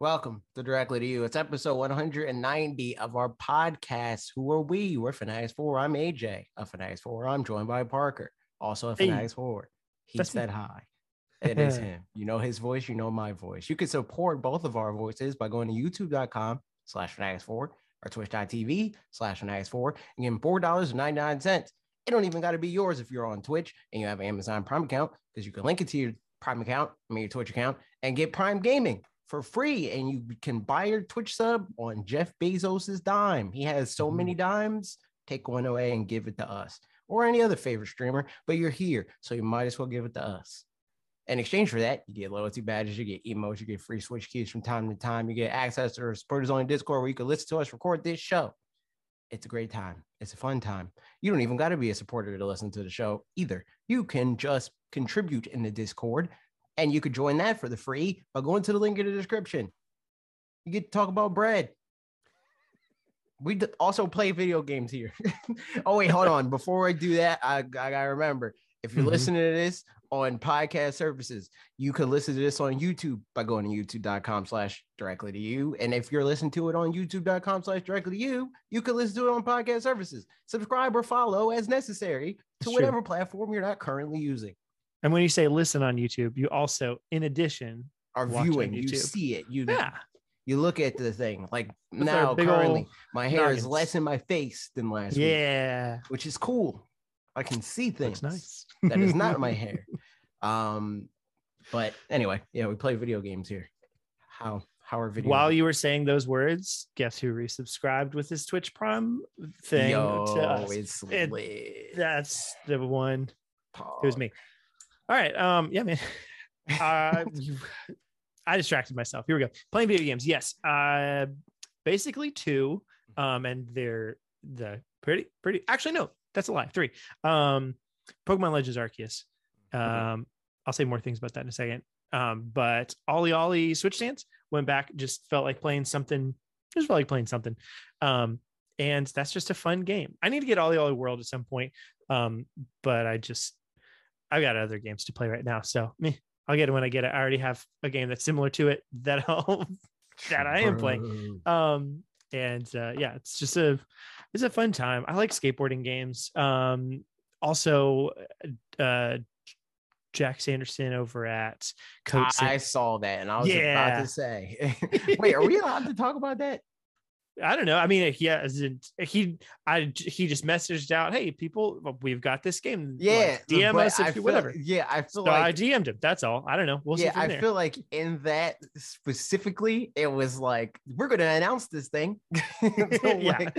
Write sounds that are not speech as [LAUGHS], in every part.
Welcome to Directly to You. It's episode 190 of our podcast. Who are we? We're Fanatics 4. I'm AJ of Fanatics 4. I'm joined by Parker, also a Hey. Fanatics 4. He That's me. said hi. [LAUGHS] It is him. You know his voice, you know my voice. You can support both of our voices by going to youtube.com slash Fanatics 4 or twitch.tv slash Fanatics 4 and getting $4.99. It don't even got to be yours if you're on Twitch and you have an Amazon Prime account because you can link it to your Prime account, I mean your Twitch account, and get Prime Gaming for free. And you can buy your Twitch sub on Jeff Bezos's dime. He has so mm-hmm. many dimes. Take one away and give it to us or any other favorite streamer, but you're here, so you might as well give it to us. In exchange for that, you get loyalty badges, you get emotes, you get free Switch keys from time to time, you get access to our supporters only Discord where you can listen to us record this show. It's a great time. It's a fun time. You don't even got to be a supporter to listen to the show either. You can just contribute in the Discord and you could join that for the free by going to the link in the description. You get to talk about bread. We also play video games here. [LAUGHS] oh, wait, hold on. [LAUGHS] Before I do that, I, I got to remember if you're Mhm. listening to this on podcast services, you can listen to this on YouTube by going to youtube.com slash directly to you. And if you're listening to it on youtube.com slash directly to you, you can listen to it on podcast services. Subscribe or follow as necessary to true. whatever platform you're not currently using. And when you say listen on YouTube, you also, in addition, Are viewing, you see it. You yeah, you look at the thing. Like With now, currently, my hair is less in my face than last week, yeah, which is cool. I can see things. looks nice. that is not my [LAUGHS] hair. Um, but anyway, yeah, we play video games here. How how are video? While you were saying those words, guess who resubscribed with his Twitch Prime thing? Yo, to us? it's It- That's the one. It was me. All right. Um. Yeah, man. Uh, [LAUGHS] I distracted myself. Here we go. Playing video games. Yes. Uh, basically two. Um, and they're the pretty pretty. Actually, no, that's a lie. Three. Um, Pokemon Legends Arceus. Um, I'll say more things about that in a second. Um, but Ollie Ollie Switch Stance went back. Just felt like playing something. Just felt like playing something. Um, and that's just a fun game. I need to get Ollie Ollie World at some point. Um, but I just I've got other games to play right now. So me, I'll get it when I get it. I already have a game that's similar to it [LAUGHS] that I'll that I am playing. Um and uh yeah it's just a it's a fun time i like skateboarding games um also uh jack sanderson over at coat I saw that and I was about to say, [LAUGHS] wait, are we allowed to talk about that? I don't know. I mean, he hasn't. He, I, he just messaged out, "Hey, people, we've got this game. Like, Yeah, DM us if you whatever." Yeah, I feel So I like DM'd him. That's all. I don't know. We'll see yeah, I there. feel like in that specifically, it was like we're gonna announce this thing. So, [LAUGHS] [LAUGHS] Yeah. like-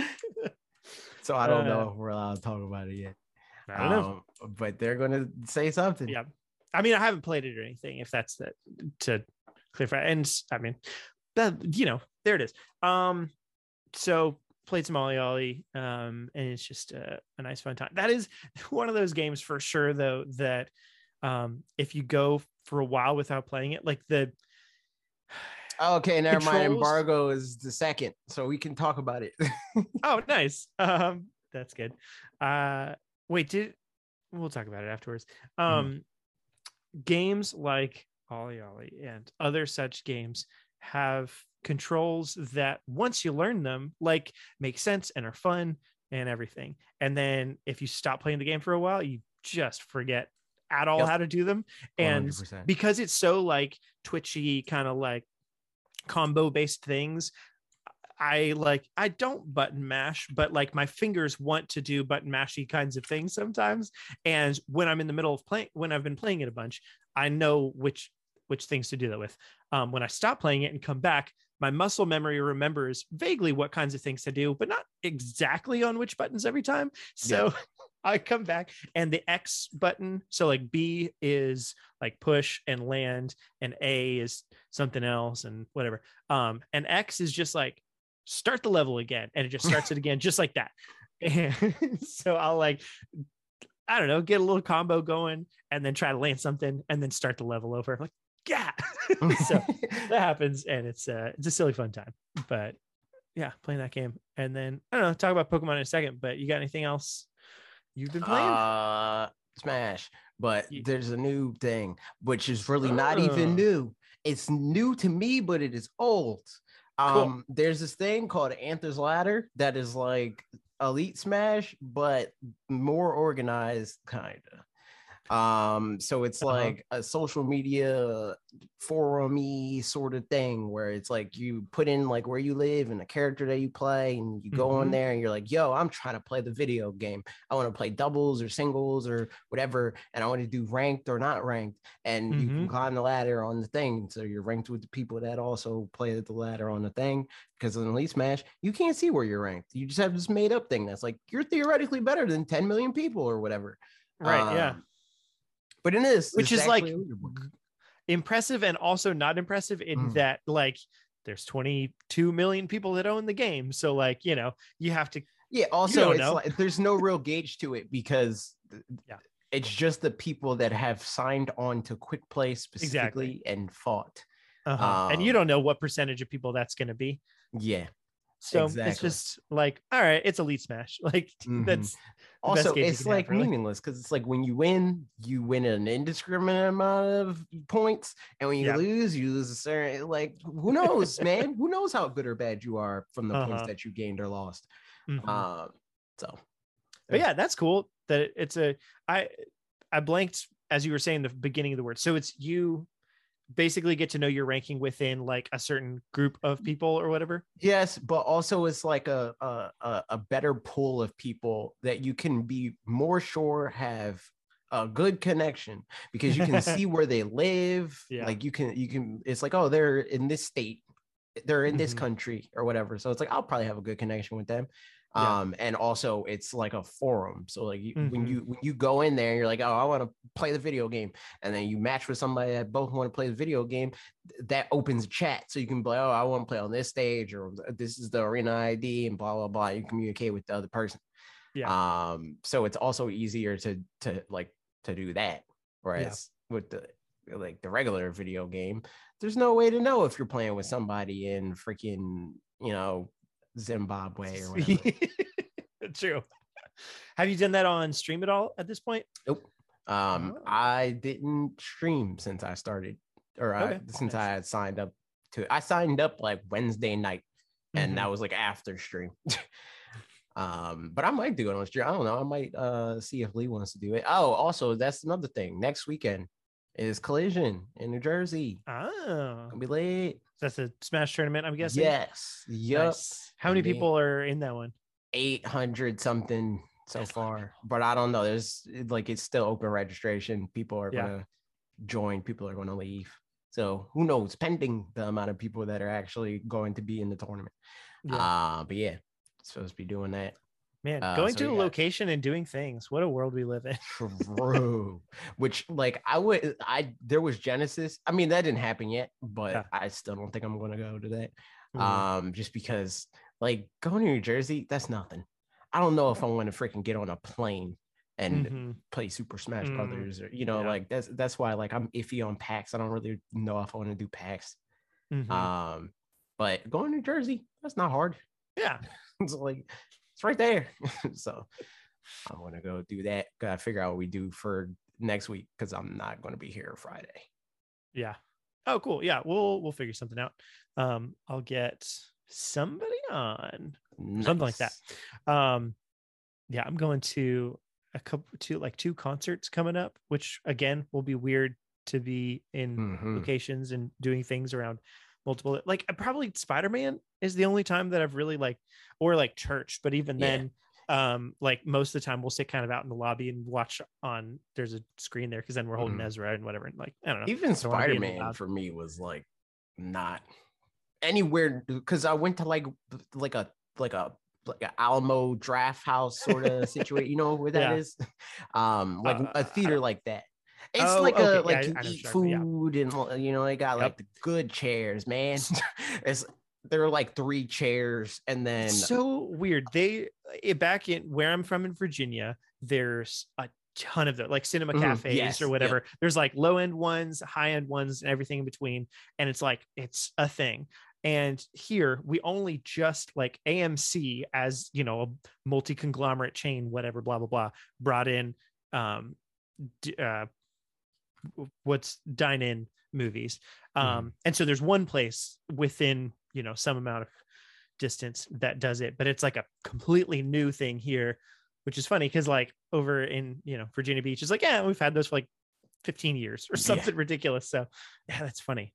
so I don't know Uh, if we're allowed to talk about it yet. I don't know. Um, but they're gonna say something. Yeah. I mean, I haven't played it or anything. If that's the to clarify, and I mean, that you know, there it is. Um, so played some Ollie Ollie, um, and it's just a, a nice fun time. That is [LAUGHS] one of those games for sure, though. That um, if you go for a while without playing it, like the [SIGHS] Okay, never mind. Embargo is the second, so we can talk about it. [LAUGHS] oh, nice. Um, that's good. Uh, wait, did we'll talk about it afterwards. Um, games like Ollie Ollie and other such games have controls that once you learn them, like make sense and are fun and everything. And then if you stop playing the game for a while, you just forget at all Yep. how to do them. And 100%. because it's so like twitchy kind of like combo based things i like i don't button mash but like my fingers want to do button mashy kinds of things sometimes and when i'm in the middle of playing when i've been playing it a bunch i know which which things to do that with um, when i stop playing it and come back my muscle memory remembers vaguely what kinds of things to do but not exactly on which buttons every time. So [LAUGHS] i come back and the x button so like b is like push and land and a is something else and whatever. Um and x is just like start the level again and it just [LAUGHS] starts it again just like that. And [LAUGHS] so i'll like i don't know get a little combo going and then try to land something and then start the level over. Like yeah [LAUGHS] [LAUGHS] so [LAUGHS] that happens and it's uh it's a silly fun time but yeah playing that game and then i don't know talk about pokemon in a second but you got anything else you've been playing Uh, Smash. But there's a new thing, which is really not even Oh. new. It's new to me, but it is old. Um, there's this thing called Anther's Ladder that is like Elite Smash, but more organized, kind of. Um, so it's Uh-huh. like a social media forum sort of thing where it's like you put in like where you live and the character that you play, and you go on Mhm. there and you're like, yo, I'm trying to play the video game. I want to play doubles or singles or whatever, and I want to do ranked or not ranked. And you can Mhm. climb the ladder on the thing. So you're ranked with the people that also play the ladder on the thing. Because in Elite Smash, you can't see where you're ranked. You just have this made up thing that's like you're theoretically better than 10 million people or whatever. Right. yeah. Um, But in this, Which is like actually a leaderboard. impressive and also not impressive in Mm. that like there's 22 million people that own the game. So like, you know, you have to yeah. Also, it's know. like there's no real gauge to it because Yeah. it's just the people that have signed on to Quick Play specifically and fought. uh-huh. and you Um, don't know what percentage of people that's going to be. Yeah. So it's just like, all right, it's elite smash. [LAUGHS] Like Mhm. that's also it's have, like really. meaningless because it's like when you win you win an indiscriminate amount of points and when you Yeah. lose you lose a certain like who knows man who knows how good or bad you are from the points Uh-huh. that you gained or lost Mhm. um so but yeah, that's cool. That it- it's a I I blanked as you were saying the beginning of the word. So it's you basically get to know your ranking within like a certain group of people or whatever. yes but also it's like a a, a, better pool of people that you can be more sure have a good connection because you can see [LAUGHS] where they live Yeah. like you can you can it's like oh they're in this state they're in this Mhm. country or whatever so it's like i'll probably have a good connection with them Yeah. um and also it's like a forum. So like you, when you when you go in there you're like oh i want to play the video game. And then you match with somebody that both want to play the video game th- that opens chat. So you can be like oh i want to play on this stage or this is the arena id and blah blah blah you communicate with the other person. Yeah. Um so it's also easier to to like to do that. Whereas with the like the regular video game there's no way to know if you're playing with somebody in freaking you know zimbabwe or whatever [LAUGHS] True. Have you done that on stream at all at this point? Nope. Um Oh. i didn't stream since i started or I, since nice. i had signed up to it. i signed up like wednesday night and Mhm. that was like after stream [LAUGHS] um but i might do it on stream i don't know i might uh see if lee wants to do it oh also that's another thing next weekend is collision in new jersey Oh, gonna be late that's a Smash tournament. I'm guessing. yes yep Nice. How many Man. people are in that one? 800 something so far but i don't know there's like it's still open registration people are Yeah. gonna join people are gonna leave so who knows pending the amount of people that are actually going to be in the tournament Yeah. uh but yeah supposed to be doing that Man, uh, going so to a location and doing things. What a world we live in. True. Which like I would I there was Genesis. I mean that didn't happen yet, but Yeah. I still don't think I'm gonna go to that. Mhm. Um, just because like going to New Jersey, that's nothing. I don't know if I want to freaking get on a plane and Mhm. play Super Smash Mm, Brothers or you know, yeah. like that's that's why like I'm iffy on PAX. I don't really know if I want to do PAX. Mhm. Um, but going to New Jersey, that's not hard. yeah. [LAUGHS] it's like it's right there. [LAUGHS] so I'm gonna go do that. Gotta figure out what we do for next week because I'm not gonna be here Friday. Yeah. Oh, cool. Yeah, we'll we'll figure something out. Um, I'll get somebody on. Something like that. Um, yeah, I'm going to a couple to like two concerts coming up, which again will be weird to be in Mhm. locations and doing things around multiple like uh, probably spider-man is the only time that i've really like or like church but even Yeah. then um like most of the time we'll sit kind of out in the lobby and watch on there's a screen there because then we're holding Mhm. ezra and whatever and like i don't know Even don't wanna be in the Spider Man for me was like not anywhere because I went to like like a like a like a Alamo Drafthouse sort of [LAUGHS] situation. You know where that Yeah. is? [LAUGHS] Um, like Uh, a theater like that. It's Oh, like okay. a like I- you eat you're talking about, food and you know they got like Yep. the good chairs, man. [LAUGHS] it's there are like three chairs and then It's so weird they back in where i'm from in virginia there's a ton of them like cinema Mhm, cafes yes, or yeah. whatever there's like low end ones high end ones and everything in between and it's like it's a thing and here we only just like amc as you know a multi conglomerate chain whatever blah blah blah brought in um uh what's dine in movies. Um, Mhm. and so there's one place within you know some amount of distance that does it, but it's like a completely new thing here, which is funny because like over in you know Virginia Beach is like yeah we've had those for like 15 years or Yeah. something ridiculous. So yeah, that's funny.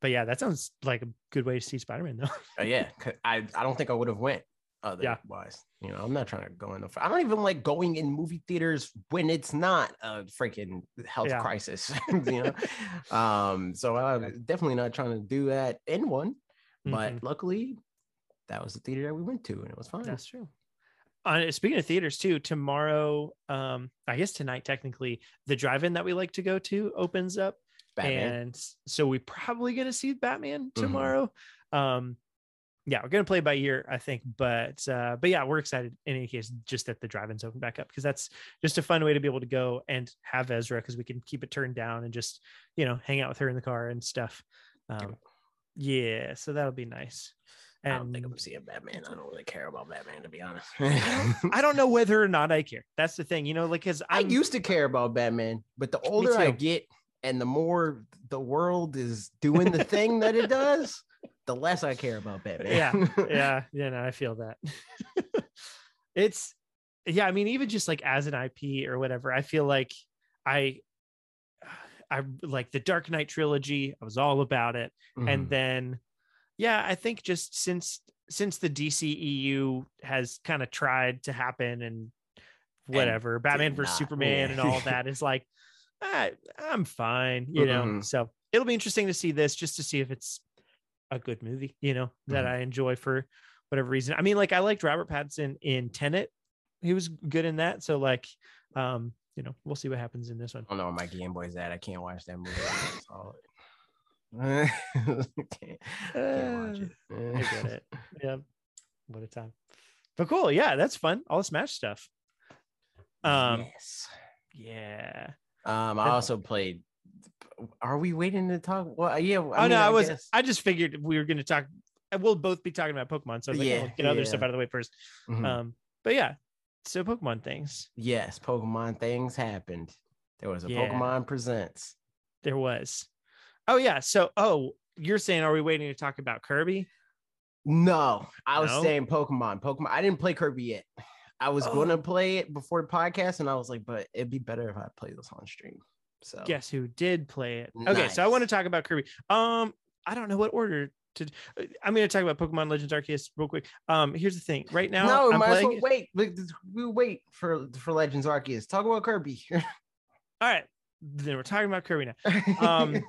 But yeah, that sounds like a good way to see Spider-Man though. Uh, yeah, I I don't think I would have went otherwise. You know, I'm not trying to go in the. I don't even like going in movie theaters when it's not a freaking health Yeah. crisis. [LAUGHS] [LAUGHS] you know, um. So I'm definitely not trying to do that in one. But Mhm. luckily, that was the theater that we went to, and it was fine. That's true. Uh, speaking of theaters too, tomorrow, um, I guess tonight technically, the drive-in that we like to go to opens up, Batman. and so we're probably gonna see Batman Mhm. tomorrow. Um, yeah, we're gonna play by ear, I think, but uh, but yeah, we're excited in any case, just that the drive-ins open back up because that's just a fun way to be able to go and have Ezra because we can keep it turned down and just you know hang out with her in the car and stuff. Um, yeah, so that'll be nice. I don't think And- I'm seeing Batman. I don't really care about Batman, to be honest. [LAUGHS] I don't know whether or not I care. That's the thing, you know, like because I used to care about Batman, but the older I get and the more the world is doing the thing that it does, the less I care about Batman. yeah, [LAUGHS] yeah, yeah. No, I feel that. it's yeah. I mean, even just like as an IP or whatever, I feel like I, I like the Dark Knight trilogy. I was all about it, and Mhm. then yeah, I think just since since the DCEU has kind of tried to happen and whatever, Batman did versus not. Superman Yeah. and all [LAUGHS] that is like, I, I'm fine, you know. Mhm. So it'll be interesting to see this just to see if it's a good movie, you know, that Mhm. I enjoy for whatever reason. I mean, like I liked Robert Pattinson in Tenet. He was good in that. So like, um, you know, we'll see what happens in this one. I don't know where my Game Boy's at. I can't watch that movie. I can't, [LAUGHS] can't watch it. I get it. [LAUGHS] Yeah. What a time. But cool. Yeah, that's fun. All the Smash stuff. Um, yes. yeah. Um, I also played. Are we waiting to talk? Well, yeah. I oh mean, no, I, was. guess- I just figured we were going to talk. We'll both be talking about Pokemon, so I like, Yeah, let's get other yeah. stuff out of the way first. Mhm. Um, but yeah, so Pokemon things. yes, Pokemon things happened. There was a Yeah. Pokemon Presents. There was. Oh yeah. So oh, you're saying are we waiting to talk about Kirby? No, I was No? saying Pokemon. Pokemon. I didn't play Kirby yet. I was Oh. going to play it before the podcast, and I was like, but it'd be better if I play this on stream. So Guess who did play it? Okay, so I want to talk about Kirby. Um, I don't know what order to. uh, I'm going to talk about Pokemon Legends Arceus real quick. Um, here's the thing. Right now, no, I'm might as well wait. We wait for for Legends Arceus. Talk about Kirby. [LAUGHS] All right, then we're talking about Kirby now. [LAUGHS] Um,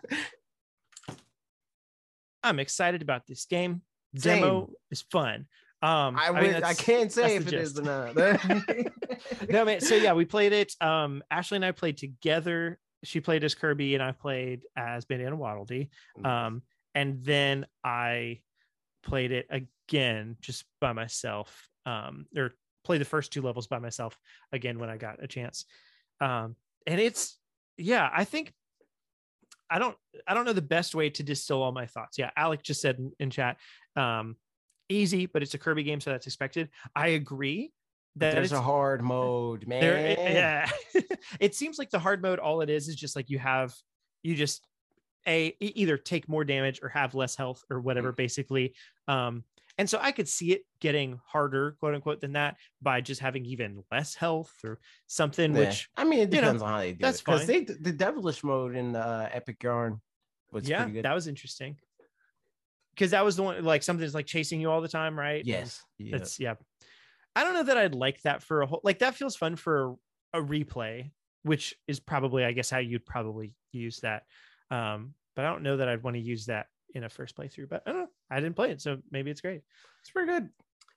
I'm excited about this game. Demo is fun. Um, I, mean, would, I can't say if it is gist. or not. [LAUGHS] no man so yeah we played it um ashley and i played together she played as kirby and i played as bandana waddle Dee. um and then i played it again just by myself um or played the first two levels by myself again when i got a chance. Um and it's yeah i think i don't i don't know the best way to distill all my thoughts. Yeah alec just said in, in chat um easy but it's a kirby game so that's expected. I agree that There's a hard mode, man. there it- yeah [LAUGHS] it seems like the hard mode all it is is just like you have you just a either take more damage or have less health or Mm. whatever basically um and so i could see it getting harder quote unquote than that by just having even less health or something Yeah. which I mean, it you know, depends on how they do that's it. Because fine. they the devilish mode in uh, Epic Yarn was yeah pretty good. that was interesting because that was the one like something's like chasing you all the time right yes, yeah. That's yeah. I don't know that I'd like that for a whole like that feels fun for a, replay, which is probably I guess how you'd probably use that. Um, but I don't know that I'd want to use that in a first playthrough. But I don't know. I didn't play it, so maybe it's great. it's pretty good.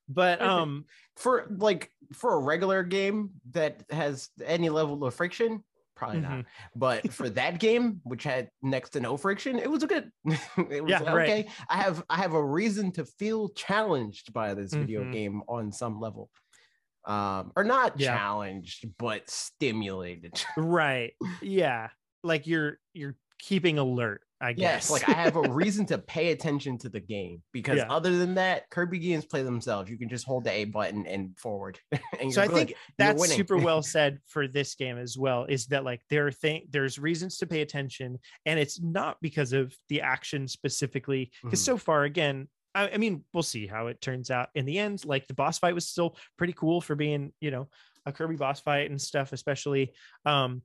But um, for like for a regular game that has any level of friction probably Mm-hmm. not but for that game which had next to no friction it was a good [LAUGHS] it was Yeah, right. okay i have i have a reason to feel challenged by this video Mhm. game on some level um or not Yeah. challenged but stimulated [LAUGHS] right, yeah, like you're you're keeping alert. I Yes, like I [LAUGHS] have a reason to pay attention to the game because Yeah. other than that, Kirby games play themselves. You can just hold the A button and forward. [LAUGHS] and so I good. think You're that's winning. super well [LAUGHS] said for this game as well is that like there are thing there's reasons to pay attention and it's not because of the action specifically because Mhm. so far again I, I mean we'll see how it turns out in the end like the boss fight was still pretty cool for being you know a kirby boss fight and stuff especially um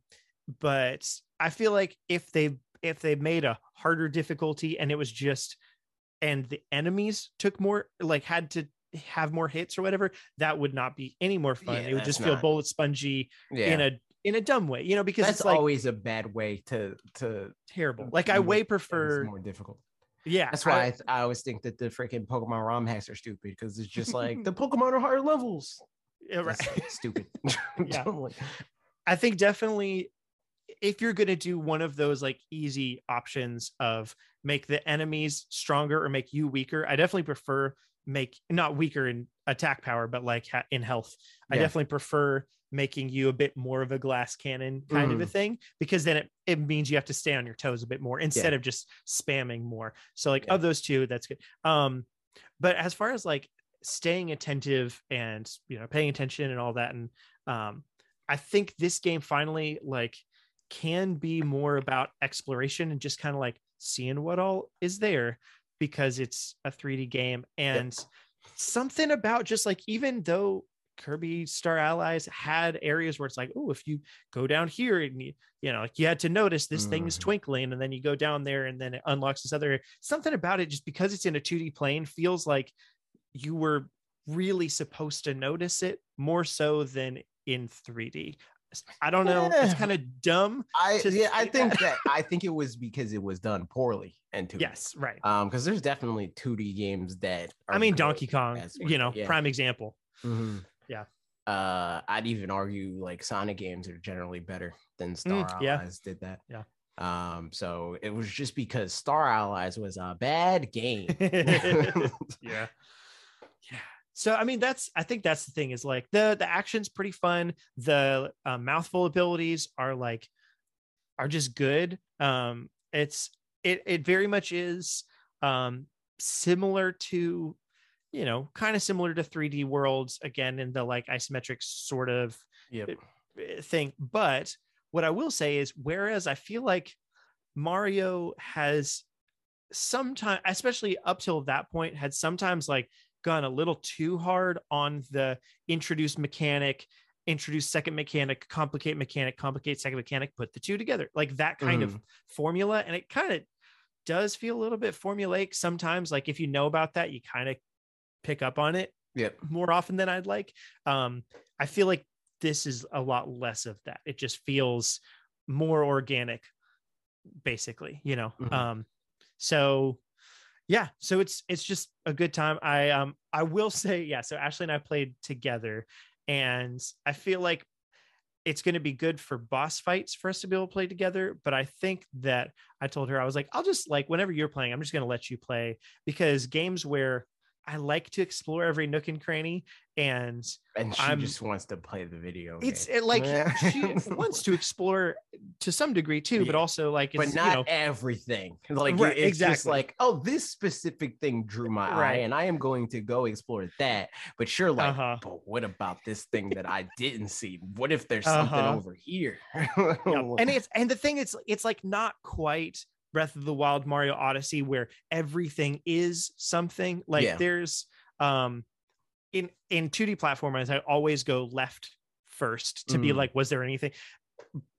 but i feel like if they if they made a harder difficulty and it was just and the enemies took more like had to have more hits or whatever that would not be any more fun Yeah, it would just feel not- bullet spongy yeah. in a in a dumb way you know because that's it's like always a bad way to to terrible like i way prefer more difficult. yeah That's why I, I- I always think that the freaking Pokemon ROM hacks are stupid because it's just like [LAUGHS] the Pokemon are higher levels. yeah, right. That's stupid. [LAUGHS] Yeah. [LAUGHS] I think definitely if you're going to do one of those like easy options of make the enemies stronger or make you weaker, I definitely prefer make not weaker in attack power, but like ha- in health. I definitely prefer making you a bit more of a glass cannon kind of a thing because then it, it means you have to stay on your toes a bit more instead of just spamming more. So like Yeah. of those two, that's good. Um, but as far as like staying attentive and you know paying attention and all that, and um, I think this game finally like can be more about exploration and just kind of like seeing what all is there because it's a 3D game and something about just like even though Kirby Star Allies had areas where it's like, oh, if you go down here and you, you know, like you had to notice this thing is Mhm. twinkling, and then you go down there and then it unlocks this other something about it just because it's in a 2D plane feels like you were really supposed to notice it more so than in 3D. I don't know. It's kind of dumb. I yeah, I think that. that I think it was because it was done poorly and too. Yes, right. Um, because there's definitely 2D games that I mean, Donkey Kong, you know, yeah. prime example. Mhm. Yeah. Uh, I'd even argue like Sonic games are generally better than Star Mm, yeah. Allies did that. Yeah. Um, so it was just because Star Allies was a bad game. [LAUGHS] yeah yeah [LAUGHS] [LAUGHS] so i mean that's i think that's the thing is like the the action's pretty fun the uh, mouthful abilities are like are just good um it's it it very much is um similar to you know kind of similar to 3d worlds again in the like isometric sort of Yep. uh, thing. But what I will say is, whereas I feel like Mario has sometimes, especially up till that point, had sometimes like gone a little too hard on the introduce mechanic, introduce second mechanic, complicate mechanic, complicate second mechanic, put the two together, like that kind of formula. And it kind of does feel a little bit formulaic sometimes. Like if you know about that, you kind of pick up on it Yep. more often than I'd like. Um, I feel like this is a lot less of that. It just feels more organic, basically, you know. Mhm. Um, so yeah, so it's it's just a good time. I um I will [LAUGHS] say, yeah, so Ashley and I played together, and I feel like it's going to be good for boss fights for us to be able to play together. But I think that I told her, I was like, I'll just like, whenever you're playing, I'm just going to let you play because games where I like to explore every nook and cranny and And she I'm- just wants to play the video. it's it, like [LAUGHS] she wants to explore to some degree too, but also like it's but not you know everything. Like Right, it's just exactly. like, oh, this specific thing drew my eye, and I am going to go explore that. But you're like, Uh-huh. but what about this thing that I didn't see? What if there's something Uh-huh. over here? [LAUGHS] And it's and the thing is it's like not quite breath of the wild mario odyssey where everything is something like Yeah. there's um in in 2d platformers i always go left first to be Mhm. like was there anything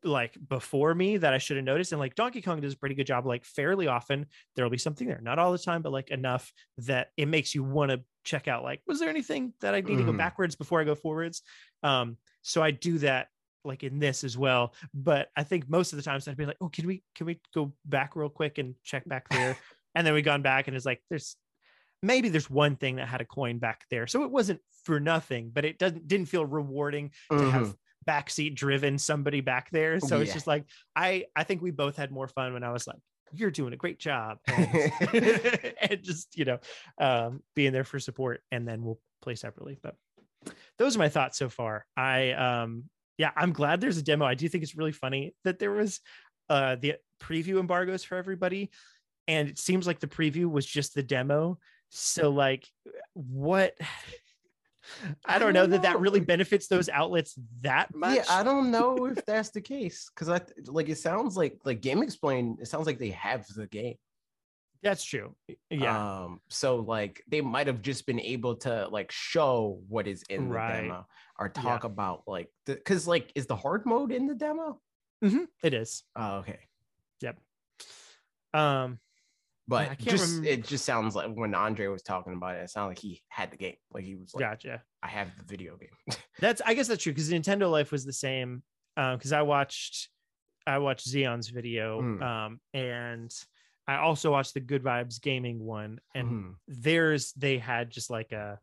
like before me that i should have noticed and like donkey kong does a pretty good job like fairly often there'll be something there not all the time but like enough that it makes you want to check out like was there anything that i need to go Mhm. backwards before i go forwards um so i do that like in this as well but i think most of the times i'd be like oh can we can we go back real quick and check back there? [LAUGHS] And then we gone back and it's like there's maybe there's one thing that had a coin back there. So it wasn't for nothing but it doesn't didn't feel rewarding to Mhm. have backseat driven somebody back there. So it's just like i i think we both had more fun when i was like you're doing a great job [LAUGHS] and, [LAUGHS] and just you know um being there for support and then we'll play separately but those are my thoughts so far. I um yeah i'm glad there's a demo i do think it's really funny that there was uh the preview embargoes for everybody, and it seems like the preview was just the demo. So like, what? I don't, know, that that really benefits those outlets that much. Yeah, I don't know if that's the case because I like it sounds like like GameXplain. It sounds like they have the game. That's true. Yeah. Um, so like they might have just been able to like show what is in the Right. demo or talk about like because like is the hard mode in the demo? Mhm, It is. Oh, okay. Yep. Um, But just remember- it just sounds like when Andre was talking about it, it sounded like he had the game. Like he was like, gotcha. I have the video game. [LAUGHS] That's I guess that's true because Nintendo Life was the same. Um, because I watched I watched Xeon's video. Mm. Um, and I also watched the Good Vibes Gaming one, and Mhm. theirs they had just like a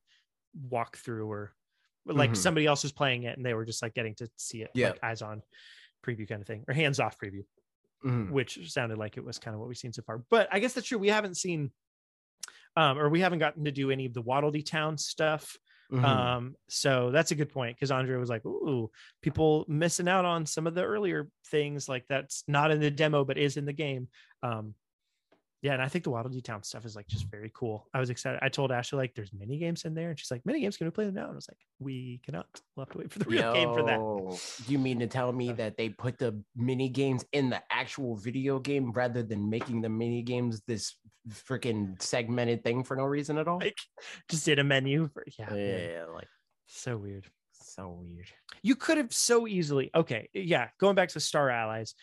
walkthrough or like Mhm. somebody else was playing it and they were just like getting to see it Yeah. like eyes on preview kind of thing or hands off preview Mhm. which sounded like it was kind of what we've seen so far but i guess that's true we haven't seen um or we haven't gotten to do any of the waddle dee town stuff Mhm. um so that's a good point because andre was like ooh people missing out on some of the earlier things like that's not in the demo but is in the game um yeah and i think the waddle dee town stuff is like just very cool. I was excited i told ashley like there's mini games in there and she's like mini games? Can we play them now? And i was like we cannot. We'll have to wait for the real game for that. Yo, You mean to tell me that they put the mini games in the actual video game rather than making the mini games this freaking segmented thing for no reason at all? like just in a menu for yeah, yeah, like so weird. so weird. you could have so easily okay yeah going back to star allies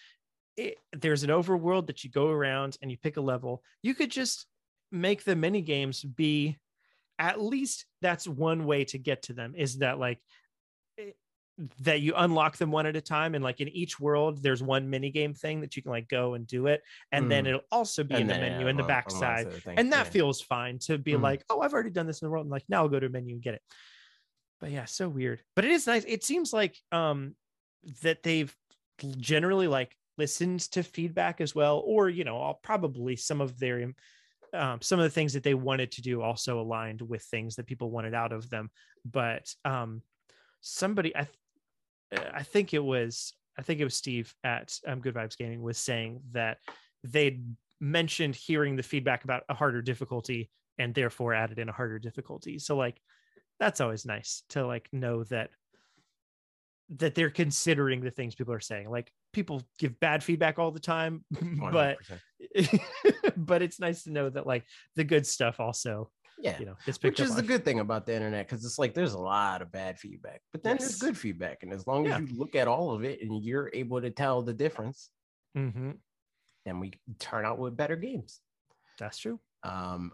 it, there's an overworld that you go around and you pick a level you could just make the mini games be at least that's one way to get to them is that like it- that you unlock them one at a time and like in each world there's one mini game thing that you can like go and do it and then Mm. it'll also be in the then, menu yeah, in the unlock- back unlocks side other things, and that yeah. feels fine to be Mhm. like oh i've already done this in the world and like now i'll go to a menu and get it but yeah so weird but it is nice it seems like um that they've generally like listened to feedback as well or you know I'll probably some of their um, some of the things that they wanted to do also aligned with things that people wanted out of them. But um somebody i th- i think it was i think it was steve at um, good vibes gaming was saying that they'd mentioned hearing the feedback about a harder difficulty and therefore added in a harder difficulty. So like that's always nice to like know that that they're considering the things people are saying like people give bad feedback all the time [LAUGHS] but 100%. [LAUGHS] but it's nice to know that like the good stuff also yeah. you know Which is the on. good thing about the internet because it's like there's a lot of bad feedback, but then Yes. there's good feedback. And as long Yeah. as you look at all of it and you're able to tell the difference, Mhm. then we turn out with better games. that's true um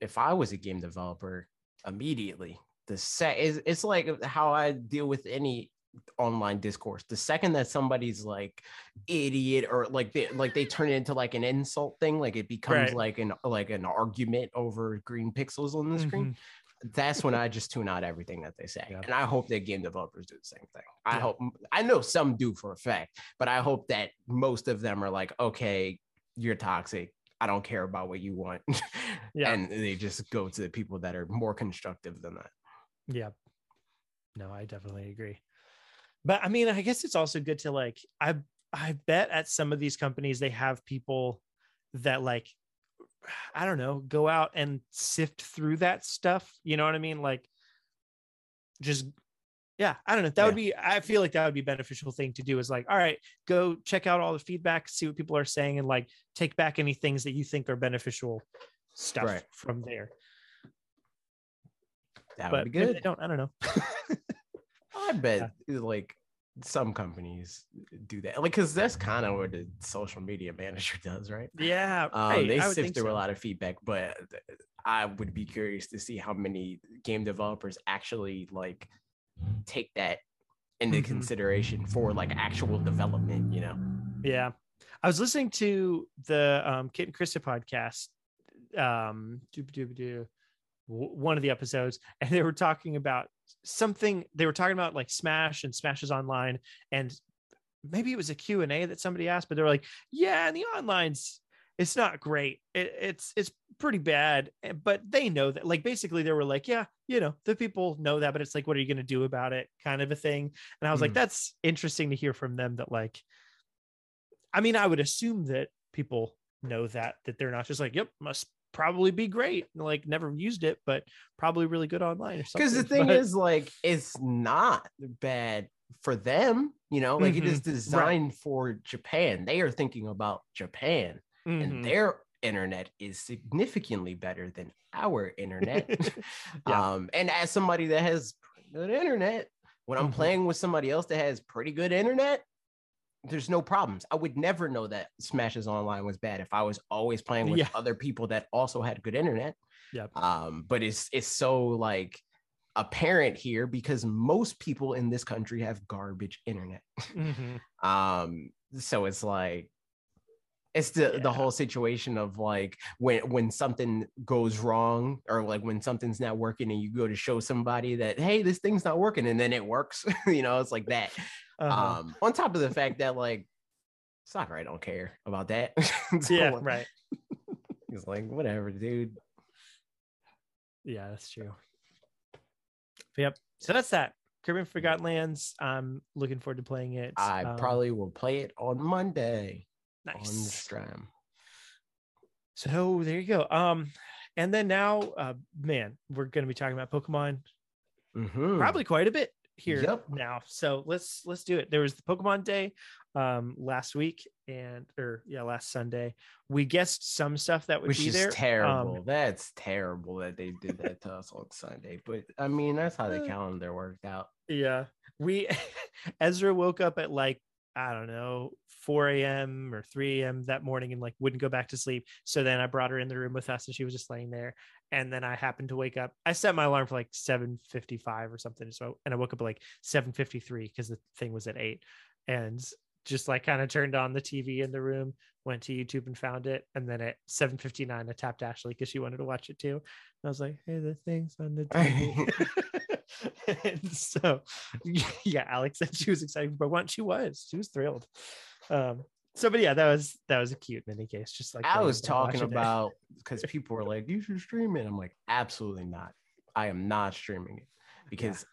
if i was a game developer immediately the set is it's like how i deal with any online discourse the second that somebody's like idiot or like they like they turn it into like an insult thing like it becomes Right. like an like an argument over green pixels on the screen Mhm. that's when i just tune out everything that they say Yeah. and i hope that game developers do the same thing i Yeah. hope i know some do for a fact but i hope that most of them are like okay you're toxic i don't care about what you want [LAUGHS] Yeah. and they just go to the people that are more constructive than that Yeah. No, I definitely agree. But I mean, I guess it's also good to like I I bet at some of these companies they have people that like I don't know, go out and sift through that stuff. You know what I mean? Like just yeah, I don't know. That would be I feel like that would be a beneficial thing to do is like, all right, go check out all the feedback, see what people are saying, and like take back any things that you think are beneficial stuff Right. from there. that but would be they good don't, I don't know. [LAUGHS] i bet like some companies do that like because that's kind of what the social media manager [LAUGHS] does right? Yeah, Um, right, they I would sift through a lot of feedback, but I would be curious to see how many game developers actually like take that into Mhm. consideration for like actual development. You know, Yeah, I was listening to the um, Kit and Krysta podcast, um, doo- doo- doo- w- one of the episodes, [LAUGHS] and they were talking about something. They were talking about like Smash and Smashes Online, and maybe it was a Q and A that somebody asked, but they were like, "Yeah, and the online's it's not great. It, it's it's pretty bad." eh, But they know that. Like basically, they were like, "Yeah, you know, the people know that, but it's like, what are you going to do about it?" Kind of a thing. And I was like, Mm. "That's interesting to hear from them." That like I mean, I would assume that people know that that they're not just like, yep, must probably be great. Like never used it, but probably really good online or something. Because [LAUGHS] the thing But- is, like, it's not bad for them. You know, like it is Mhm, right. designed for Japan. They are thinking about Japan, Mhm. and their internet is significantly better than our internet. [LAUGHS] [LAUGHS] Yeah. Um, and as somebody that has good internet, when I'm Mhm. playing with somebody else that has pretty good internet, there's no problems. I would never know that Smashes Online was bad if I was always playing with Yeah. other people that also had good internet. Yep. Um, but it's it's so like apparent here because most people in this country have garbage internet. Mhm. [LAUGHS] Um, so it's like it's the the whole situation of like when when something goes wrong or like when something's not working and you go to show somebody that hey this thing's not working and then it works [LAUGHS] you know it's like that Uh-huh. um on top of the fact that like soccer i don't care about that [LAUGHS] So, yeah, right. [LAUGHS] he's like whatever dude Yeah, that's true. Yep. So that's that. Kirby and Forgotten Lands. I'm looking forward to playing it. i Um, probably will play it on monday on nice. stream So there you go. Um, and then now, uh, man, we're gonna be talking about Pokemon Mhm. probably quite a bit here Yep. now. So let's let's do it. There was the Pokemon Day um last week and or yeah last Sunday. We guessed some stuff that would which be there. Um, terrible. That's terrible that they did that to us on Sunday. But I mean, that's how the Uh, calendar worked out. Yeah. We [LAUGHS] Ezra woke up at like, I don't know, 4 a.m. or 3 a.m. that morning and like wouldn't go back to sleep. So then I brought her in the room with us and she was just laying there. And then I happened to wake up. I set my alarm for like 7:55 or something. So and I woke up at like 7:53 because the thing was at eight. And just like kind of turned on the TV in the room, went to YouTube and found it. And then at 7:59, I tapped Ashley because she wanted to watch it too. And I was like, hey, the thing's on the [LAUGHS] TV. [LAUGHS] [LAUGHS] and so [LAUGHS] yeah, Alex said she was excited for one. She was. She was thrilled. Um, so but yeah, that was that was a cute mini case. Just like I was talking about because [LAUGHS] people were like, "You should stream it." I'm like, absolutely not. I am not streaming it because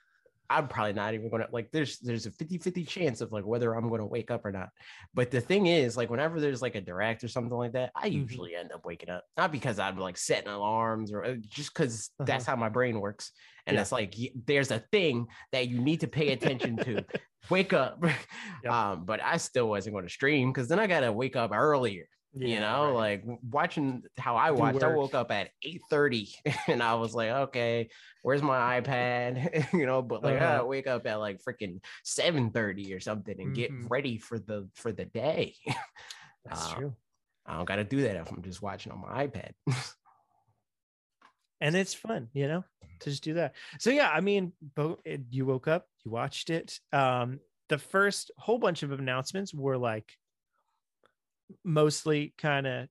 I'm probably not even gonna like. There's there's a 50 50 chance of like whether I'm gonna wake up or not. But the thing is, like, whenever there's like a direct or something like that, I Mhm. usually end up waking up. Not because I'm like setting alarms or uh, just because that's how my brain works. And Yeah. it's like there's a thing that you need to pay attention to. [LAUGHS] wake up. [LAUGHS] Yep. Um, but I still wasn't going to stream because then I gotta wake up earlier you know right. like watching how i watched i woke up at 8 30 [LAUGHS] and i was like okay where's my ipad [LAUGHS] you know but like i Uh-huh. gotta wake up at like freaking 7 30 or something and get Mhm. ready for the for the day [LAUGHS] that's uh, true. i don't gotta do that if i'm just watching on my ipad and it's fun you know to just do that so yeah i mean you woke up you watched it um the first whole bunch of announcements were like mostly kind of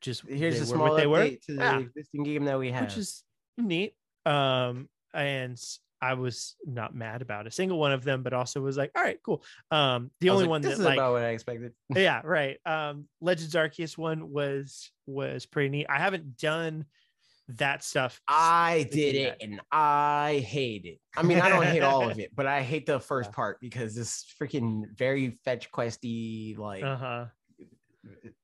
just here's a small what they were? to the Yeah, existing game that we have. which is neat um and i was not mad about a single one of them but also was like all right cool. Um the only like, one this that is like about what i expected. Yeah right. Um legends arceus one was was pretty neat. I haven't done that stuff I did it and I hate it. I mean, I don't hate all of [LAUGHS] it, but I hate the first Yeah. part because it's freaking very fetch questy. Like, uh-huh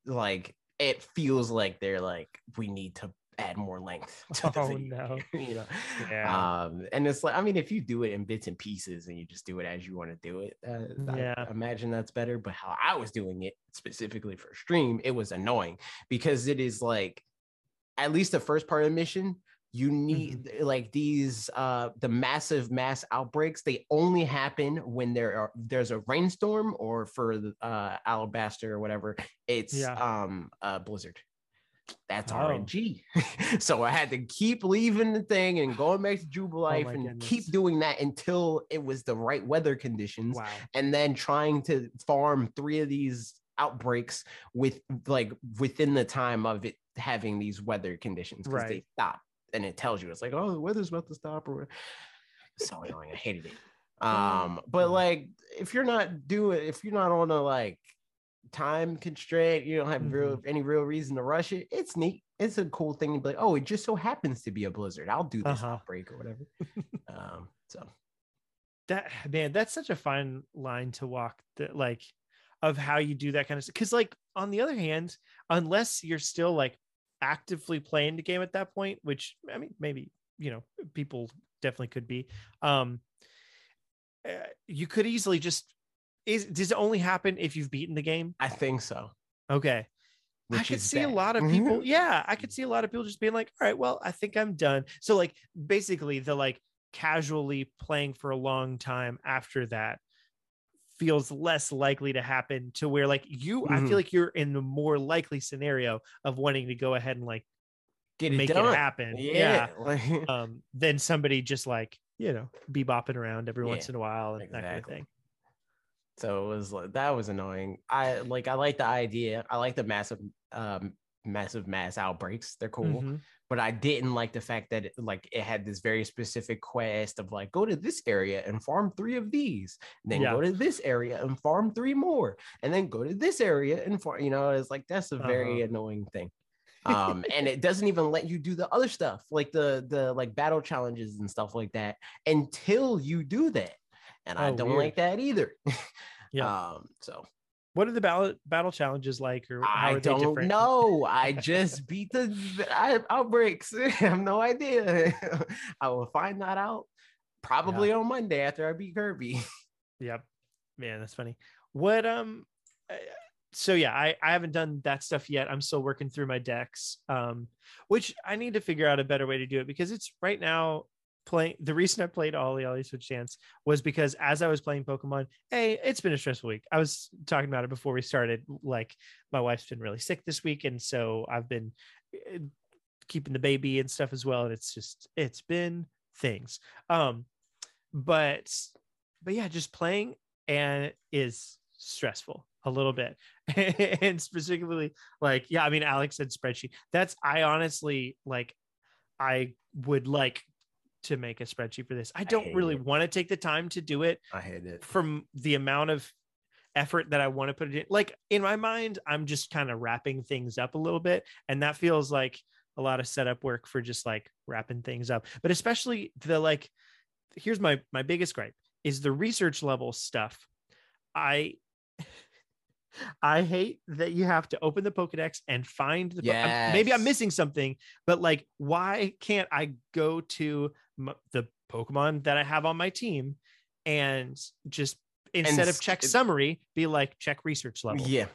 like it feels like they're like we need to add more length [LAUGHS] to the Oh, video no. [LAUGHS] you know Yeah. um and it's like i mean if you do it in bits and pieces and you just do it as you want to do it uh, Yeah. I imagine that's better but how i was doing it specifically for stream it was annoying because it is like at least the first part of the mission you need Mm-hmm. like these uh the massive mass outbreaks they only happen when there are there's a rainstorm or for the uh alabaster or whatever it's Yeah. um a blizzard that's Oh. RNG. [LAUGHS] so I had to keep leaving the thing and going back to Jubilife [SIGHS] Oh and keep doing that until it was the right weather conditions wow and then trying to farm three of these outbreaks with like within the time of it having these weather conditions because they stop and it tells you it's like oh the weather's about to stop or so annoying. I hated it. Um but like if you're not doing if you're not on a like time constraint you don't have real Mm-hmm. any real reason to rush it it's neat. It's a cool thing to be like oh it just so happens to be a blizzard. I'll do this Uh-huh. outbreak or whatever. [LAUGHS] Um so. That man that's such a fine line to walk that like of how you do that kind of stuff. Because like on the other hand, unless you're still like actively playing the game at that point, which I mean maybe you know people definitely could be, um, uh, you could easily just is does it only happen if you've beaten the game? I think so. Okay. I could see a lot of [LAUGHS] people. Yeah, I could see a lot of people just being like, "All right, well, I think I'm done." So like basically the like casually playing for a long time after that feels less likely to happen to where like you I Mhm. feel like you're in the more likely scenario of wanting to go ahead and like Get it make done. it happen. Yeah. [LAUGHS] like- Um than somebody just like, you know, be bopping around every Yeah, once in a while and that kind of thing. So it was like that was annoying. I like I like the idea. I like the massive um massive mass outbreaks. They're cool. Mhm. But I didn't like the fact that it, like it had this very specific quest of like go to this area and farm three of these, then Yeah. go to this area and farm three more, and then go to this area and farm. You know, it's like that's a very Uh-huh. annoying thing. [LAUGHS] um and it doesn't even let you do the other stuff like the the like battle challenges and stuff like that until you do that and i Oh, don't weird. like that either [LAUGHS] Yeah. um so What are the battle battle challenges like or how I are they don't [LAUGHS] know. I just beat the I, outbreaks. [LAUGHS] I have no idea. [LAUGHS] I will find that out probably on Monday after I beat Kirby. Yep. Man, that's funny. What um uh, so yeah, I I haven't done that stuff yet. I'm still working through my decks. Um which I need to figure out a better way to do it because it's right now playing the reason I played OlliOlli Switch Stance was because as I was playing Pokemon, hey, it's been a stressful week. I was talking about it before we started. Like my wife's been really sick this week, and so I've been uh, keeping the baby and stuff as well. And it's just it's been things. Um, but but yeah, just playing and is stressful a little bit. [LAUGHS] and specifically, like, yeah, I mean, Alex said spreadsheet. That's I honestly like I would like to make a spreadsheet for this. I don't hate really it. want to take the time to do it I hate it. from the amount of effort that I want to put it in. Like in my mind, I'm just kind of wrapping things up a little bit. And that feels like a lot of setup work for just like wrapping things up. But especially the like, here's my my biggest gripe is the research level stuff. I [LAUGHS] I hate that you have to open the Pokedex and find the po- I'm- maybe I'm missing something, but like why can't I go to m- the Pokemon that I have on my team and just instead of check it- summary be like check research level. Yeah.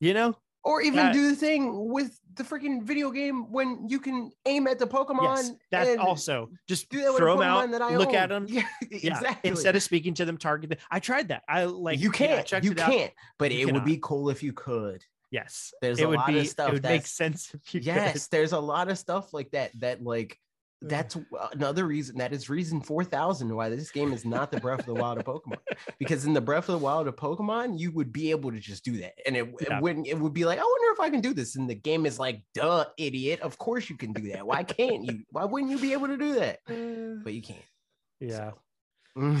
You know? Or even That- do the thing with the freaking video game when you can aim at the Pokemon. yes. That and also just do that throw them out, that I look own. at them. [LAUGHS] Yeah, Yeah. exactly. Instead of speaking to them, target them. I tried that. I like you can't. checked you it can't. But You it would be cool if you could. Yes. There's it a would lot be of stuff it would make sense if you could. Yes, there's a lot of stuff like that. That like. That's another reason that is reason 4000 why this game is not the breath of the wild of pokemon. Because in the breath of the wild of pokemon you would be able to just do that. And it, Yeah. it wouldn't it would be like i wonder if i can do this and the game is like duh idiot. Of course you can do that. Why can't you? Why wouldn't you be able to do that? Uh, [SIGHS] but you can't. Yeah. so.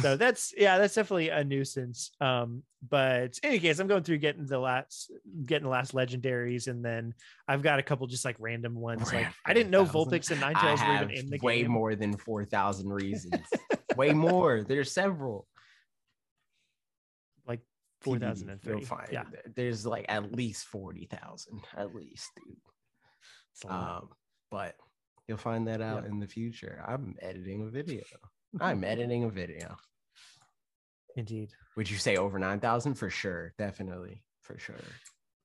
So that's yeah that's definitely a nuisance um but in any case i'm going through getting the last getting the last legendaries and then i've got a couple just like random ones like i didn't know 4,000. vulpix and ninetales were even in the way game more than 4000 reasons [LAUGHS] way more there's several like TBD, you'll 4030 find yeah there's like at least 40000 at least dude it's a lot. Um, but you'll find that out Yep. in the future. I'm editing a video. I'm editing a video. indeed Would you say over 9,000? For sure. Definitely. For sure.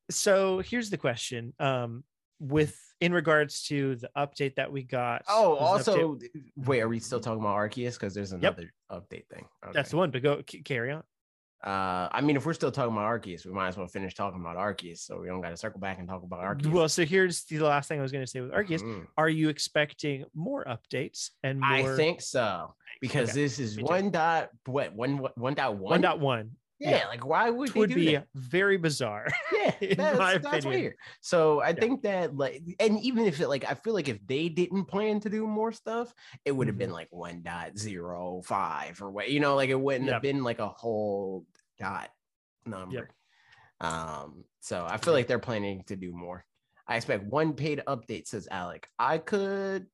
so here's the question um with in regards to the update that we got Oh, also, wait, are we still talking about Arceus? Because there's another update thing. that's the one but go c- carry on Uh, I mean, if we're still talking about Arceus, we might as well finish talking about Arceus, so we don't got to circle back and talk about Arceus. well so here's the last thing i was going to say with arceus Mhm. are you expecting more updates and more I think so because Okay, this is one dot what one one dot one 1.1 Yeah, yeah. like why would would be that? very bizarre [LAUGHS] Yeah, that's, that's weird. So I Yeah. think that like, and even if it like, I feel like if they didn't plan to do more stuff, it would have Mhm. been like 1.05 or what, you know, like it wouldn't Yep. have been like a whole dot number. Yep. Um, so I feel like they're planning to do more. I expect one paid update, says Alec. I could,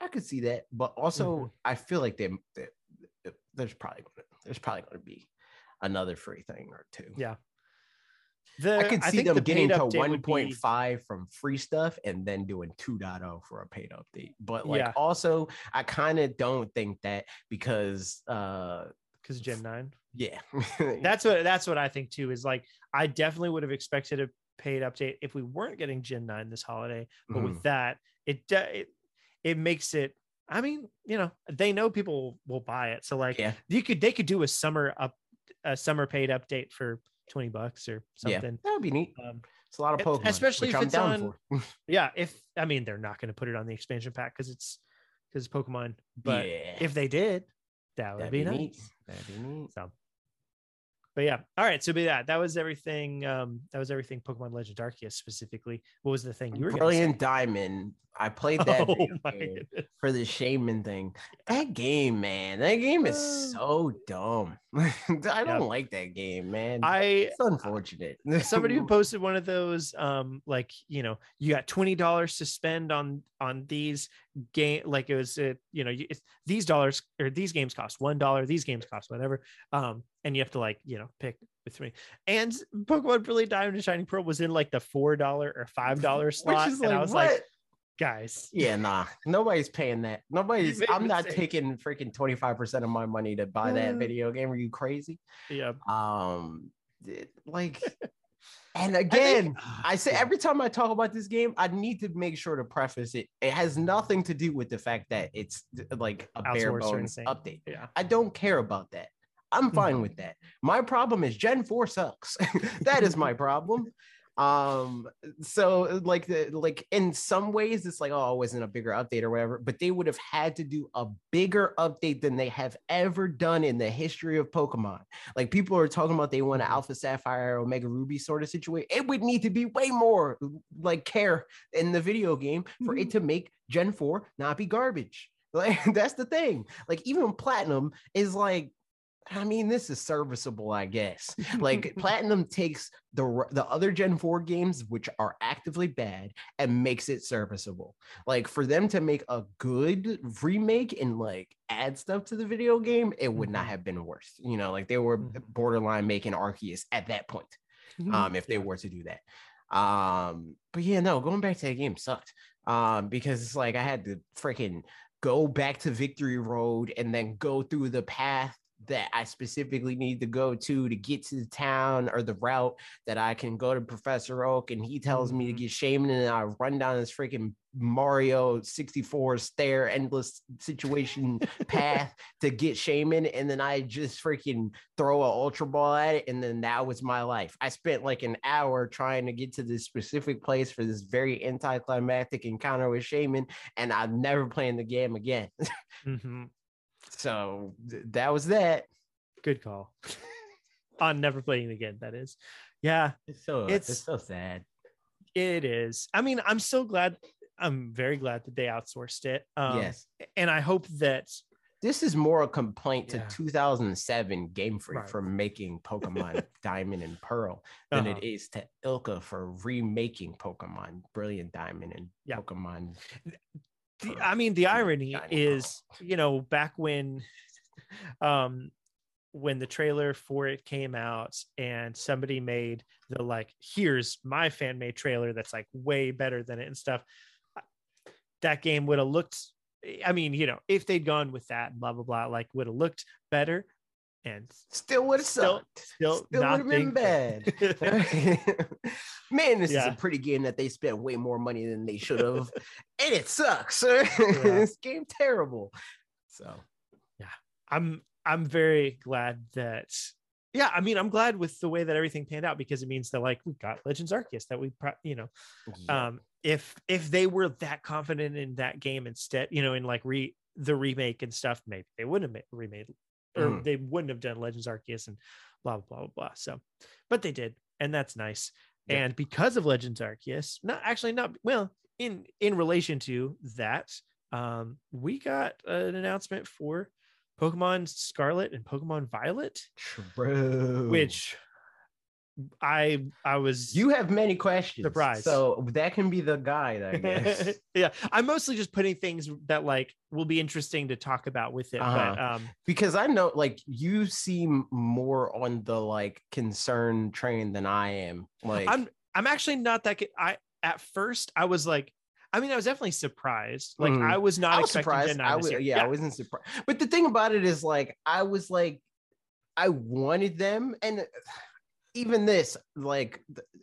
I could see that, but also Mhm. I feel like they, they- there's probably gonna, there's probably going to be another free thing or two. Yeah. The, I could see think them the getting to update would be- 1.5 from free stuff and then doing 2.0 for a paid update. But like Yeah. also, I kind of don't think that because uh because Gen 9. yeah. [LAUGHS] That's what that's what I think too. Is like I definitely would have expected a paid update if we weren't getting Gen 9 this holiday. But Mhm. with that, it do- it it makes it. I mean, you know, they know people will buy it. So like yeah. you could they could do a summer up a summer paid update for 20 bucks or Yeah. something. That would be neat. Um, It's a lot of it- Pokemon. especially which if I'm it's down on- for. [LAUGHS] yeah, if I mean they're not going to put it on the expansion pack because it's because Pokemon. But yeah. if they did, that would that'd be, be, nice. Neat. Neat. So, but yeah, all right. So be that. That was everything. Um, that was everything. Pokemon Legend Arceus specifically. What was the thing you were? Brilliant Diamond. I played [LAUGHS] that Oh video my game goodness. for the Shaymin thing. That game, man. That game is Uh. so dumb. [LAUGHS] I don't like that game, man. I it's unfortunate. [LAUGHS] somebody who [LAUGHS] posted one of those um like you know you got twenty dollars to spend on on these game like it was uh, you know you, it's, these dollars or these games cost one dollar these games cost whatever um and you have to like you know pick with me and Pokemon Brilliant Diamond and Shining Pearl was in like the four dollar or five dollar slot and I like, was like what? Guys [LAUGHS] Yeah, nah. Nobody's paying that. Nobody's I'm not taking freaking 25% of my money to buy that Uh. video game. Are you crazy? yeah Um like [LAUGHS] and I again, think- [SIGHS] I say Yeah. every time I talk about this game, I need to make sure to preface it. It has nothing to do with the fact that it's like a bare Outsourced bones update. yeah I don't care about that. I'm fine Mhm. with that. My problem is Gen 4 sucks. [LAUGHS] that is my problem. Um, so like the like in some ways it's like, oh, it wasn't a bigger update or whatever, but they would have had to do a bigger update than they have ever done in the history of Pokemon. Like people are talking about they want an Mhm. Alpha Sapphire, Omega Ruby sort of situation. It would need to be way more like care in the video game for it to make Gen 4 not be garbage. [LAUGHS] Like that's the thing. Like even Platinum is like I mean, this is serviceable, I guess. Like [LAUGHS] Platinum takes the the other Gen 4 games, which are actively bad, and makes it serviceable. Like for them to make a good remake and like add stuff to the video game, it would not Mhm. have been worth. You know, like they were Mhm. borderline making Arceus at that point um, if they were to do that. Um, but yeah, no, going back to the game sucked. Um, because it's like I had to freaking go back to Victory Road and then go through the path that I specifically need to go to to get to the town or the route that I can go to Professor Oak and he tells me to Mhm. get Shaymin and I run down this freaking Mario 64 stair endless situation path [LAUGHS] to get Shaymin and then I just freaking throw a ultra ball at it and then that was my life. I spent like an hour trying to get to this specific place for this very anticlimactic encounter with Shaymin and I'm never playing the game again. [LAUGHS] Mhm. So th- that was that. good call [LAUGHS] on never playing again that is yeah It's so It's- it's, so sad. It is. I mean, I'm so glad. I'm very glad that they outsourced it. Um, yes. And I hope that. This is more a complaint to 2007 Game Freak Right. for making Pokemon [LAUGHS] Diamond and Pearl than Uh-huh. it is to ILCA for remaking Pokemon Brilliant Diamond and Yeah. Pokemon. The, I mean, the irony is, you know, back when, [LAUGHS] um, when the trailer for it came out and somebody made the like, here's my fan made trailer that's like way better than it and stuff. That game would have looked. I mean, you know, if they'd gone with that, blah blah blah, like would have looked better, and Still would have sucked. still Still not would have been bad. [LAUGHS] [LAUGHS] Man, this is a pretty game that they spent way more money than they should have, [LAUGHS] and it sucks. this game terrible. So yeah, I'm I'm very glad that yeah, I mean I'm glad with the way that everything panned out because it means that like we got Legends Arceus that we pro- you know yeah. um if if they were that confident in that game instead you know in like re the remake and stuff maybe they wouldn't have ma- remade or Mhm. they wouldn't have done Legends Arceus and blah blah blah blah blah so but they did and that's nice Yeah. and because of Legends Arceus not actually not well in in relation to that um we got an announcement for Pokemon Scarlet and Pokemon Violet true. which I I was You have many questions. Surprise. So that can be the guide, I [LAUGHS] guess. yeah, I'm mostly just putting things that like will be interesting to talk about with it. Uh-huh. um, because I know like you seem more on the like concern train than I am. Like I'm I'm actually not that. Good. I at first I was like, I mean, I was definitely surprised. Like Mhm. I was not I was expecting surprised. Gen 9 I was, year. yeah, I wasn't surprised. But the thing about it is like I was like I wanted them and even this like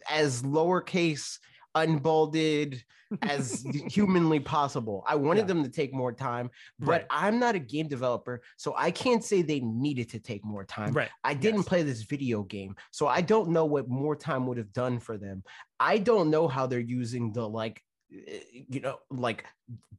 as lowercase unbolded as [LAUGHS] humanly possible. I wanted Yeah. them to take more time, but Right. I'm not a game developer, so I can't say they needed to take more time. right. I didn't Yes. play this video game, so I don't know what more time would have done for them. I don't know how they're using the like, eh, you know, like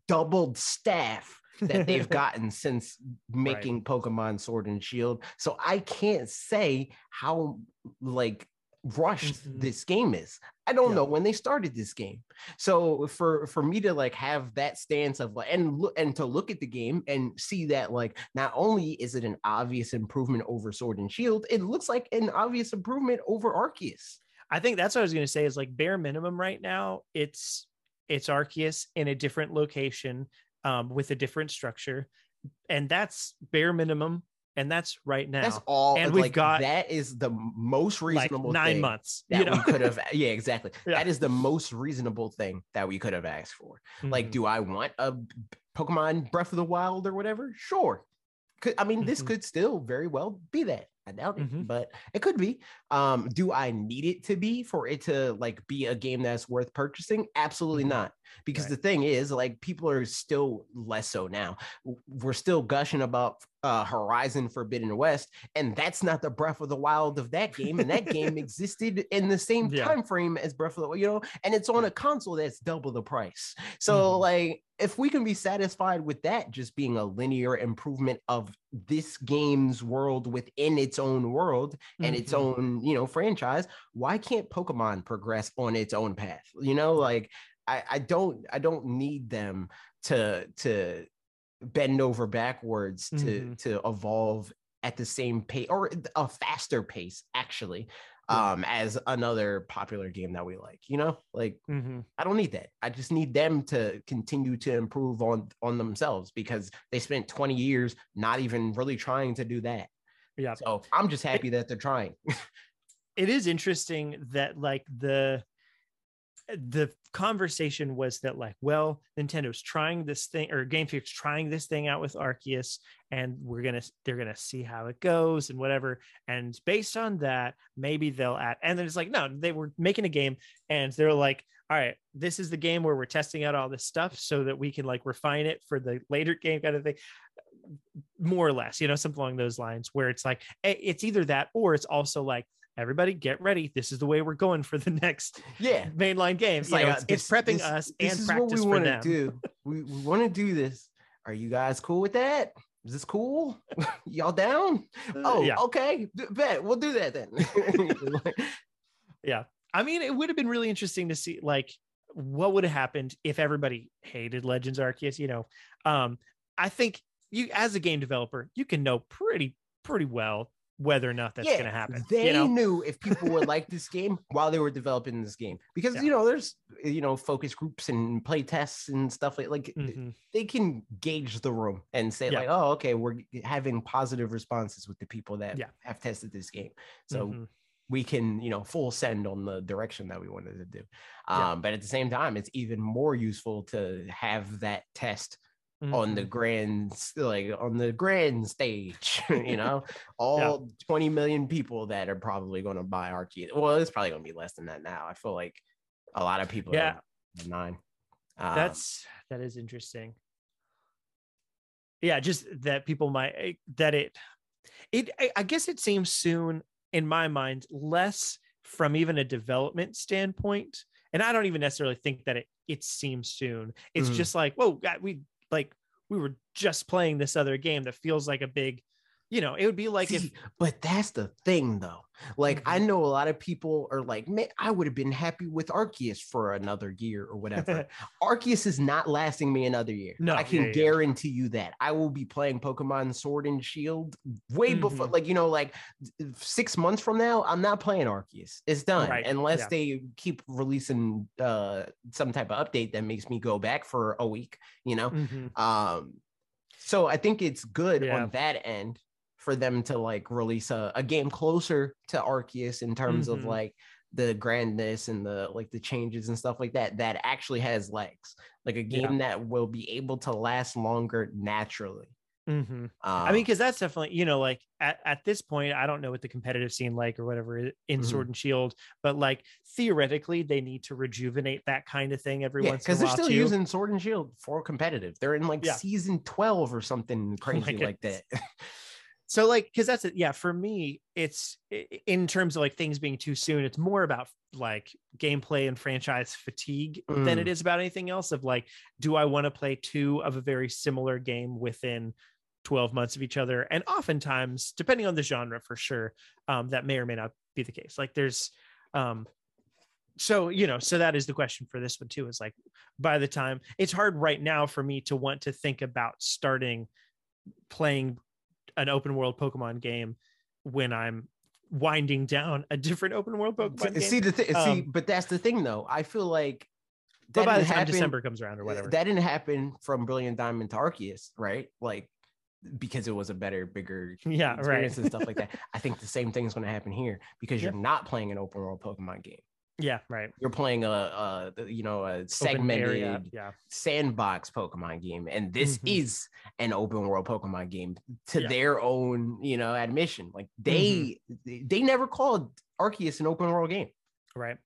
doubled staff that they've [LAUGHS] gotten since making Pokemon Sword and Shield. So I can't say how like rushed Mhm. this game is. I don't Yeah. know when they started this game. So for for me to like have that stance of like and look and to look at the game and see that like not only is it an obvious improvement over Sword and Shield, it looks like an obvious improvement over Arceus. I think that's what I was going to say is like bare minimum right now. It's it's Arceus in a different location um, with a different structure, and that's bare minimum, and that's right now. That's all. And we've like, got, that is the most like reasonable nine thing months. that you know? we could have. [LAUGHS] Yeah, exactly. Yeah. That is the most reasonable thing that we could have asked for. Like, Mhm. do I want a Pokemon Breath of the Wild or whatever? Sure. Could, I mean, this Mhm. could still very well be that. I doubt it, Mhm. but it could be. Um, do I need it to be for it to like be a game that's worth purchasing? Absolutely Mhm. not. Because Right. the thing is, like, people are still less so now. We're still gushing about uh, Horizon Forbidden West, and that's not the Breath of the Wild of that game. And that game [LAUGHS] existed in the same Yeah. time frame as Breath of the Wild, you know, and it's on a console that's double the price. So, Mhm. like, if we can be satisfied with that just being a linear improvement of this game's world within its own world and its Mhm. own, you know, franchise, why can't Pokemon progress on its own path? You know, like I, I don't I don't need them to to bend over backwards to Mhm. to evolve at the same pace or a faster pace actually Yeah. um as another popular game that we like you know like Mhm. I don't need that. I just need them to continue to improve on on themselves because they spent 20 years not even really trying to do that. Yeah. So I'm just happy that they're trying. [LAUGHS] it is interesting that like the the conversation was that like well nintendo's trying this thing or game Freak's trying this thing out with arceus and we're gonna they're gonna see how it goes and whatever. And based on that maybe they'll add and then it's like no they were making a game and they're like all right this is the game where we're testing out all this stuff so that we can like refine it for the later game kind of thing. More or less you know something along those lines where it's like eh, it's either that or it's also like everybody get ready this is the way we're going for the [LAUGHS] next yeah. mainline games. You know, like, it's, uh, it's prepping this- us This and is practice what we for want to do. [LAUGHS] We, we want to do this. Are you guys cool with that? Is this cool? [LAUGHS] Y'all down? Oh, yeah okay. Bet we'll do that then. yeah i mean it would have been really interesting to see like what would have happened if everybody hated legends arceus you know um i think you as a game developer you can know pretty pretty well whether or not that's going to happen They you know knew if people would like [LAUGHS] this game while they were developing this game because Yeah. you know there's you know focus groups and play tests and stuff like like Mhm. they can gauge the room and say Yeah. like oh okay we're having positive responses with the people that Yeah. have tested this game so Mhm. we can you know full send on the direction that we wanted to do Yeah. um but at the same time it's even more useful to have that test on the Mhm. grand like on the grand stage [LAUGHS] you [LAUGHS] know all 20 million people that are probably going to buy arcade well it's probably going to be less than that now i feel like a lot of people Yeah. are nine um, that's that is interesting yeah just that people might eh, that it it I- guess it seems soon in my mind less from even a development standpoint and i don't even necessarily think that it it seems soon it's Mhm. just like whoa God, we like we were just playing this other game that feels like a big you know, it would be like See, if but that's the thing though. Like I Mhm. know a lot of people are like, man, I would have been happy with Arceus for another year or whatever. [LAUGHS] Arceus is not lasting me another year. No, I can yeah, yeah. guarantee you that. I will be playing Pokemon Sword and Shield way before, Mhm. like you know, like six months from now. I'm not playing Arceus. It's done Right, unless yeah. they keep releasing uh some type of update that makes me go back for a week. You know, Mhm. um, so I think it's good Yeah. on that end for them to like release a, a game closer to Arceus in terms Mhm. of like the grandness and the like the changes and stuff like that that actually has legs like a Yeah. game that will be able to last longer naturally Mhm. um, I mean, because that's definitely, you know, like at, at this point, I don't know what the competitive scene like or whatever in Mhm. Sword and Shield, but like theoretically, they need to rejuvenate that kind of thing every yeah once because they're still too. using sword and shield for competitive they're in like Yeah. season 12 or something [LAUGHS] crazy like that [LAUGHS] so like because that's it. Yeah for me it's in terms of like things being too soon it's more about like gameplay and franchise fatigue than Mm. it is about anything else of like do i want to play two of a very similar game within 12 months of each other? And oftentimes depending on the genre for sure um, that may or may not be the case. Like there's um so you know so that is the question for this one too is like by the time it's hard right now for me to want to think about starting playing an open world Pokemon game when I'm winding down a different open world Pokemon game. see the thing see Um, but that's the thing though i feel like but by the time happen- December comes around or whatever. That didn't happen from Brilliant Diamond to Arceus, right? Like because it was a better, bigger Yeah, right. experience and stuff like [LAUGHS] that. I think the same thing is going to happen here because Yeah. you're not playing an open world Pokemon game. Yeah, right. You're playing a, a you know a segmented Yeah. sandbox Pokemon game, and this Mhm. is an open world Pokemon game to Yeah. Mm-hmm. their own you know admission. Like they they never called Arceus an open world game Right.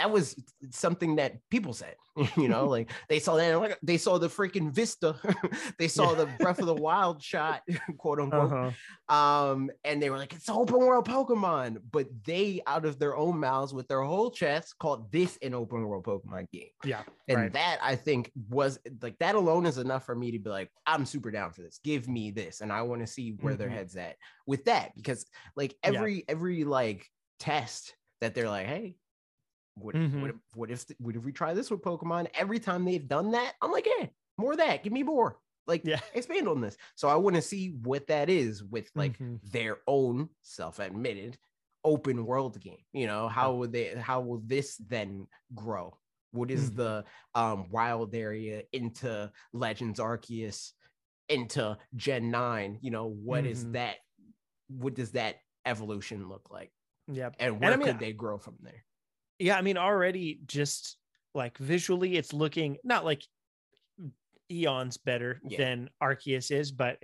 That was something that people said, [LAUGHS] you know, [LAUGHS] like they saw that, they saw the freaking Vista, [LAUGHS] they saw the Breath of the Wild shot, quote unquote, Uh-huh. um, and they were like, it's open world Pokemon, but they, out of their own mouths, with their whole chest, called this an open world Pokemon game, Yeah. and Right. that I think was like that alone is enough for me to be like, I'm super down for this. Give me this, and I want to see where their Mhm. heads at with that because like Yeah. every every like test that they're like, hey, what, Mhm. what, if, what if what if we try this with Pokemon? Every time they've done that, I'm like, yeah, more of that. Give me more. Like, Yeah. [LAUGHS] expand on this. So I want to see what that is with like Mhm. their own self-admitted open world game. You know, how would they? How will this then grow? What is Mhm. the um wild area into Legends Arceus into Gen Nine? You know, what is Mhm. that? What does that evolution look like? Yeah. And where I mean, could they grow from there? Yeah. I mean, already just like visually, it's looking not like eons better Yeah. than Arceus is, but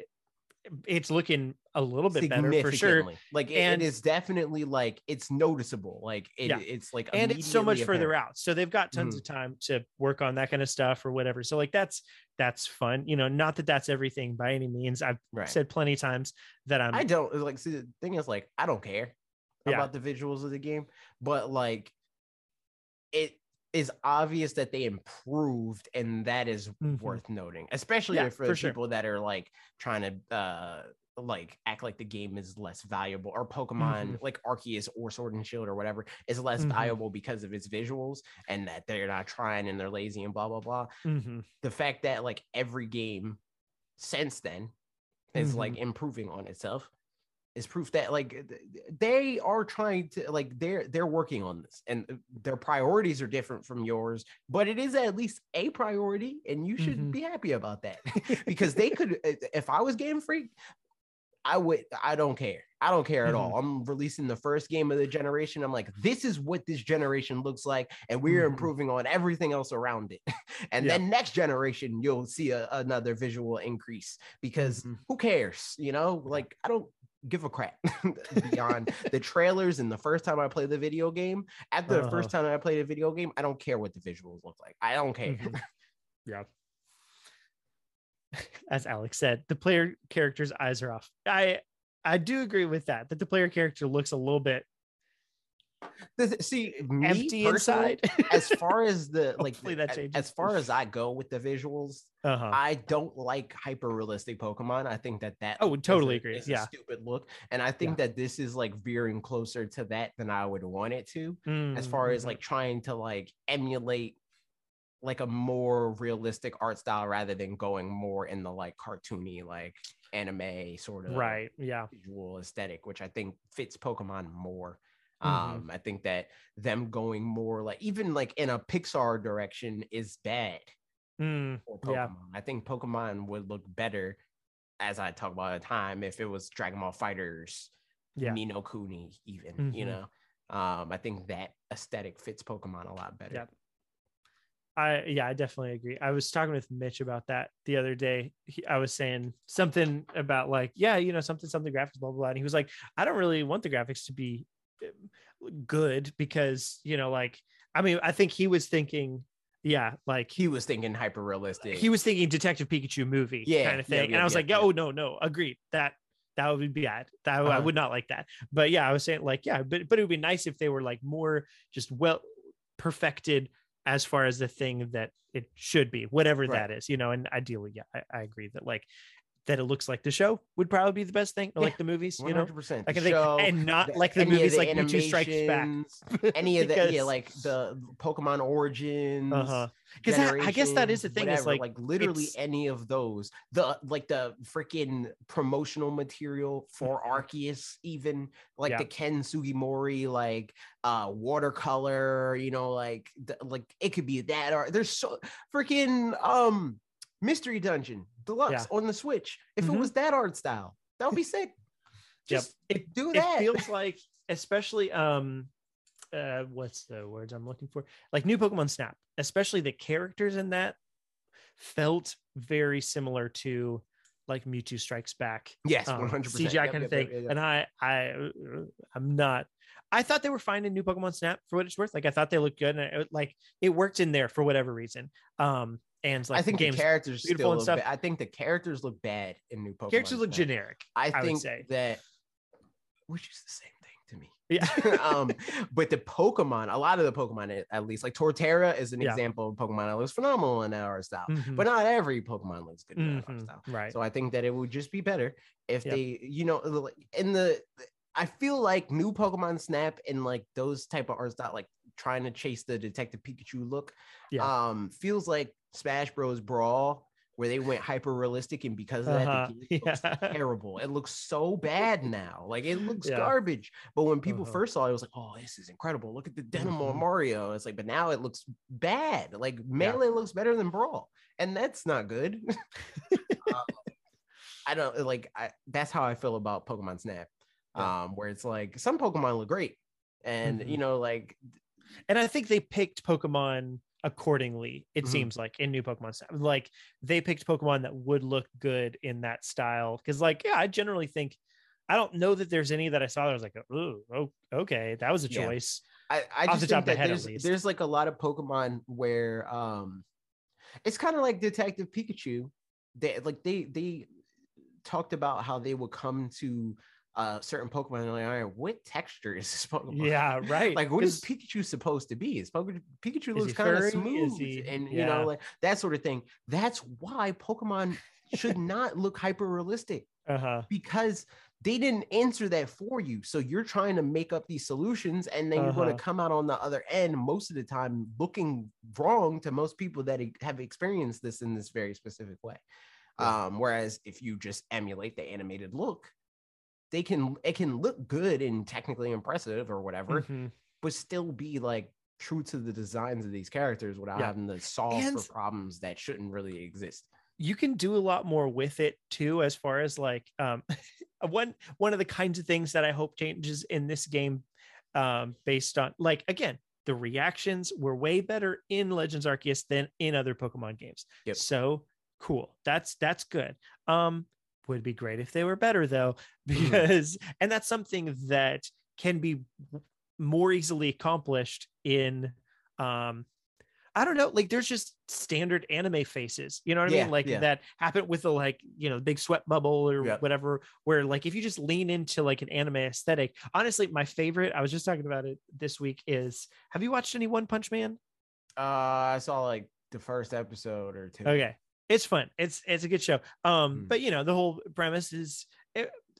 it's looking a little bit better for sure. Like it- And- it is definitely like it's noticeable. Like it, Yeah. it's like and it's so much immediately further out so they've got tons Mhm. of time to work on that kind of stuff or whatever so like that's that's fun you know not that that's everything by any means i've Right. said plenty of times that i'm I don't like see the thing is like I don't care Yeah. about the visuals of the game, but like it is obvious that they improved and that is Mhm. worth noting, especially Yeah, for, for sure. people that are like trying to uh like act like the game is less valuable or Pokemon Mhm. like Arceus or Sword and Shield or whatever is less Mhm. valuable because of its visuals and that they're not trying and they're lazy and blah blah blah. Mhm. the fact that like every game since then is Mm-hmm. like improving on itself is proof that like they are trying to like they're they're working on this and uh, their priorities are different from yours but it is at least a priority and you should Mhm. be happy about that [LAUGHS] because they could if i was game freak I would I don't care. I don't care at Mm-hmm. all. I'm releasing the first game of the generation. I'm like, this is what this generation looks like, and we're Mhm. improving on everything else around it. [LAUGHS] and Yeah. then next generation, you'll see a, another visual increase because Mhm. who cares? You know, like I don't give a crap [LAUGHS] beyond [LAUGHS] the trailers and the first time I played the video game. After the first Uh-huh. time I played a video game, I don't care what the visuals look like. I don't care. Mhm. [LAUGHS] yeah as alex said the player character's eyes are off i i do agree with that that the player character looks a little bit The see, me empty inside. [LAUGHS] as far as the like, changes. as far as I go with the visuals, uh-huh. I don't like hyper realistic Pokemon. I think that that Oh, is totally a- agree. Yeah. stupid look, and I think that this is like veering closer to that than I would want it to. As far as Mhm. like trying to like emulate like a more realistic art style rather than going more in the like cartoony like anime sort of right, yeah, visual aesthetic, which I think fits Pokemon more. Mhm. Um, I think that them going more like even like in a Pixar direction is bad Mm. Yeah. I think Pokemon would look better, as I talk about at the time, if it was Dragon Ball FighterZ, yeah. Ni no Kuni, even, you Mhm. know. Um, I think that aesthetic fits Pokemon a lot better. Yep. I yeah, I definitely agree. I was talking with Mitch about that the other day. He, I was saying something about like, yeah, you know, something, something graphics, blah blah blah. And he was like, I don't really want the graphics to be good because you know, like, I mean, I think he was thinking, yeah, like He was thinking hyper realistic. he was thinking Detective Pikachu movie Yeah, kind of thing. yeah, and I was yeah, like, yeah. oh no, no, agreed. That that would be bad. That I Uh-huh. would not like that. But yeah, I was saying like, yeah, but but it would be nice if they were like more just well perfected as far as the thing that it should be, whatever Right. that is, you know. And ideally, yeah, I, I agree that like that it looks like the show would probably be the best thing, or like the movies, you know. I can think, and not like the movies like Mewtwo Strikes Back. [LAUGHS] Any of the yeah, like the Pokemon Origins. Uh-huh. Because I guess that is the thing is whatever, like, literally any of those the like the freaking promotional material for [LAUGHS] Arceus even like Yeah. the Ken Sugimori like uh watercolor you know like the, like it could be that or there's so freaking um mystery dungeon deluxe on the Switch. If Mhm. it was that art style that would be sick. [LAUGHS] Yep. just do that. it feels [LAUGHS] like especially um uh what's the words i'm looking for? Like new pokemon snap especially the characters in that felt very similar to like mewtwo strikes back. Yes um, 100% cgi Yep, kind of thing. yep, yep, yep. and i i uh, i'm not i thought they were fine in new pokemon snap for what it's worth. Like i thought they looked good and it, like it worked in there for whatever reason. Um and like I think the the characters beautiful still and look stuff. ba- I think the characters look bad in new Pokemon. characters look generic I I think that, which is the same thing to me. yeah [LAUGHS] um, but the Pokemon, a lot of the Pokemon, at- least like Torterra is an Yeah. example of Pokemon that looks phenomenal in our style. Mhm. But not every Pokemon looks good in art Mhm. style. right So I think that it would just be better if Yep. they, you know, in the. I feel like new Pokemon Snap and like those type of art style, like trying to chase the Detective Pikachu look, Yeah. um, feels like Smash Bros. Brawl, where they went hyper realistic, and because of that, Uh-huh. the game [LAUGHS] looks Yeah. terrible. It looks so bad now. Like it looks Yeah. garbage. But when people Uh-huh. first saw it, it was like, oh, this is incredible. Look at the denim on Mhm. Mario. It's like, but now it looks bad. Like Melee looks better than Brawl, and that's not good. Uh, [LAUGHS] [LAUGHS] I don't like. I that's how I feel about Pokemon Snap. Um, where it's like some Pokemon look great, and you Mhm. know, like and I think they picked Pokemon accordingly. It Mhm. seems like in new Pokemon, Snap. like they picked Pokemon that would look good in that style. Because, like, yeah, I generally think I don't know that there's any that I saw that I was like, oh, oh okay, that was a Yeah. choice. I, I just the top think that head, there's, there's like a lot of Pokemon where um it's kind of like Detective Pikachu. They like they they talked about how they would come to uh certain Pokemon and like, what texture is this [LAUGHS] Pokemon? Yeah, right. Like what is Pikachu supposed to be? Is Pokemon Pikachu looks kind of smooth he- and you know like that sort of thing. That's why Pokemon should [LAUGHS] not look hyper realistic uh-huh. because they didn't answer that for you. So you're trying to make up these solutions, and then you're going Uh-huh. to come out on the other end most of the time looking wrong to most people that have experienced this in this very specific way. Yeah. Um, whereas if you just emulate the animated look, they can it can look good and technically impressive or whatever, Mhm. but still be like true to the designs of these characters without Yeah. having to solve And- for problems that shouldn't really exist. you can do a lot more with it too as far as like um [LAUGHS] one one of the kinds of things that i hope changes in this game um based on like again the reactions were way better in legends arceus than in other pokemon games Yep. so cool that's that's good um would be great if they were better though Mhm. [LAUGHS] because and that's something that can be more easily accomplished in um I don't know, like there's just standard anime faces, you know what I Yeah, mean? Like yeah. that happen with the like, you know, big sweat bubble or Yep. whatever, where like if you just lean into like an anime aesthetic, honestly, my favorite, I was just talking about it this week, is have you watched any One Punch Man? Uh, I saw like the first episode or two. Okay. It's fun. It's it's a good show. Um, Mm. but you know, the whole premise is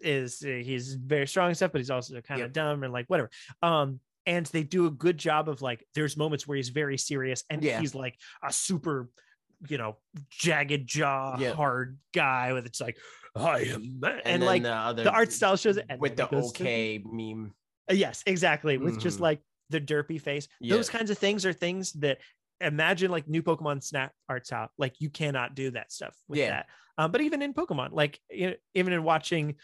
is uh, he's very strong and stuff, but he's also kind of Yep. dumb and like whatever. Um, and they do a good job of like there's moments where he's very serious and Yeah. he's like a super, you know, jagged jaw, Yep. hard guy with it's like I am man," and, like the, other, the art style shows it with the goes to- okay meme. Yes, exactly. With just Mhm. like the derpy face. Those kinds of things are things that imagine like new Pokemon Snap arts out. Like you cannot do that stuff with Yeah. that. Um, but even in Pokemon, like you know, even in watching,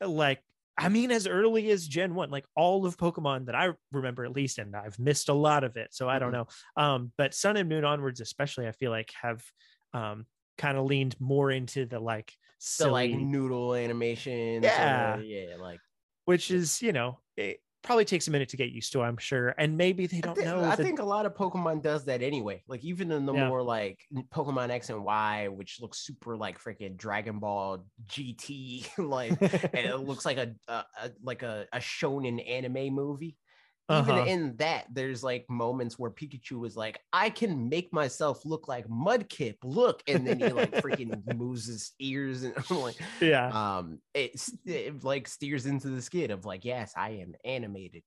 like I mean, as early as Gen One, like all of Pokemon that I remember at least, and I've missed a lot of it, so I don't know. Um, but Sun and Moon onwards, especially, I feel like have um kind of leaned more into the like The like noodle animation. Yeah. yeah, like which is you know it probably takes a minute to get used to i'm sure and maybe they don't think, know I think a lot of Pokemon does that anyway. Like even in the Yeah. more like Pokemon X and Y, which looks super like freaking Dragon Ball GT, [LAUGHS] like and it looks like a, a, a like a, a shonen anime movie. Uh-huh. Even in that, there's like moments where Pikachu was like, "I can make myself look like Mudkip. Look!" And then he like freaking [LAUGHS] moves his ears, and [LAUGHS] I'm like, yeah um, it's it like steers into the skid of like, "Yes, I am animated."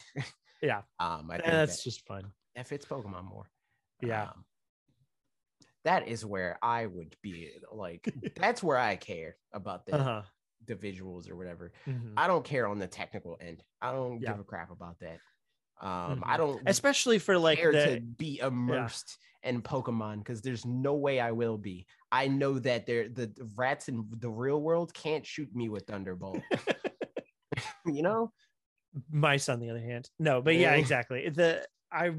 Yeah. [LAUGHS] um, I think and that's that, just fun that fits Pokemon more. yeah Um, that is where I would be like, that's where I care about the uh-huh the visuals or whatever. Mhm. I don't care on the technical end. I don't Yeah. give a crap about that. Um, I Mhm. don't especially for like the to be immersed in Pokemon because there's no way I will be. I know that they're the rats in the real world can't shoot me with Thunderbolt. [LAUGHS] [LAUGHS] you know? mice on the other hand no but yeah Yeah. exactly the i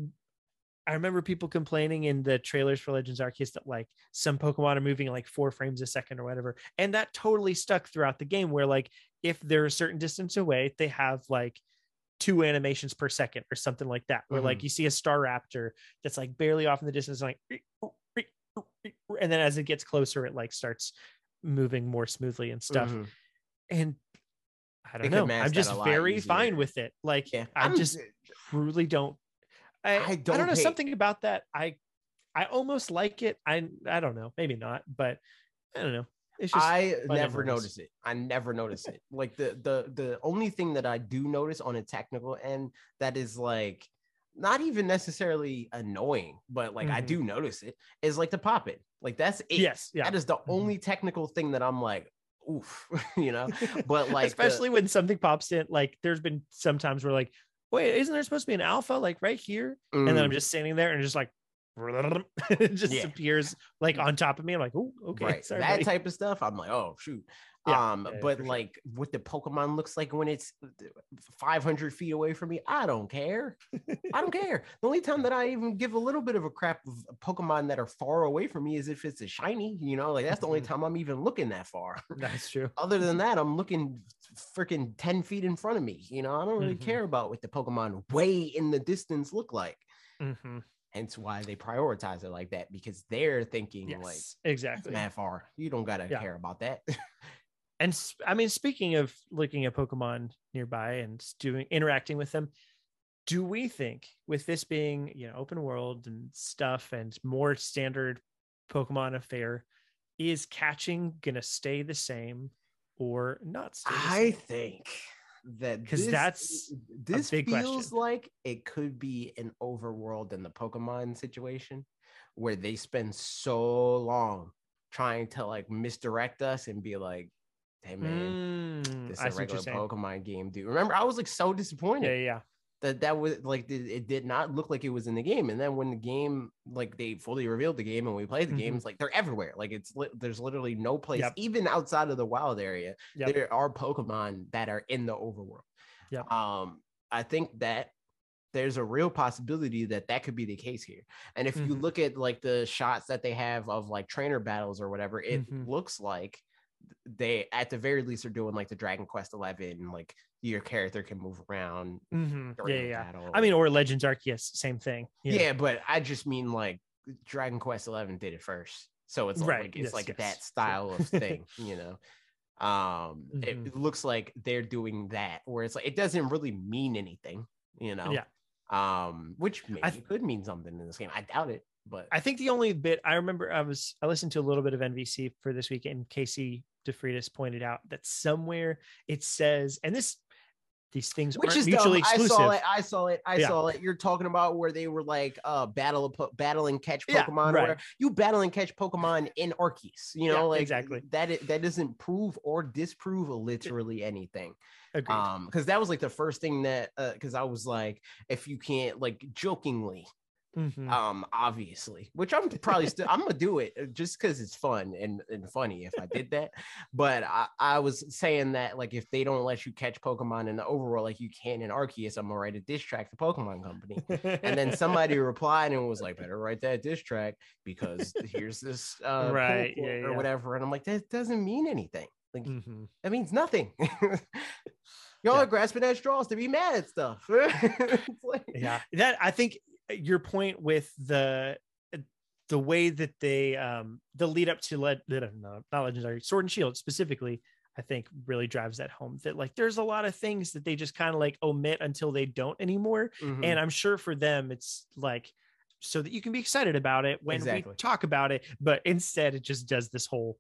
i remember people complaining in the trailers for legends arceus that like some pokemon are moving like four frames a second or whatever and that totally stuck throughout the game where like if they're a certain distance away they have like two animations per second or something like that where like Mhm. you see a Staraptor that's like barely off in the distance like and then as it gets closer it like starts moving more smoothly and stuff Mhm. and I don't could know. I'm just very fine with it. Like Yeah. I I'm- just truly don't. I, I I don't don't know hate- something about that. I I almost like it. I I don't know. Maybe not, but I don't know. It's just I never notice it. I never notice it. Like the the the only thing that I do notice on a technical end that is like not even necessarily annoying, but like I Mhm. do notice it is like the pop it. Like that's it. yes, yeah. That is the Mhm. only technical thing that I'm like, oof, [LAUGHS] you know. [LAUGHS] But like the- especially when something pops in. Like there's been sometimes where like, wait, isn't there supposed to be an alpha like right here? And then I'm Mm, just standing there and just like. It [LAUGHS] just Yeah. appears like on top of me. I'm like, oh, okay. right. sorry, that buddy." type of stuff. I'm like, oh shoot. Yeah, um, yeah, but for sure. like what the Pokemon looks like when it's 500 feet away from me, I don't care. I don't care. The only time that I even give a little bit of a crap of Pokemon that are far away from me is if it's a shiny, you know, like that's the only Mhm. time I'm even looking that far. [LAUGHS] That's true. [LAUGHS] Other than that, I'm looking freaking 10 feet in front of me. You know, I don't really Mhm. care about what the Pokemon way in the distance look like. Mhm. Hence why they prioritize it like that because they're thinking like exactly. that far. You don't gotta Yeah. care about that. [LAUGHS] And i mean, speaking of looking at Pokemon nearby and doing interacting with them, do we think with this being you know open world and stuff and more standard Pokemon affair, is catching gonna stay the same or not? I same? think that 'Cause this- that's this big feels question. like it could be an overworld in the Pokemon situation where they spend so long trying to like misdirect us and be like, hey man, Mm, this is see a regular. Pokemon game, dude. Remember, I was like so disappointed yeah, yeah. That that was like it did not look like it was in the game and then when the game like they fully revealed the game and we played the game Mhm. it's like they're everywhere like it's li- there's literally no place Yep. even outside of the wild area Yep. there are pokemon that are in the overworld yeah um i think that there's a real possibility that that could be the case here and if you Mhm. look at like the shots that they have of like trainer battles or whatever it Mhm. looks like they at the very least are doing like the dragon quest 11 like your character can move around Mhm. Yeah, during yeah, yeah. battle. I mean, or Legends Arceus, same thing. know. yeah, but I just mean like Dragon Quest Eleven did it first, so it's Right, like it's yes, like yes, that style of thing, [LAUGHS] you know. Um, it, Mhm. it looks like they're doing that, where it's like it doesn't really mean anything, you know. Yeah. Um, which maybe th- could mean something in this game. I doubt it, but I think the only bit I remember I was I listened to a little bit of NVC for this week, and Casey DeFreitas pointed out that somewhere it says, and this these things which aren't is mutually dumb. exclusive. I saw it. I saw it. I Yeah. saw it. You're talking about where they were like uh battle of po- battle and catch Pokemon. or right. whatever. You battle and catch Pokemon in Arceus. You know, Yeah, like exactly. that. i- That doesn't prove or disprove literally anything. Agreed. Um, because that was like the first thing that uh because I was like, if you can't like jokingly Mhm. um obviously which i'm probably still i'm gonna do it uh, just because it's fun and, and funny if i did that but I, I was saying that like if they don't let you catch pokemon in the overworld like you can in arceus i'm gonna write a diss track to pokemon company and then somebody [LAUGHS] replied and was like better write that diss track because here's this uh Right, yeah, or yeah. whatever and i'm like that doesn't mean anything like Mhm. that means nothing [LAUGHS] y'all Yeah. are grasping at straws to be mad at stuff [LAUGHS] like- yeah that i think your point with the uh, the way that they um the lead up to let no, not legends are sword and shield specifically i think really drives that home that like there's a lot of things that they just kind of like omit until they don't anymore Mhm. and i'm sure for them it's like so that you can be excited about it when Exactly. we talk about it but instead it just does this whole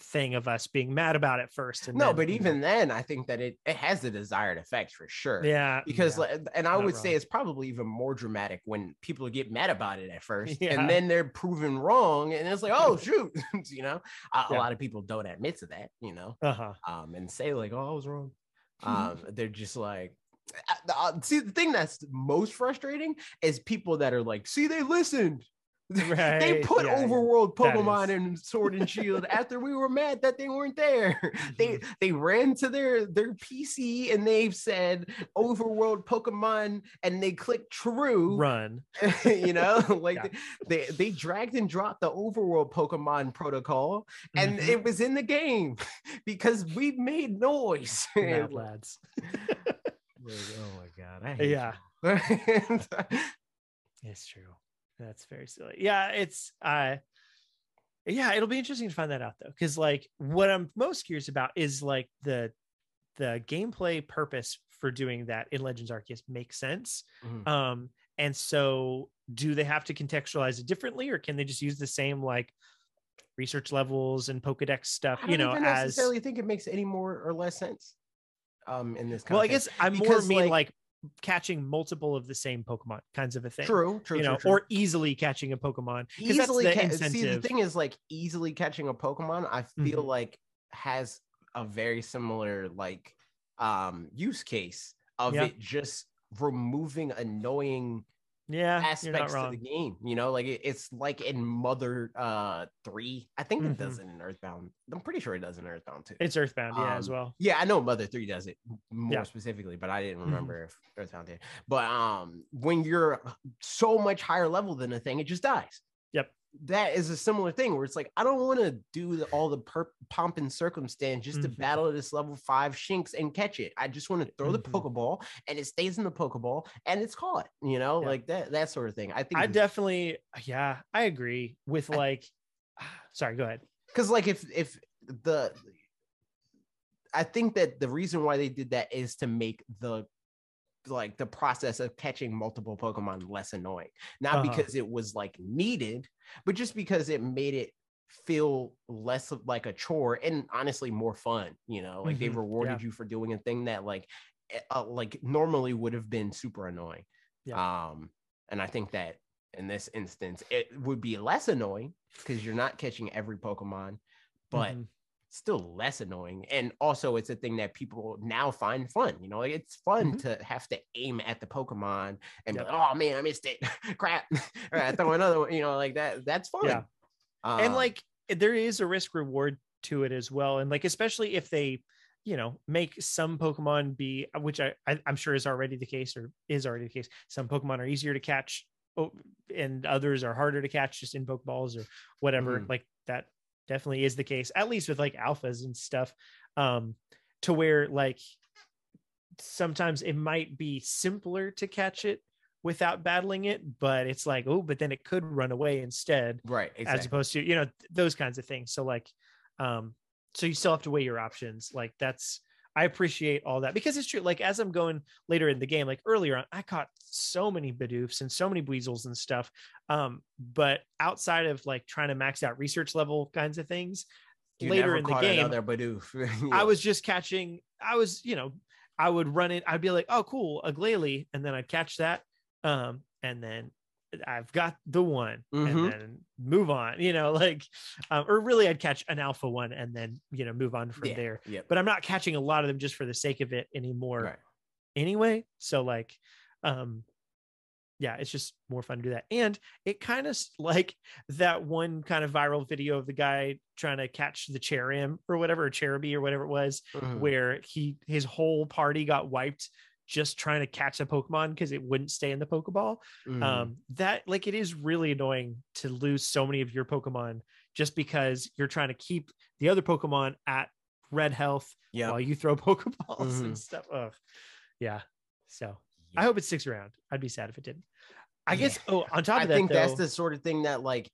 thing of us being mad about it first and no then, but you know, even then i think that it, it has the desired effect for sure. Yeah because yeah. like, and i Not would say it's probably even more dramatic when people get mad about it at first Yeah. and then they're proven wrong and it's like oh [LAUGHS] shoot [LAUGHS] you know? A, a lot of people don't admit to that you know? Uh-huh. Um and say like oh i was wrong. Um they're just like see the thing that's most frustrating is people that are like see they listened they put yeah, yeah. overworld That pokemon is- in sword and shield after we were mad that they weren't there [LAUGHS] they Mm-hmm. they ran to their their pc and they've said overworld pokemon and they clicked true run [LAUGHS] you know [LAUGHS] like Yeah. they they dragged and dropped the overworld pokemon protocol and Mhm. it was in the game because we made noise Mad lads Like, oh my god I hate Yeah. It's true. That's very silly. Yeah, it's uh yeah, it'll be interesting to find that out though. Cause like what I'm most curious about is like the the gameplay purpose for doing that in Legends Arceus makes sense. Mhm. Um, and so do they have to contextualize it differently, or can they just use the same like research levels and Pokedex stuff, you know, as necessarily think it makes any more or less sense um in this well, I guess I more because, mean like- like, catching multiple of the same Pokemon kinds of a thing. true true you know, true. or easily catching a Pokemon because that's easily the ca- incentive. see the thing is like easily catching a pokemon i feel Mhm. like has a very similar like um use case of Yeah. it just removing annoying yeah, aspects to wrong. the game you know like it, it's like in mother uh three i think Mhm. it does it in earthbound i'm pretty sure it does in earthbound too It's Earthbound, yeah, as Um, well. yeah, I know Mother 3 does it more Yeah. specifically, but I didn't Mhm. remember if Earthbound did. But um when you're so much higher level than a thing, it just dies. That is a similar thing where it's like I don't want to do the, all the per- pomp and circumstance just to Mhm. battle this level five Shinx and catch it. I just want to throw the Mhm. Pokeball and it stays in the Pokeball and it's caught. You know, Yeah. like that that sort of thing. I think I definitely, yeah, I agree with I- like. [SIGHS] Sorry, go ahead. because like if if the i think that the reason why they did that is to make the like the process of catching multiple pokemon less annoying. Not Uh-huh. because it was like needed but just because it made it feel less of like a chore and honestly more fun you know? Like they Mhm, rewarded you for doing a thing that like eh, uh, like normally would have been super annoying. Um and i think that in this instance it would be less annoying because you're not catching every pokemon but Mhm. Still less annoying and also it's a thing that people now find fun you know like it's fun Mhm. to have to aim at the pokemon and be like, oh man i missed it [LAUGHS] crap [LAUGHS] all right throw another one you know like that that's fun Yeah. and Um, like there is a risk reward to it as well and like especially if they you know make some pokemon be which I, I i'm sure is already the case or is already the case some pokemon are easier to catch oh, and others are harder to catch just in pokeballs or whatever Mhm. like that definitely is the case at least with like alphas and stuff um to where like sometimes it might be simpler to catch it without battling it, but it's like, oh, but then it could run away instead, Right. as opposed to, you know, th- those kinds of things. So like, um, so you still have to weigh your options. Like that's I appreciate all that because it's true. Like as I'm going later in the game, like earlier on, I caught so many Bidoofs and so many Weasels and stuff. Um, but outside of like trying to max out research level kinds of things, You later in the game, Bidoof. [LAUGHS] I was just catching. I was, you know, I would run it. I'd be like, "Oh, cool, a Glalie," and then I'd catch that, um, and then I've got the one, Mhm. and then move on. You know, [LAUGHS] like, um, or really, I'd catch an alpha one and then you know move on from yeah, there. Yeah. But I'm not catching a lot of them just for the sake of it anymore, Right. anyway. So like, um, yeah, it's just more fun to do that. And it kind of [LAUGHS] like that one kind of viral video of the guy trying to catch the Cherrim or whatever, or cherubi or whatever it was, Mhm. where he his whole party got wiped just trying to catch a Pokemon because it wouldn't stay in the Pokeball. Mhm. Um, that like it is really annoying to lose so many of your Pokemon just because you're trying to keep the other Pokemon at red health yeah. while you throw [LAUGHS] Pokeballs Mhm. and stuff. Ugh. Yeah. So Yeah. I hope it sticks around. I'd be sad if it didn't. I guess. Oh, on top of I that, I think that's the sort of thing that like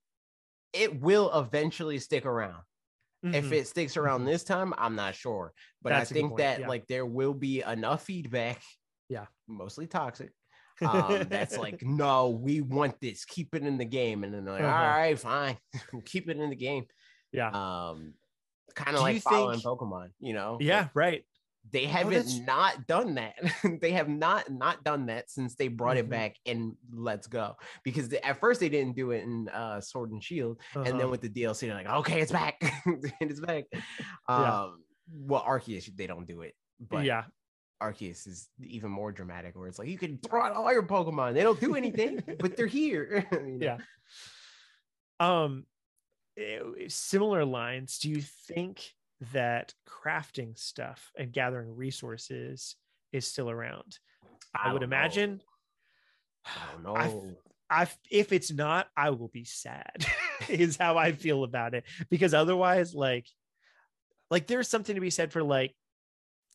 it will eventually stick around. If Mhm. it sticks around Mhm. this time, I'm not sure. But That's I think that yeah. like there will be enough feedback. Yeah. Mostly toxic. Um, that's like, [LAUGHS] no, we want this. Keep it in the game. And then they're like, Uh-huh. all right, fine. [LAUGHS] Keep it in the game. yeah, Um kind of like following think- Pokemon, you know? Like, yeah, right. they Oh, haven't that's- not done that. [LAUGHS] they have not not done that since they brought Mhm. it back in Let's Go. Because they, at first they didn't do it in uh, Sword and Shield, and Uh-huh. then with the DLC, they're like, okay, it's back, it's back. Yeah. Um, well, Arceus they don't do it, but yeah, Arceus is even more dramatic, where it's like you can throw out all your Pokemon, they don't do anything, but they're here. [LAUGHS] you know? Yeah. um eh, similar lines do you think that crafting stuff and gathering resources is still around i, would don't know. imagine I don't [SIGHS] know. I I if it's not, I will be sad. [LAUGHS] is how I feel about it because otherwise, like, like there's something to be said for like,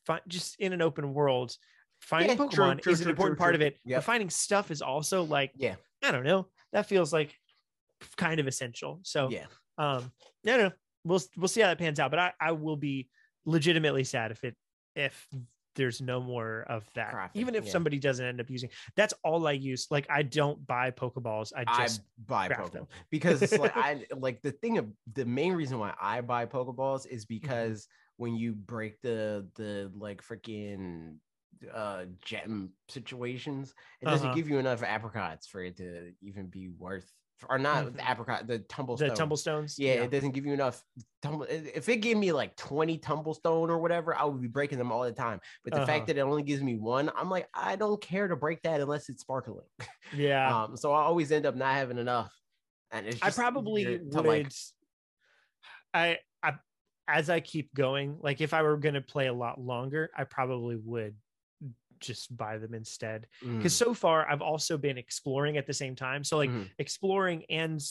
fi- just in an open world, finding Yeah, Pokemon true, true, is an true, important true, part true. of it. Yep. But finding stuff is also like, yeah, I don't know, that feels like kind of essential. So, yeah. um, no, no, we'll we'll see how that pans out. But I I will be legitimately sad if it if there's no more of that. Crafting, Even if yeah. somebody doesn't end up using that's all I use. Like I don't buy Pokeballs. I I just buy craft Pokemon them. because it's like [LAUGHS] I like the thing of the main reason why I buy Pokeballs is Mm-hmm. When you break the the like freaking uh gem situations, it doesn't Uh-huh. give you enough apricorns for it to even be worth or not the apricorn the tumble the tumblestones. yeah, it doesn't give you enough. Tumble, if it gave me like 20 tumblestone or whatever, I would be breaking them all the time. But the Uh-huh. fact that it only gives me one, I'm like, I don't care to break that unless it's sparkling. [LAUGHS] yeah. Um, so I always end up not having enough. And it's I probably would. like, I, as I keep going, like if I were going to play a lot longer, I probably would just buy them instead. Because mm, so far, I've also been exploring at the same time. So like mhm. exploring and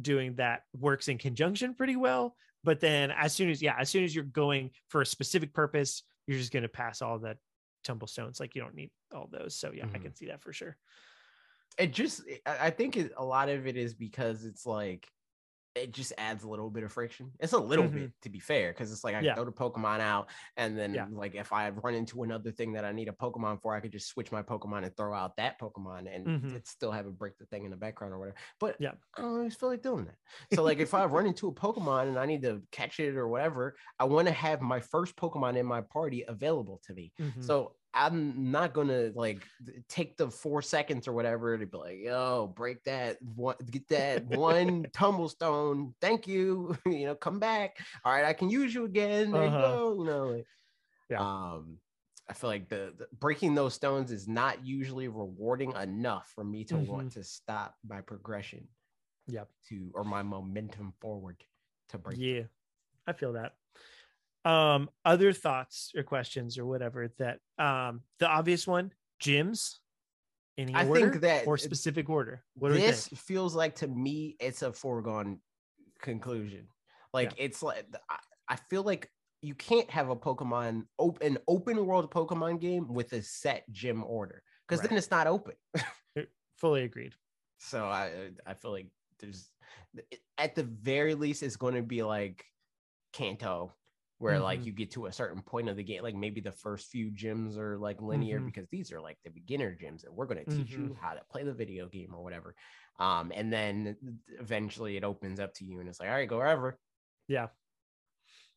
doing that works in conjunction pretty well. But then as soon as yeah, as soon as you're going for a specific purpose, you're just going to pass all the tumblestones. Like you don't need all those. So yeah, I Mhm. can see that for sure. it just I I think it, a lot of it is because it's like it just adds a little bit of friction. It's a little bit to be fair, because it's like I Mm-hmm. Yeah. throw the Pokemon out, and then Yeah. like if I run into another thing that I need a Pokemon for, I could just switch my Pokemon and throw out that Pokemon and Mhm. it still have it break the thing in the background or whatever. But Yeah. I don't always feel like doing that. So like if I [LAUGHS] run into a Pokemon and I need to catch it or whatever, I want to have my first Pokemon in my party available to me. Mhm. So I'm not gonna like take the four seconds or whatever to be like, yo, break that one, get that one [LAUGHS] tumblestone. Thank you. [LAUGHS] you know, come back. All right, I can use you again. There Uh-huh. you go. You know, like, Yeah. um, I feel like the, the breaking those stones is not usually rewarding enough for me to want to stop my progression. Yep. To or my momentum forward to break. Yeah, I feel that. Um, other thoughts or questions or whatever that um the obvious one, gyms. Any I order think that or specific order. What this feels like to me it's a foregone conclusion like it's like I, I feel like you can't have a pokemon open an open world pokemon game with a set gym order because Right. then it's not open [LAUGHS] fully agreed So I I feel like there's at the very least it's going to be like Kanto, where like Mhm. you get to a certain point of the game, like maybe the first few gyms are like linear Mhm. because these are like the beginner gyms and we're going to teach you Mhm. how to play the video game or whatever. Um, and then eventually it opens up to you and it's like, all right, go wherever. Yeah.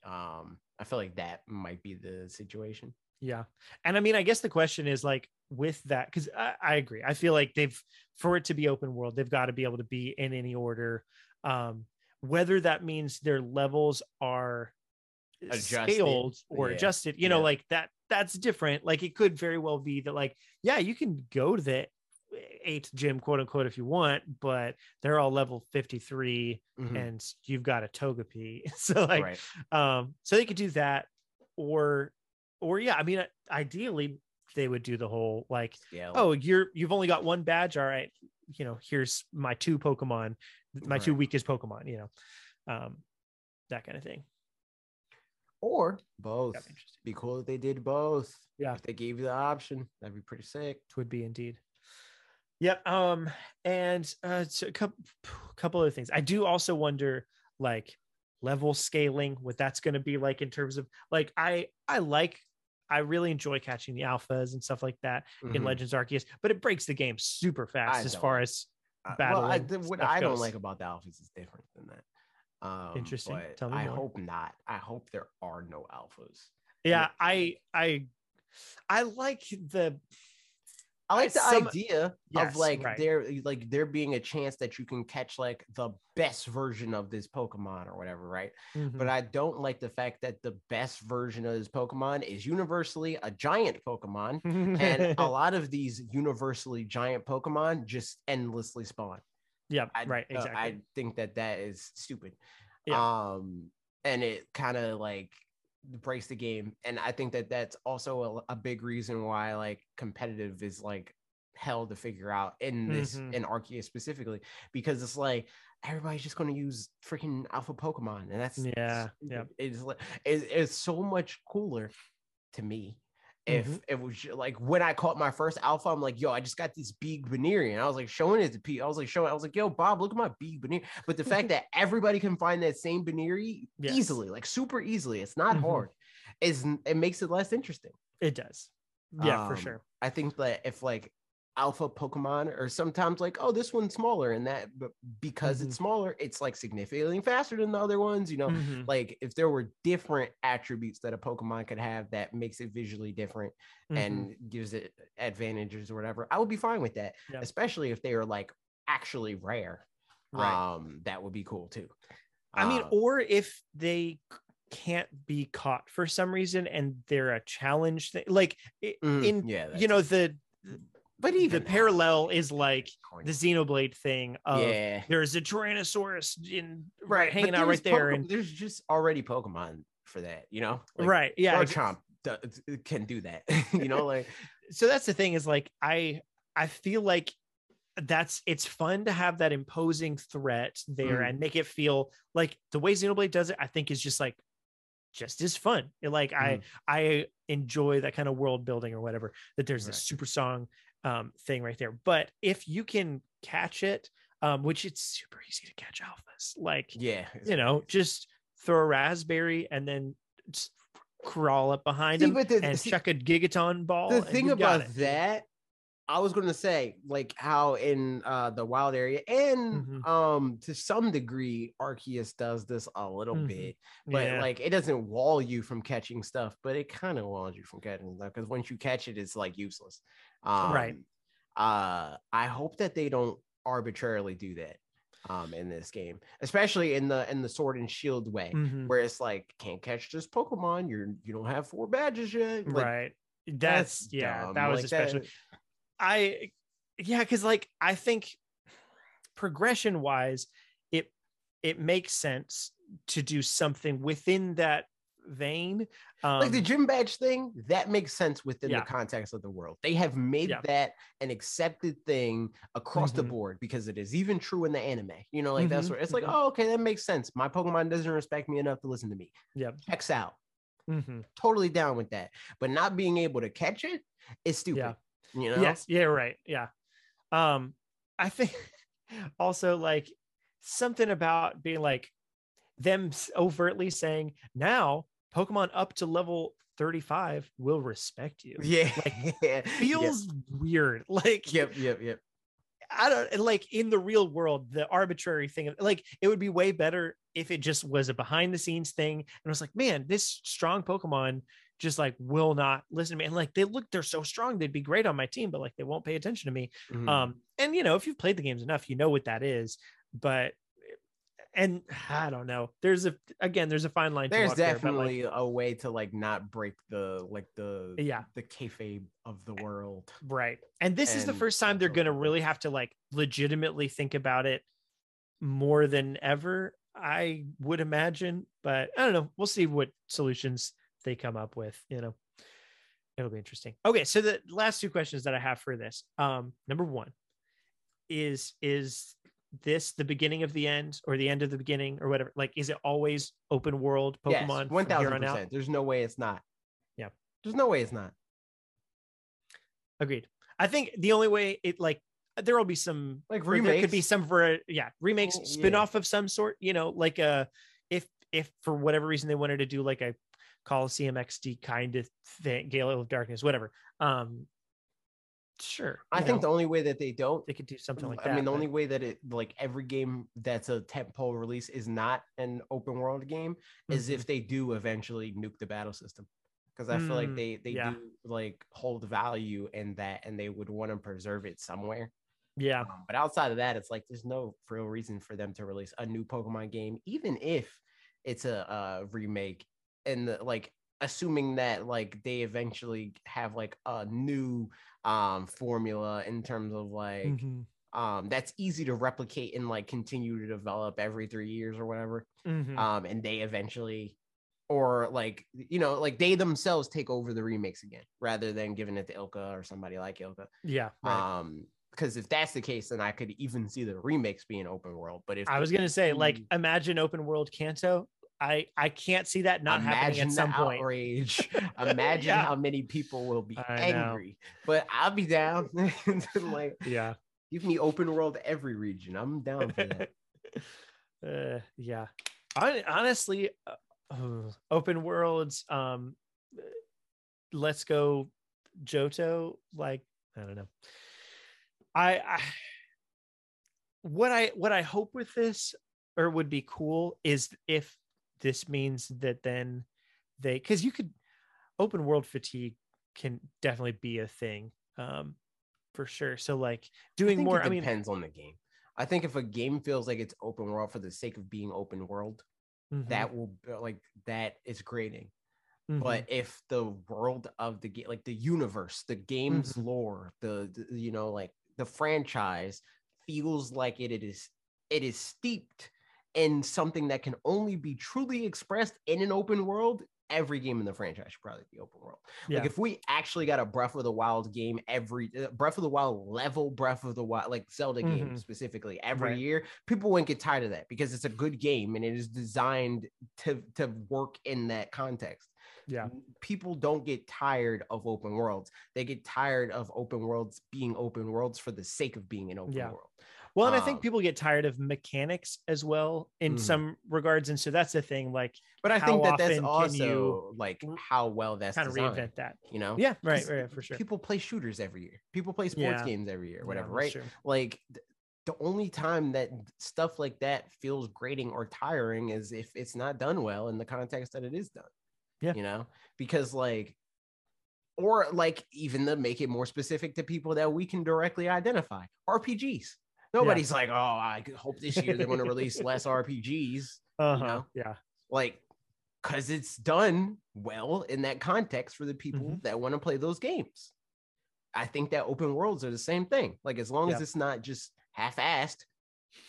Um, I feel like that might be the situation. Yeah. And I mean, I guess the question is like with that, because I, I agree. I feel like they've, for it to be open world, they've got to be able to be in any order. Um, whether that means their levels are Adjusted, scaled or yeah, adjusted, you know, yeah. like that, that's different. Like it could very well be that, like, yeah, you can go to the eighth gym, quote unquote, if you want, but they're all level 53 Mhm. and you've got a toga Togepi. [LAUGHS] So, like, right. um so they could do that or or yeah i mean ideally they would do the whole like Scale. oh you're you've only got one badge all right you know here's my two pokemon my two weakest pokemon you know um that kind of thing or both. That'd be interesting. Be cool if they did both. Yeah. If they gave you the option, that'd be pretty sick. It would be indeed yep um and uh so a couple couple other things i do also wonder like level scaling what that's going to be like in terms of like i i like i really enjoy catching the alphas and stuff like that in Mhm. Legends Arceus, but it breaks the game super fast I as don't. far as Uh, well, I, battling what I don't goes. like about the alphas is different than that. Um, Interesting. Tell me I more. hope not. I hope there are no alphas. yeah, I I I like the I like the Some- idea Yes, of like right. there like there being a chance that you can catch like the best version of this Pokemon or whatever, right? Mm-hmm. But I don't like the fact that the best version of this Pokemon is universally a giant Pokemon. And a [LAUGHS] lot of these universally giant Pokemon just endlessly spawn. Yeah, I, right, uh. I think that that is stupid. Yeah. Um, and it kind of like breaks the game. And I think that that's also a, a big reason why like competitive is like hell to figure out in this Mhm. in Arceus specifically because it's like everybody's just going to use freaking alpha Pokemon, and that's Yeah, stupid. yeah. It's like it's, it's so much cooler to me. If Mhm. it was like when I caught my first alpha, I'm like, yo, I just got this big Banerian. I was like showing it to Pete. I was like showing, I was like, yo, Bob, look at my big Banerian. But the fact [LAUGHS] that everybody can find that same Baneri Yes. easily, like super easily, it's not Mhm. hard. Is it makes it less interesting. it does. Yeah, for Um, sure. I think that if like alpha Pokemon or sometimes like, oh, this one's smaller and that, but because Mhm. it's smaller, it's like significantly faster than the other ones, you know. Mhm. Like if there were different attributes that a Pokemon could have that makes it visually different Mhm. and gives it advantages or whatever, I would be fine with that. Yeah. Especially if they are like actually rare. right. Um, that would be cool too. I mean, Um, or if they can't be caught for some reason and they're a challenge thing, like mm, in yeah, you know the but the even that, parallel is like the Xenoblade thing of yeah, there's a Tyrannosaurus in right, hanging out right there and there's just already Pokemon for that, you know. Like, right yeah does- can do that, [LAUGHS] you know, like [LAUGHS] so that's the thing is like i i feel like that's it's fun to have that imposing threat there Mhm. and make it feel like the way xenoblade does it i think is just like just as fun It, like i i enjoy that kind of world building or whatever that there's this Right. super song um thing right there but if you can catch it um which it's super easy to catch alphas like yeah, you know just throw a raspberry and then just crawl up behind See, him the- and see, chuck a gigaton ball the thing about that i was going to say like how in uh the wild area and Mhm. um to some degree arceus does this a little Mhm. bit but Yeah. like it doesn't wall you from catching stuff but it kind of walls you from catching stuff because once you catch it it's like useless um Right. uh i hope that they don't arbitrarily do that um in this game especially in the in the sword and shield way Mhm. where it's like can't catch this pokemon you're you don't have four badges yet like, right that's, yeah dumb. that was Like, that- especially i yeah because like i think progression wise it it makes sense to do something within that vein um like the gym badge thing that makes sense within Yeah. the context of the world they have made Yeah. that an accepted thing across the Mhm. board because it is even true in the anime you know like that's Mhm, where it's like mhm. oh okay that makes sense my pokemon doesn't respect me enough to listen to me Yep. checks out Mhm. totally down with that but not being able to catch it is stupid Yeah. you know yes yeah right yeah um I think [LAUGHS] also like something about being like them overtly saying now Pokemon up to level 35 will respect you. Yeah. Like, [LAUGHS] Feels weird. [LAUGHS] Like Yep. Yep. Yep. I don't like in the real world, the arbitrary thing of like it would be way better if it just was a behind the scenes thing and I was like, man, this strong Pokemon just like will not listen to me. And like they look, they're so strong, they'd be great on my team, but like they won't pay attention to me. Mhm. Um, and you know, if you've played the games enough, you know what that is. But and I don't know. There's a again, there's a fine line. to There's walk there, like, definitely a way to like not break the like the yeah, the kayfabe of the world. right. And this is the first time they're gonna really have to like legitimately think about it more than ever. I would imagine, but I don't know. We'll see what solutions they come up with. You know, it'll be interesting. Okay, so the last two questions that I have for this. Um, number one is is this the beginning of the end or the end of the beginning or whatever? Like, is it always open world Pokemon yes, one thousand percent. There's no way it's not. Yeah. There's no way it's not. Agreed. I think the only way it like there will be some Like or there could be remakes. some for yeah remakes Mm, yeah. spin-off of some sort you know like a if if for whatever reason they wanted to do like a colosseum xd kind of thing gale of darkness whatever um sure I think know, the only way that they don't they could do something like I that I mean, the but- only way that it like every game that's a tentpole release is not an open world game is Mhm. if they do eventually nuke the battle system. Because I feel like Mm, they they yeah. do like hold value in that, and they would want to preserve it somewhere. yeah Um, but outside of that, it's like there's no real reason for them to release a new Pokemon game, even if it's a, uh remake. And the, like, assuming that like they eventually have like a new um formula in terms of like Mhm. um that's easy to replicate and like continue to develop every three years or whatever. Mhm. Um, and they eventually. Or like you know, like they themselves take over the remakes again, rather than giving it to ILCA or somebody like ILCA. yeah right. Um, because if that's the case, then I could even see the remakes being open world. But if i was gonna say like imagine open world kanto i i can't see that not happening at some point outrage, [LAUGHS] imagine Yeah. how many people will be I know. angry. But I'll be down. [LAUGHS] like yeah give me open world every region. I'm down for that. [LAUGHS] uh, yeah Hon- honestly uh, open worlds um let's go johto like i don't know i i what i what i hope with this or would be cool is if this means that then they because you could open world fatigue can definitely be a thing um for sure so like doing think more it i mean depends on the game. I think if a game feels like it's open world for the sake of being open world, mhm, that will be- like that is grading. mhm. but if the world of the game like the universe the game's Mhm. lore the, the you know like the franchise feels like it, it is it is steeped in something that can only be truly expressed in an open world every game in the franchise should probably be open world yeah like if we actually got a breath of the wild game every uh, breath of the wild level breath of the wild like zelda game Mhm. specifically every Right. year people wouldn't get tired of that because it's a good game and it is designed to to work in that context yeah people don't get tired of open worlds. They get tired of open worlds being open worlds for the sake of being an open Yeah. world. Well, and I think Um, people get tired of mechanics as well in Mhm. some regards, and so that's the thing. Like, But I think that that's also like how well that's kind of reinvent that. You know? Yeah, right, right, for sure. People play shooters every year. People play sports Yeah. games every year, whatever, that's right? true. Like th- the only time that stuff like that feels grating or tiring is if it's not done well in the context that it is done. Yeah. You know, because like, or like even to make it more specific to people that we can directly identify RPGs. Nobody's like, oh, I hope this year they're going to release less RPGs. Uh-huh. know? Yeah. Like, because it's done well in that context for the people Mhm. that want to play those games. I think that open worlds are the same thing. Like, as long as it's not just half assed,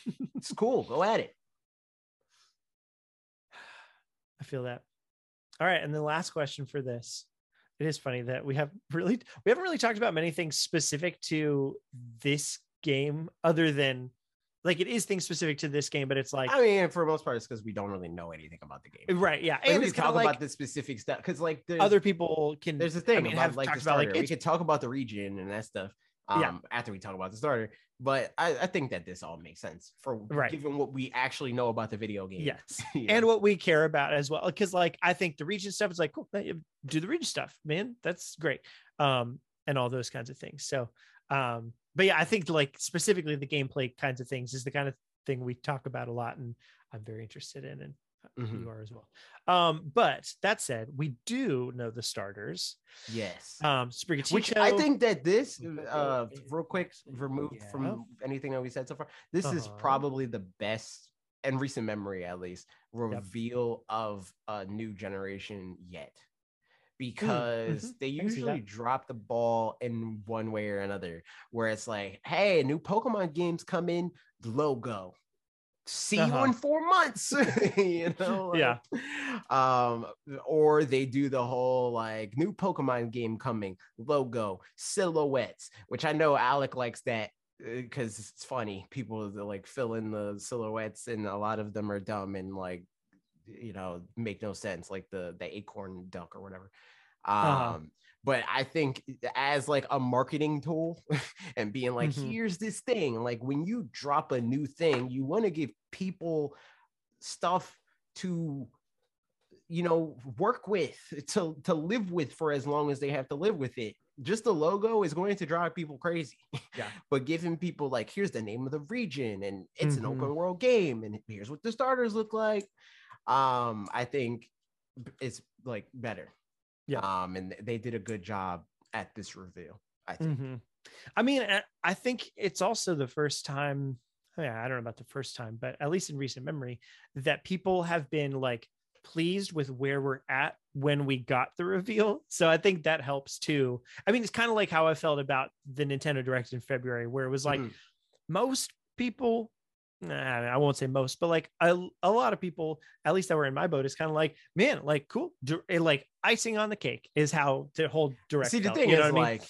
[LAUGHS] it's cool. Go at it. I feel that. All right, and the last question for this. It is funny that we have really we haven't really talked about many things specific to this game other than like it is things specific to this game, but it's like I mean, for the most part, it's because we don't really know anything about the game. right, yeah. Like, And we it's talk like about the specific stuff because, like, other people can there's a thing I mean, about have like the about like we could talk about the region and that stuff. Um, Yeah. after we talk about the starter, but I, I think that this all makes sense for Right. given what we actually know about the video game. Yes. [LAUGHS] You and what we care about as well because like i think the region stuff is like cool do the region stuff man that's great um and all those kinds of things so um but yeah i think like specifically the gameplay kinds of things is the kind of thing we talk about a lot and i'm very interested in and Mhm. you are as well um but that said we do know the starters yes. um Sprigatito, Which I think that this, uh, real quick, removed Yeah. from anything that we said so far, this is Uh-huh. probably the best, in recent memory at least, reveal of a new generation yet. Because they Mm, mm-hmm. I can see usually drop the ball in one way or another, where it's like, hey, new Pokemon games come in, logo. See you Uh-huh. in four months, [LAUGHS] you know? Yeah. um, or they do the whole like new Pokemon game coming, logo, silhouettes, which I know Alec likes that because it's funny. People like fill in the silhouettes, and a lot of them are dumb and like you know make no sense, like the the acorn duck or whatever. Um, Uh-huh. but I think as like a marketing tool [LAUGHS] and being like, Mhm. here's this thing, like when you drop a new thing, you want to give people stuff to you know work with to to live with for as long as they have to live with it just the logo is going to drive people crazy Yeah. [LAUGHS] but giving people like here's the name of the region and it's an Mhm. open world game and here's what the starters look like um i think it's like better Yeah. um and they did a good job at this reveal i think Mhm. I mean, I- think it's also the first time. Yeah, I don't know about the first time, but at least in recent memory, that people have been like pleased with where we're at when we got the reveal. So I think that helps too. I mean, it's kind of like how I felt about the Nintendo Direct in February, where it was like Mhm. most people. Nah, I won't say most, but like a, a lot of people, at least that were in my boat, is kind of like, man, like cool, eh, like icing on the cake is how the whole direct. see the thing you is know what I mean? like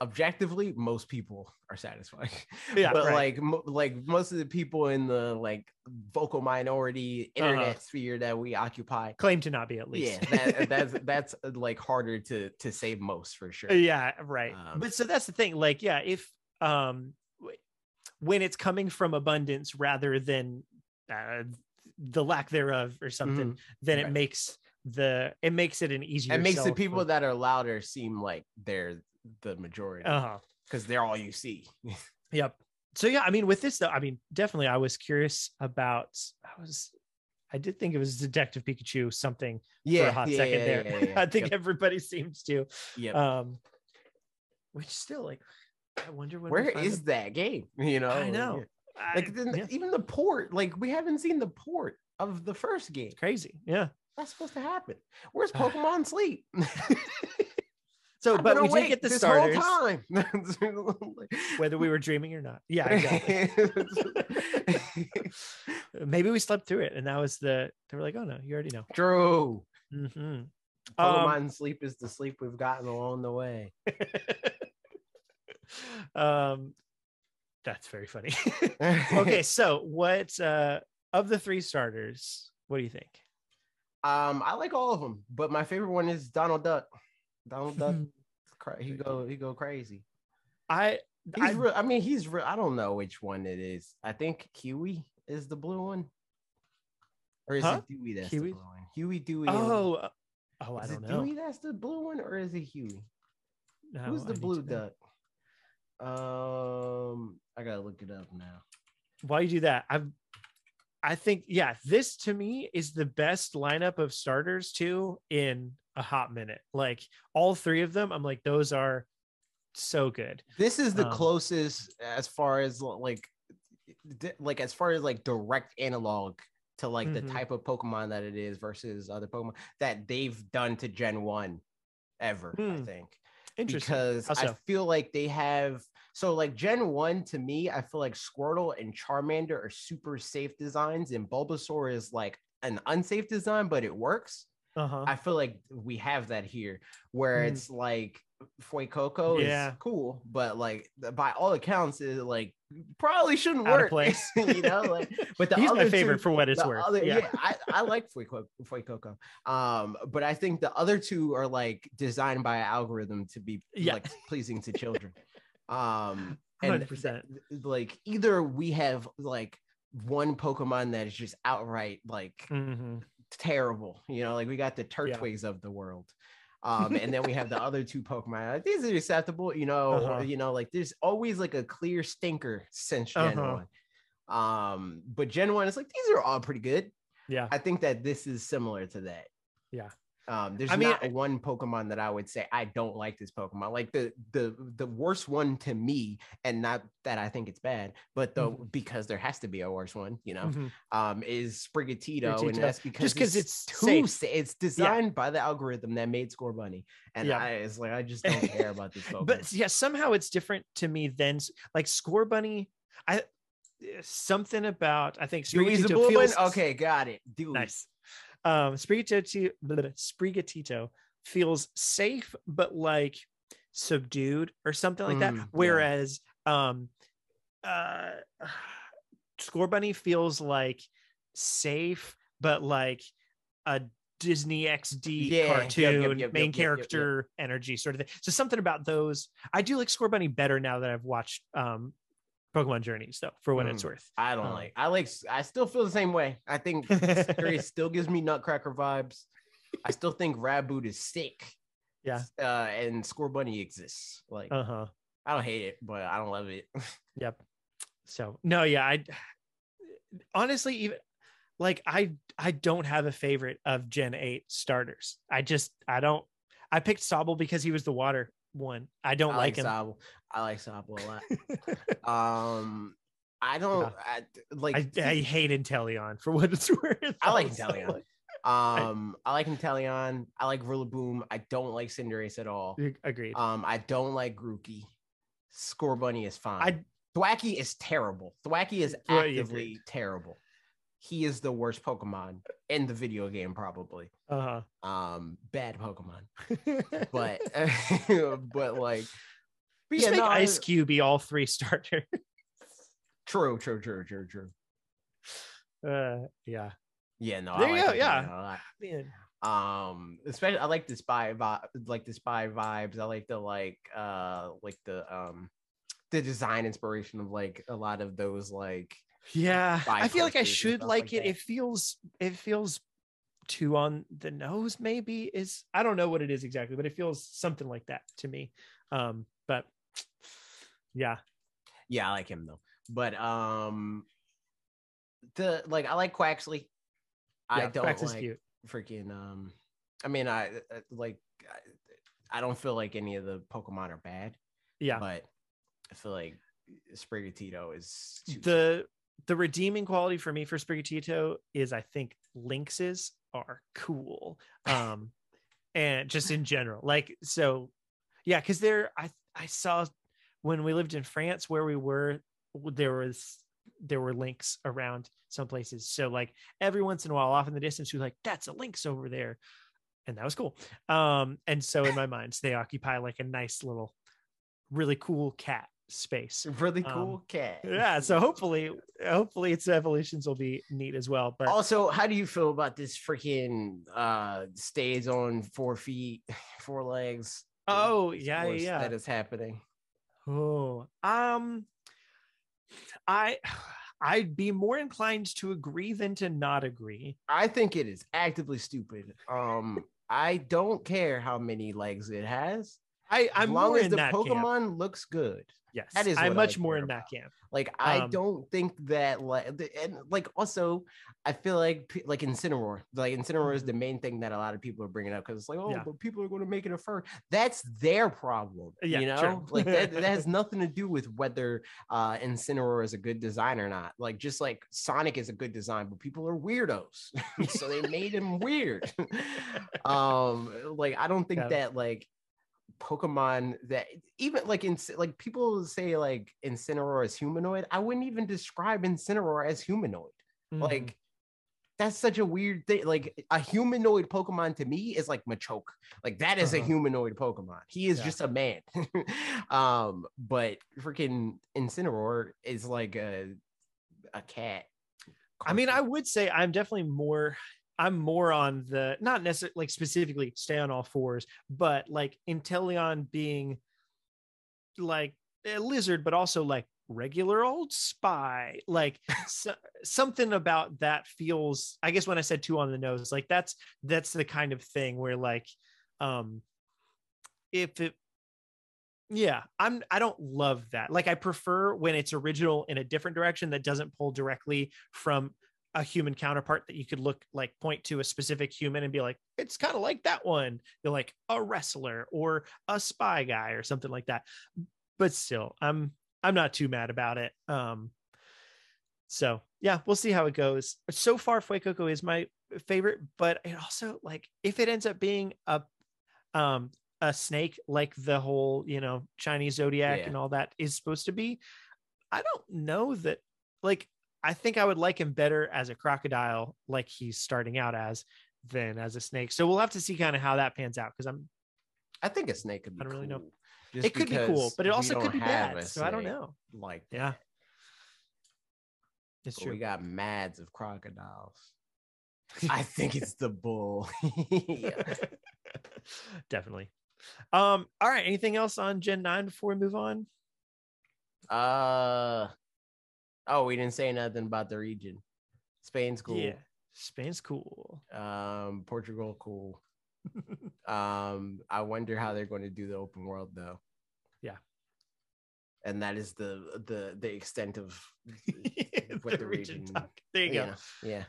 objectively most people are satisfied [LAUGHS] Yeah, but right. like mo- like most of the people in the like vocal minority Uh-huh. internet sphere that we occupy claim to not be at least. yeah that, that's that's uh, like harder to to say most for sure yeah, right. Um, but so that's the thing. Like, yeah, if um when it's coming from abundance rather than uh, the lack thereof or something, Mhm. then it makes the it makes it an easier. it makes the people for- that are louder seem like they're the majority uh-huh. because they're all you see [LAUGHS] Yep. So yeah, I mean, with this though, I mean, definitely, I was curious about. I was, I did think it was Detective Pikachu something yeah for a hot yeah, second yeah, there. [LAUGHS] I think Yep, everybody seems to. Yeah. Um, which still like, I wonder when we where that game [LAUGHS] you know I know. yeah. I- like yeah, even the port like we haven't seen the port of the first game it's crazy. Yeah. that's supposed to happen where's [SIGHS] pokemon sleep [LAUGHS] So, I've but we did get the starters, time [LAUGHS] whether we were dreaming or not. Yeah, exactly. maybe we slept through it, and that was the. They were like, "Oh no, you already know." true Mhm. pokemon Um, sleep is the sleep we've gotten along the way [LAUGHS] um, that's very funny. [LAUGHS] okay, [LAUGHS] so what uh of the three starters? What do you think? um i like all of them but my favorite one is donald duck donald duck he go he go crazy I He's I real. I mean, he's real. I don't know which one it is. I think Huey is the blue one, or is Huh? it Dewey that's Huey? the blue one? Huey, Dewey. oh uh, oh I is don't it know. Dewey that's the blue one, or is it Huey? No, Who's the need blue duck? Um, I gotta look it up now. While you do that, I've I think yeah, this to me is the best lineup of starters too in a hot minute. Like all three of them, I'm like those are so good. This is the Um, closest as far as like, like as far as like direct analog to like Mhm. the type of Pokemon that it is versus other Pokemon that they've done to Gen One ever. I Hmm. think. Interesting. because I feel like they have so like Gen 1 to me, I feel like Squirtle and Charmander are super safe designs, and Bulbasaur is like an unsafe design, but it works. uh-huh. I feel like we have that here where Mm. it's like Fuecoco Yeah. is cool, but like by all accounts, it like probably shouldn't Out work. place. [LAUGHS] you know, like [LAUGHS] but the He's my favorite two- for what it's worth. other- yeah. yeah, I, I like Fuecoco, Fuecoco. Um, but I think the other two are like designed by an algorithm to be Yeah. like [LAUGHS] pleasing to children. Um, and 100%. like either we have like one Pokemon that is just outright like Mhm. terrible, you know, like we got the Turtwigs of the world. Um, and then we have the [LAUGHS] other two Pokemon. Like, these are acceptable, you know. Uh-huh. you know, like there's always like a clear stinker since Gen Uh-huh. One. Um, but Gen One is like these are all pretty good. Yeah. I think that this is similar to that. Yeah. Um, there's I mean, not one Pokemon that I would say I don't like this Pokemon. Like the the the worst one to me, and not that I think it's bad, but the Mhm. because there has to be a worse one, you know, Mhm. um, is Sprigatito, and that's because Just 'cause it's it's too safe. it's designed by the algorithm that made Scorbunny, and Yeah. I it's like I just don't care [LAUGHS] about this Pokemon. But yeah, somehow it's different to me than like Scorbunny. I eh, something about I think You use the Sprigatito feels? Okay, got it, dude. nice. Um, Sprigatito, Sprigatito feels safe, but like subdued or something like that. Mm, yeah. Whereas, um, uh, [SIGHS] Scorbunny feels like safe, but like a Disney XD Yeah, yep, cartoon yep, yep, main yep, yep. character energy sort of thing. So something about those. I do like Scorbunny better now that I've watched um Pokemon Journeys though, for what it's Mm. worth. I don't Um, like. I like. I still feel the same way. I think Series [LAUGHS] still gives me Nutcracker vibes. I still think Raboot is sick. Yeah. Uh, and Scorbunny exists. Like Uh-huh. I don't hate it, but I don't love it. [LAUGHS] Yep. So no, yeah, I honestly even like I I don't have a favorite of Gen 8 starters. I just I don't I picked Sobble because he was the water one. I don't I like, him. Sobble. I like Sobble a lot. [LAUGHS] um, I don't. I, like. I, I hate Inteleon for what it's [LAUGHS] worth. I like. Inteleon. Um, I like Inteleon. I like Rillaboom. I don't like Cinderace at all. Agreed. Um, I don't like Grookey. Scorbunny is fine. I Thwackey is terrible. Thwackey is yeah, actively terrible. He is the worst Pokemon in the video game, probably. uh-huh. Um, bad Pokemon, [LAUGHS] but but like, but Just yeah, make no, Ice Cube be all three [LAUGHS] starter. True, true, true, true, true. uh yeah. Yeah, no, There I you like go, yeah. Man. um especially i like the spy vibe like the spy vibes i like the like uh like the um the design inspiration of like a lot of those like Yeah, I feel like I should like like it. that. It feels it feels too on the nose. Maybe is I don't know what it is exactly, but it feels something like that to me. Um, but yeah, yeah i like him though. But um the like i like quaxly. I don't Quax is like cute. freaking um i mean i uh, like I, I don't feel like any of the pokemon are bad. Yeah, but i feel like sprigatito is too the the redeeming quality for me for Sprigatito is I think lynxes are cool. Um, and just in general, like so, yeah, because they're I I saw when we lived in France where we were there was there were lynx around some places. So like every once in a while, off in the distance, you're like, that's a lynx over there. And that was cool. Um, and so in my [LAUGHS] mind, they occupy like a nice little, really cool cat space. really um, cool cat Yeah. So hopefully, hopefully its evolutions will be neat as well. But also how do you feel about this freaking uh stays on four feet [SIGHS] four legs oh yeah, yeah. that is happening Oh, um, I I'd be more inclined to agree than to not agree. i think it is actively stupid um i don't care how many legs it has I as I'm long more as the that camp. pokemon looks good Yes, that is I'm what I much more care in that camp. like i Um, don't think that like and like also i feel like pe- like incineroar like incineroar is Mhm. the main thing that a lot of people are bringing up because it's like oh Yeah. but people are going to make it a fur that's their problem Yeah, you know true. like that, that has [LAUGHS] nothing to do with whether uh incineroar is a good design or not like just like sonic is a good design but people are weirdos [LAUGHS] so they made him weird [LAUGHS] um like i don't think Got it. that like Pokemon that even like in like people say like Incineroar is humanoid. I wouldn't even describe Incineroar as humanoid. Mhm. Like that's such a weird thing. Like a humanoid Pokemon to me is like Machoke. Like that is a Uh-huh. humanoid Pokemon. He is Yeah. just a man. [LAUGHS] um, but freaking Incineroar is like a a cat. I mean, I would say I'm definitely more. I'm more on the not necessarily like specifically stay on all fours, but like Inteleon being like a lizard, but also like regular old spy. Like [LAUGHS] so, something about that feels. I guess when I said two on the nose, like that's that's the kind of thing where like, um, if it yeah i'm i don't love that like i prefer when it's original in a different direction that doesn't pull directly from a human counterpart that you could look like point to a specific human and be like it's kind of like that one. You're like a wrestler or a spy guy or something like that. But still i'm i'm not too mad about it um so yeah we'll see how it goes. So far fuecoco is my favorite but it also like if it ends up being a um a snake like the whole you know chinese zodiac Yeah. and all that is supposed to be i don't know that like i think i would like him better as a crocodile like he's starting out as than as a snake so we'll have to see kind of how that pans out because i'm I think a snake could be I don't really know. cool, just it could be cool but it also could be bad so i don't know Like yeah that. it's But true we got mads of crocodiles. [LAUGHS] I think it's the bull. Yeah. [LAUGHS] definitely um all right anything else on gen 9 before we move on Uh oh, we didn't say nothing about the region. Spain's cool. yeah spain's cool Um, Portugal cool. [LAUGHS] Um, I wonder how they're going to do the open world though. Yeah. And that is the the the extent of [LAUGHS] the the region talk. there you go yeah, yeah.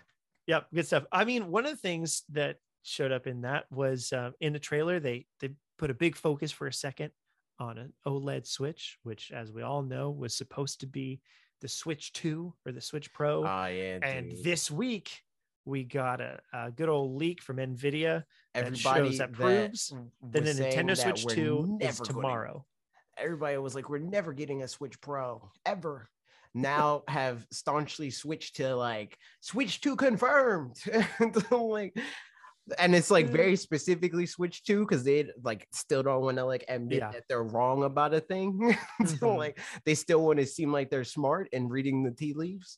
Yep, good stuff. I mean, one of the things that showed up in that was uh, in the trailer they they put a big focus for a second on an OLED Switch, which, as we all know, was supposed to be the Switch Two or the Switch Pro. Oh yeah. and this week we got a, a good old leak from Nvidia that everybody shows that proves that the Nintendo that Switch 2 is gonna- tomorrow. everybody was like, "We're never getting a Switch Pro ever." Now [LAUGHS] have staunchly switched to like Switch Two confirmed, [LAUGHS] like, and it's like Mm. very specifically switched to because they like still don't want to like admit Yeah. that they're wrong about a thing. [LAUGHS] so Mhm. like they still want to seem like they're smart and reading the tea leaves.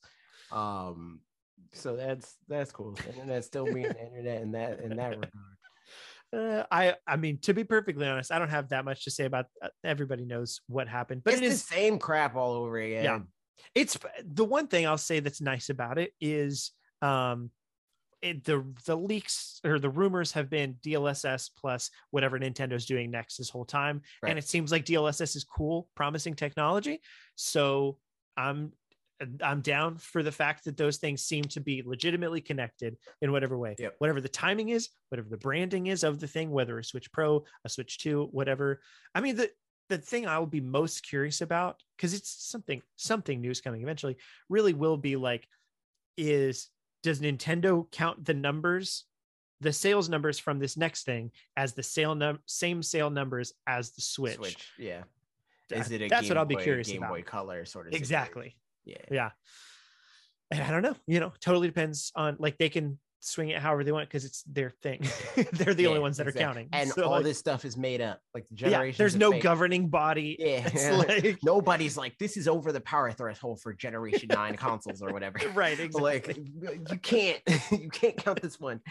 Um, so that's that's cool. The internet's still being the internet in that in that regard. Uh, I I mean, to be perfectly honest, I don't have that much to say about. Uh, everybody knows what happened, but But it it's the same crap all over again. Yeah, it's the one thing I'll say that's nice about it is um it, the the leaks or the rumors have been DLSS plus whatever Nintendo's doing next this whole time, Right. and it seems like DLSS is cool, promising technology. So I'm I'm down for the fact that those things seem to be legitimately connected in whatever way, Yep. whatever the timing is, whatever the branding is of the thing, whether a Switch Pro, a Switch Two, whatever. I mean the the thing I will be most curious about because it's something something news coming eventually really will be like is does Nintendo count the numbers the sales numbers from this next thing as the sale num- same sale numbers as the Switch, Switch Yeah. Is it a that's Game what I'll be Boy- curious Game about Boy Color sort of situation? exactly Yeah. yeah and I don't know you know totally depends on like they can swing it however they want because it's their thing [LAUGHS] they're the only ones that exactly. are counting And So, all like, this stuff is made up. Like the yeah, there's no fake- governing body Yeah. [LAUGHS] [LAUGHS] like Nobody's like this is over the power threshold for Generation Nine consoles or whatever. right exactly Like you can't you can't count this one.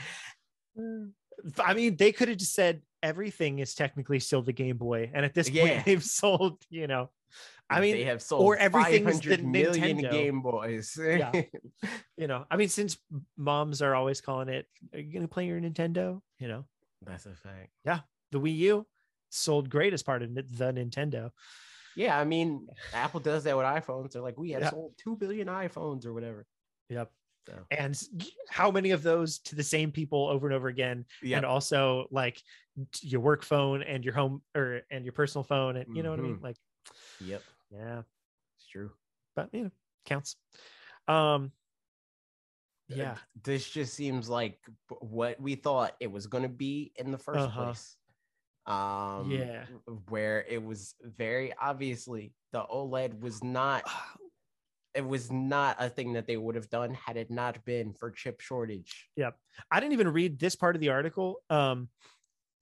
I mean, they could have just said everything is technically still the Game Boy, and at this Yeah. point, they've sold. You know, I mean, they have sold or everything's the 500 million Nintendo. Game Boys. Yeah. [LAUGHS] you know, I mean, since moms are always calling it, "Are you gonna play your Nintendo?" You know, That's a fact. Yeah. The Wii U sold great as part of the Nintendo. Yeah, I mean, Apple does that with iPhones. They're like, we have Yeah. sold two billion iPhones or whatever. Yep. So And how many of those to the same people over and over again, yeah, and also like your work phone and your home or and your personal phone, and you know what I mean? Mhm. Like, yep, yeah. it's true. but you know counts um yeah this just seems like what we thought it was going to be in the 1st Uh-huh. place um Yeah. where it was very obviously the oled was not [SIGHS] it was not a thing that they would have done had it not been for chip shortage Yeah, i didn't even read this part of the article um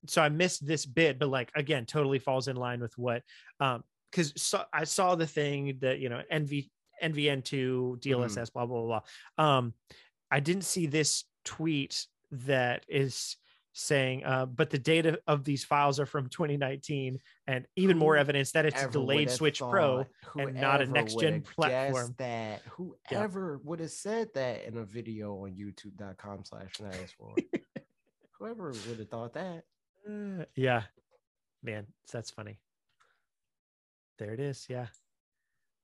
so i missed this bit but like again totally falls in line with what um because so, i saw the thing that you know nv nvn2 dlss blah blah blah blah um i didn't see this tweet that is saying, uh, but the data of these files are from 2019, and even more evidence that it's a delayed Switch Pro. and not a next-gen would've platform. That whoever would have said that in a video on YouTube.com slash [LAUGHS] Whoever would have thought that. Uh, yeah, man, that's funny. There it is. Yeah.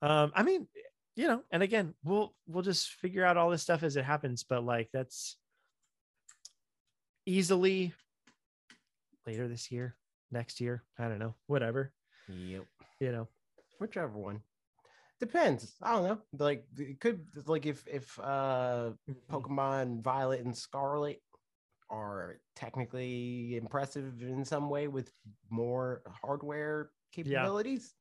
Um, I mean, you know, and again, we'll we'll just figure out all this stuff as it happens, but like that's easily later this year, next year. I don't know, whatever. Yep. You know, Whichever one. Depends. I don't know. Like it could like if if uh Pokemon Violet and Scarlet are technically impressive in some way with more hardware capabilities.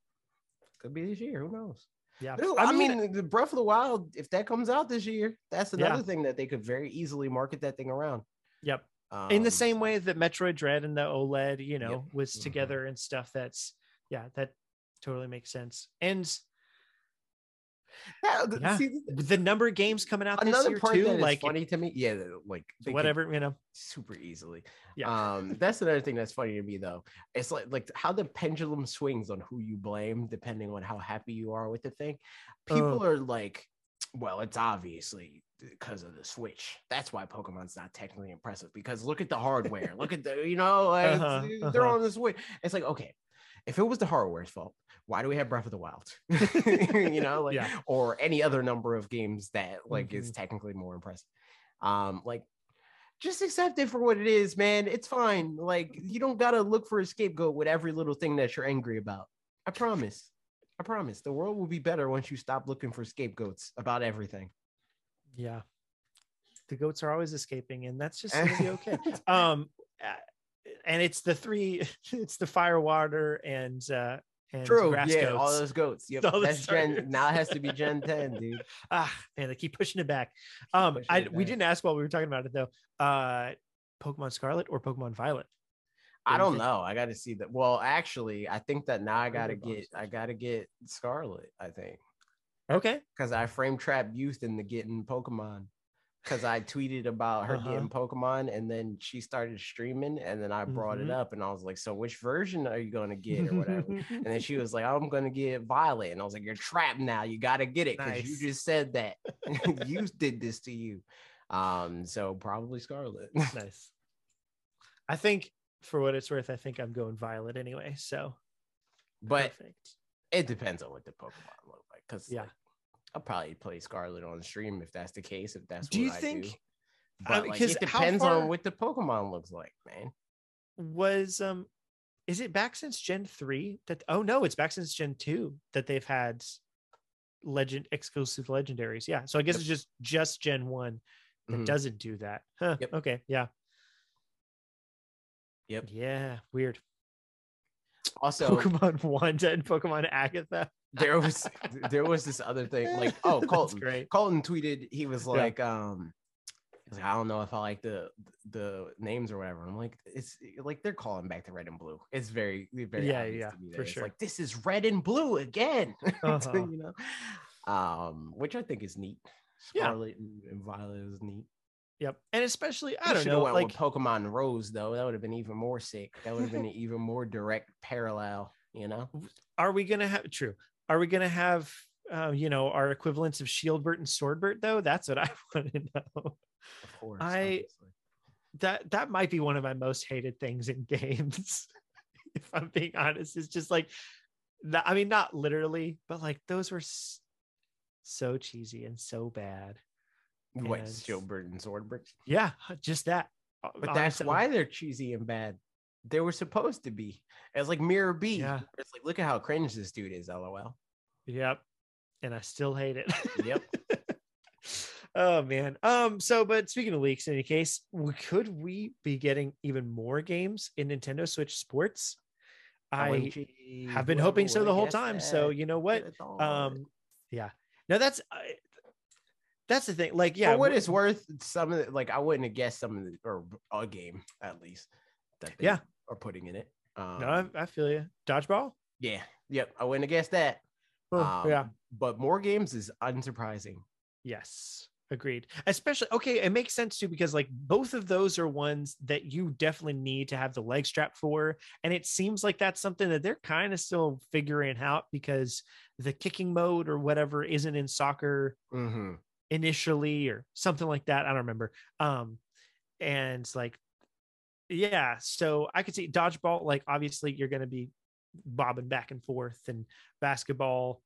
Could be this year. Who knows? yeah. There's- I, mean, the Breath of the Wild, if that comes out this year, that's Yeah. another thing that they could very easily market that thing around. yep. in the Um, same way that Metroid Dread and the OLED, you know, Yep. was Mhm. together and stuff. That's yeah, that totally makes sense. And Yeah, Yeah. see, the number of games coming out this another year part too, that is like funny to me. Yeah, like whatever, you know. super easily. Yeah. Um, that's another thing that's funny to me though. It's like like how the pendulum swings on who you blame depending on how happy you are with the thing. People Uh. are like, well, it's obviously because of the Switch. That's why Pokemon's not technically impressive because look at the hardware. look at the, you know, like, Uh-huh, they're uh-huh. on the Switch. It's like, okay, if it was the hardware's fault, why do we have Breath of the Wild? [LAUGHS] you know, like Yeah. or any other number of games that like is Mm-hmm. technically more impressive. Um, like just accept it for what it is, man. It's fine. Like you don't gotta look for a scapegoat with every little thing that you're angry about. I promise. I promise. The world will be better once you stop looking for scapegoats about everything. Yeah. The goats are always escaping, and that's just gonna be okay. [LAUGHS] um and it's the three [LAUGHS] it's the fire water and uh and True. grass Yeah, goats. all those goats. Yep. [LAUGHS] All That's Gen now it has to be [LAUGHS] Gen 10, dude. ah man they keep pushing it back um i we back. didn't ask while we were talking about it though uh pokemon scarlet or pokemon violet I don't know. I got to see that. Well, actually, I think that now I gotta get I gotta get Scarlet, I think. okay because I frame trap youth into getting Pokemon. Because I tweeted about her Uh-huh. getting Pokemon, and then she started streaming, and then I brought it Mhm. up, and I was like, "So which version are you gonna get, or whatever?" [LAUGHS] and then she was like, "I'm gonna get Violet," and I was like, "You're trapped now. You gotta get it because Nice. you just said that. [LAUGHS] [LAUGHS] you did this to you." Um, so probably Scarlet. nice i think for what it's worth i think i'm going violet anyway so but perfect it depends on what the Pokemon look like. Because Yeah. I'll probably play Scarlet on stream if that's the case. If that's Do what you I think- do. But mean, like, it depends far- on what the Pokemon looks like, man. was um is it back since gen 3 that oh no it's back since gen 2 that they've had legend exclusive legendaries yeah so i guess Yep. it's just just gen 1 that Mhm. doesn't do that huh Yep. okay yeah Yep. yeah weird Also, pokemon [LAUGHS] wanda and pokemon agatha there was there was this other thing like [LAUGHS] oh Colton great Colton tweeted he was Yeah. like um was like, I don't know if I like the the names or whatever. I'm like it's like they're calling back to red and blue. It's very very Yeah, yeah, to for that it's sure. like this is red and blue again. [LAUGHS] Uh-huh. you know, um, which I think is neat. Yeah. Scarlet and, and Violet is neat. yep and especially i They don't know went like with Pokemon Rose though. That would have been even more sick. That would have been [LAUGHS] an even more direct parallel. You know. are we gonna have true are we gonna have uh, you know our equivalents of shieldbert and swordbert though that's what [LAUGHS] i want to know Of course. I- obviously. that that might be one of my most hated things in [LAUGHS] games if i'm being honest it's just like that i mean not literally but like those were so cheesy and so bad What and- Shieldbert and Swordbert? yeah just that But that's why they're cheesy and bad. They were supposed to be. It's like Miror B. Yeah. It's like, look at how cringe this dude is, lol. yep and i still hate it Yep. [LAUGHS] oh man um so but speaking of leaks in any case could we be getting even more games in nintendo switch sports i have been hoping so the whole time so you know what Could've thought it. um yeah Now that's that's the thing like yeah For what it's worth, some of the, like I wouldn't have guessed some of the or a game at least that they Yeah. Are putting in it. Um, no I, I feel you. Dodgeball? Yeah, yep, I wouldn't have guessed that. Oh, Um, yeah. but more games is unsurprising. yes. Agreed. Especially okay it makes sense too because like both of those are ones that you definitely need to have the leg strap for. And it seems like that's something that they're kind of still figuring out because the kicking mode or whatever isn't in soccer hmm initially or something like that. I don't remember. Um and like yeah so i could see dodgeball like obviously you're going to be bobbing back and forth and basketball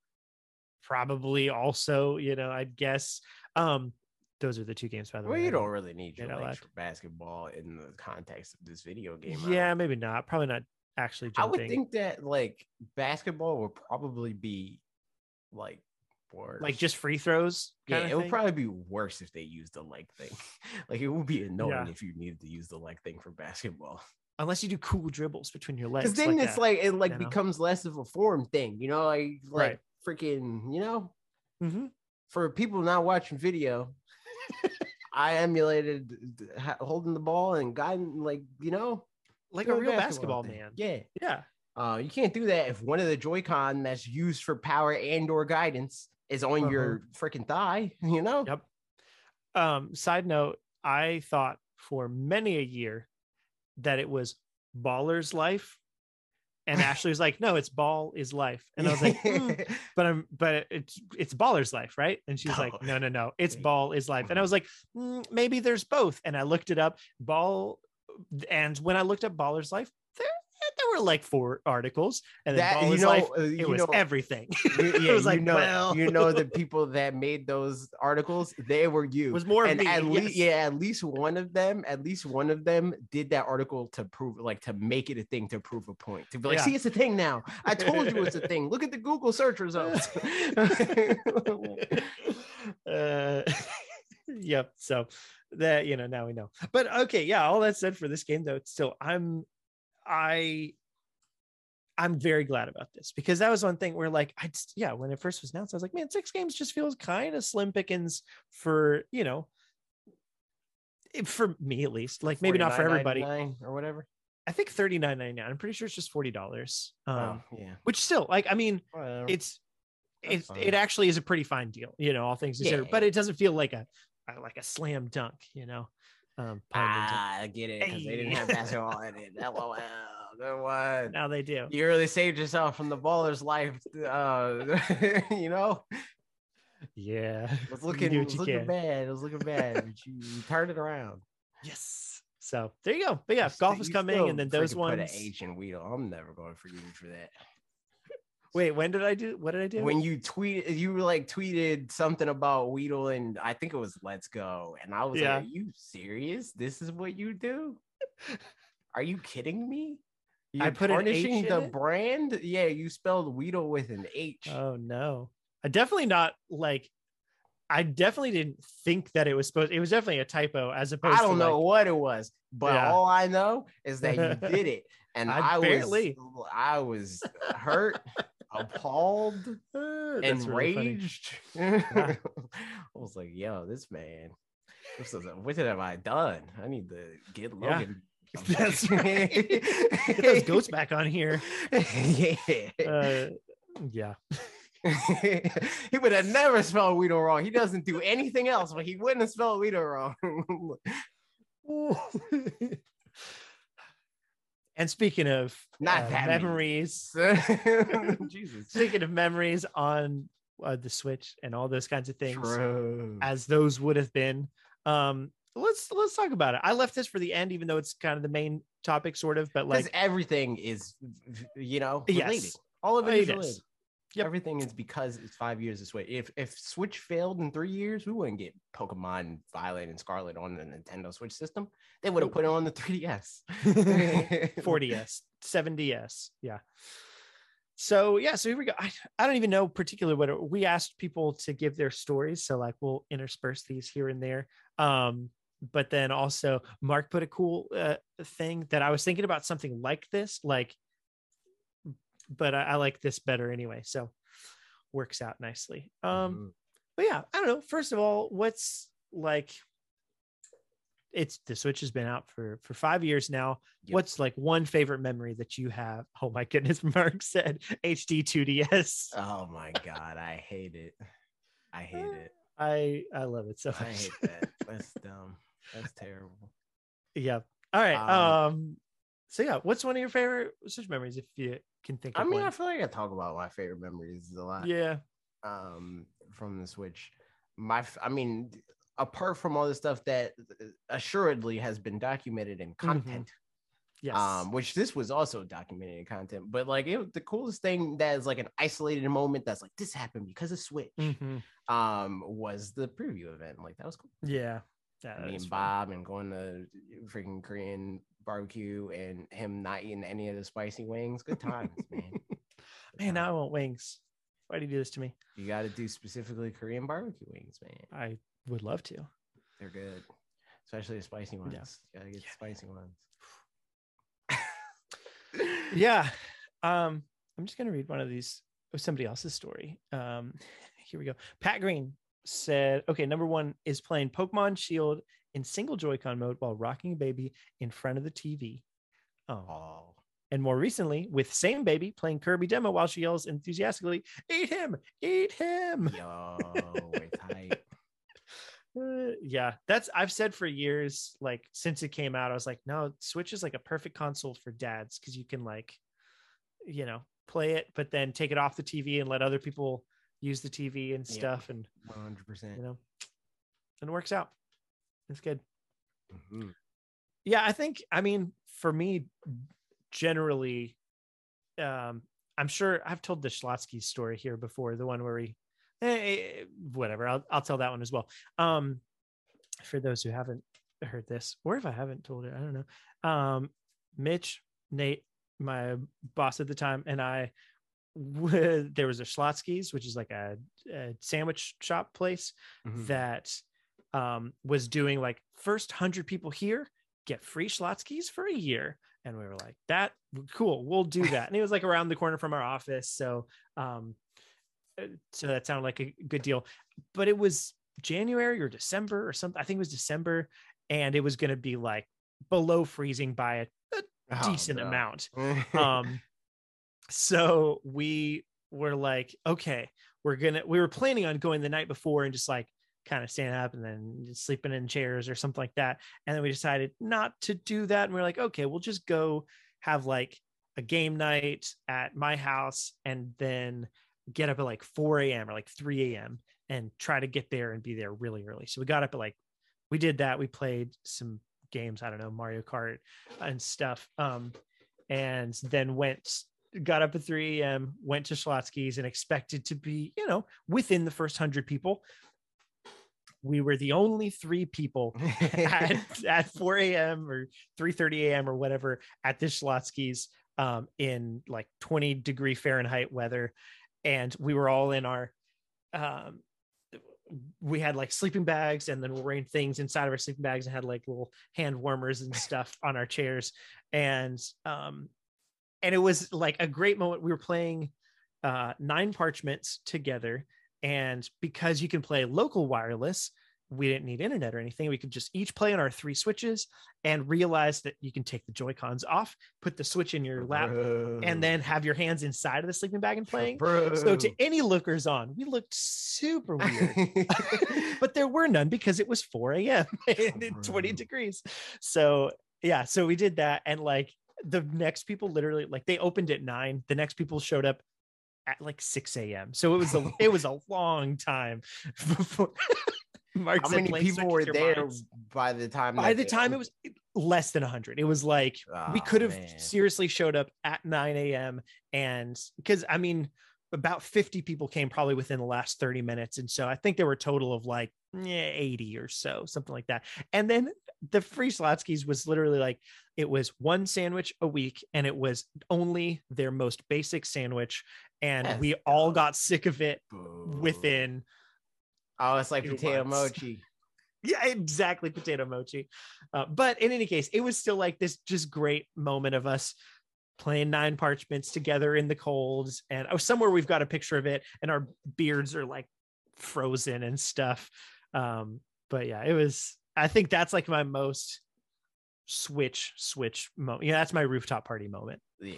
probably also you know i'd guess. Um those are the two games by the Well, way you don't really need your for basketball in the context of this video game. Yeah maybe not. Probably not actually I would think that like basketball would probably be like worse. like just free throws yeah, it would probably be worse if they used the leg thing. [LAUGHS] like it would be annoying Yeah. if you needed to use the leg thing for basketball. unless you do cool dribbles between your legs Because then like it's that. like it like you know? becomes less of a form thing, you know, like like Right. freaking, you know, Mhm. for people not watching video. [LAUGHS] I emulated ha- holding the ball and guiding, like you know, like a real basketball, thing. man Yeah, yeah Uh, you can't do that if one of the Joy-Con that's used for power and or guidance is on your freaking thigh. [LAUGHS] You know. Yep. Um, side note, I thought for many a year that it was Baller's Life. And [LAUGHS] Ashley was like, no, it's ball is life. And I was like, "Hmm, [LAUGHS] but I'm but it's it's baller's life, right? And she's like, No. no, no, no, it's ball is life. And I was like, "Mm, maybe there's both. And I looked it up, ball, and when I looked up baller's life, there were like four articles, and then that you know, life, uh, it you was know, everything. [LAUGHS] you- it yeah, was like, know, well, you know the people that made those articles, they were you. it was more of and me. at least yeah, at least one of them, at least one of them did that article to prove like to make it a thing to prove a point. To be like, Yeah. see, it's a thing now. I told you it's a [LAUGHS] thing. Look at the Google search results. [LAUGHS] uh, yep. So that you know now we know. But okay, yeah. All that said for this game though, it's still I'm I I'm very glad about this because that was one thing where like I just yeah when it first was announced I was like man six games just feels kind of slim pickings for you know for me at least like maybe not for everybody or whatever. I think thirty nine ninety nine I'm pretty sure it's just forty dollars um oh, yeah. which still like I mean it's it, fine. it actually is a pretty fine deal you know all things considered Yeah. but it doesn't feel like a, like a slam dunk you know um ah, I get it because they didn't have basketball in it. [LAUGHS] LOL. One. now they do You really saved yourself from the baller's life. Uh, [LAUGHS] you know, yeah it was looking, it was looking can. bad. It was looking bad, but you, you turned it around. yes so there you go but yeah You still- golf is coming and then those freaking Put an ones H in Weedle. I'm never going to forgive you for that. [LAUGHS] wait when did i do what did i do When you tweeted, you were like tweeted something about Weedle, and I think it was "Let's Go," and I was Yeah. like, "Are you serious? This is what you do? [LAUGHS] Are you kidding me?" I You're put an H tarnishing in the it? brand. Yeah, you spelled Weedle with an H. oh no i definitely not like i definitely didn't think that it was supposed it was definitely a typo as opposed to I don't to know like, what it was, but Yeah. all I know is that you did it, [LAUGHS] and I I, was I was hurt, [LAUGHS] appalled, uh, that's really enraged. [LAUGHS] I was like, "Yo, this man, what have I done? I need to get. Logan." [LAUGHS] That's right. [LAUGHS] Get those goats back on here. [LAUGHS] yeah. Uh, yeah. he would have never spelled Weedle wrong. He doesn't do anything else, but he wouldn't have spelled Weedle wrong. and speaking of Not uh, memories, Jesus. speaking of memories on uh, the Switch and all those kinds of things, True. as those would have been. Um, let's let's talk about it. I left this for the end, even though it's kind of the main topic, sort of. But like, everything is, you know, Yes. All of it It is is. Yep. Everything is because it's five years this way. If if Switch failed in three years, we wouldn't get Pokemon Violet and Scarlet on the Nintendo Switch system. They would have put it on the 3DS. 4DS, 7ds yeah so yeah so here we go I, I don't even know particularly what it- we asked people to give their stories so like we'll intersperse these here and there um but then also mark put a cool uh, thing that i was thinking about something like this like but I, I like this better anyway so works out nicely um Mhm. but yeah i don't know first of all what's like it's the switch has been out for for five years now Yep. what's like one favorite memory that you have oh my goodness [LAUGHS] mark said hd 2ds Oh my god, I hate it. I hate it. [LAUGHS] I I love it so I hate that. [LAUGHS] That's dumb. That's terrible. yeah. All right. Um, Um, so yeah, what's one of your favorite Switch memories if you can think I mean, I one? feel like I talk about my favorite memories a lot. yeah. um from the switch my I mean apart from all the stuff that uh, assuredly has been documented in content Yes. um which this was also documented in content but like it the coolest thing that is like an isolated moment that's like this happened because of switch Mhm. um was the preview event like that was cool Yeah. Yeah. that me and bob and going to freaking korean barbecue and him not eating any of the spicy wings good times [LAUGHS] man Good Man, times. I want wings. Why do you do this to me? you got to do specifically korean barbecue wings man I would love to. They're good, especially the spicy ones. Yeah. Gotta get the spicy ones. [LAUGHS] [LAUGHS] yeah um i'm just going to read one of these of somebody else's story um here we go pat green said okay number one is playing pokemon shield in single joy-con mode while rocking a baby in front of the tv oh. Oh, and more recently with same baby playing kirby demo while she yells enthusiastically eat him! Eat him! Yo. [LAUGHS] Uh, yeah that's i've said for years like since it came out i was like no switch is like a perfect console for dads because you can like you know play it but then take it off the tv and let other people use the tv and Yeah. stuff and One hundred percent. you know and it works out it's good Mhm. yeah i think i mean for me generally um i'm sure i've told the Schlotzsky story here before the one where he eh, whatever I'll, I'll tell that one as well um for those who haven't heard this or if i haven't told it i don't know um mitch nate my boss at the time and i there was a Schlotzsky's which is like a, a sandwich shop place Mhm. that um, was doing like first 100 people here get free Schlotzsky's for a year. And we were like, that cool, we'll do that. And it was like around the corner from our office. So, um, uh, so that sounded like a good deal. But it was January or December or something. I think it was December. And it was going to be like below freezing by a, a Oh, decent no. amount [LAUGHS] um so we were like okay we're gonna we were planning on going the night before and just like kind of standing up and then sleeping in chairs or something like that. And then we decided not to do that and we are like okay we'll just go have like a game night at my house and then get up at like 4 a.m or like 3 a.m and try to get there and be there really early. So we got up at like we did that. We played some games i don't know mario kart and stuff um and then went got up at 3 a.m went to Schlotzsky's and expected to be you know within the first 100 people. We were the only three people [LAUGHS] at, at 4 a.m or 3.30 a.m or whatever at this Schlotzsky's um, in like 20 degree fahrenheit weather. And we were all in our um, we had like sleeping bags and then we're wearing things inside of our sleeping bags and had like little hand warmers and stuff on our chairs. And um and it was like a great moment we were playing uh nine parchments together and because you can play local wireless we didn't need internet or anything we could just each play on our three switches and realize that you can take the joy cons off put the switch in your lap Bro. and then have your hands inside of the sleeping bag and playing Bro. so to any lookers on we looked super weird [LAUGHS] but there were none because it was 4 a.m. [LAUGHS] and in 20 degrees. So yeah, so we did that, and like the next people literally like they opened at nine. The next people showed up at like 6 a.m. So it was a it was a [LAUGHS] long time [LAUGHS] before [LAUGHS] Mark How many people were there minds. by the time? By the time it was less than 100. It was like we oh, could have man. seriously showed up at 9 a.m. and because I mean, about 50 people came probably within the last 30 minutes. And so I think there were a total of like 80 or so, something like that. And then the free Schlotzsky's was literally like it was one sandwich a week and it was only their most basic sandwich. And That's we all got sick of it Boo. within Oh, it's like potato months. mochi. [LAUGHS] yeah exactly potato mochi uh, but in any case it was still like this just great moment of us playing nine parchments together in the colds and oh somewhere we've got a picture of it and our beards are like frozen and stuff um but yeah it was i think that's like my most switch switch moment yeah that's my rooftop party moment Yeah.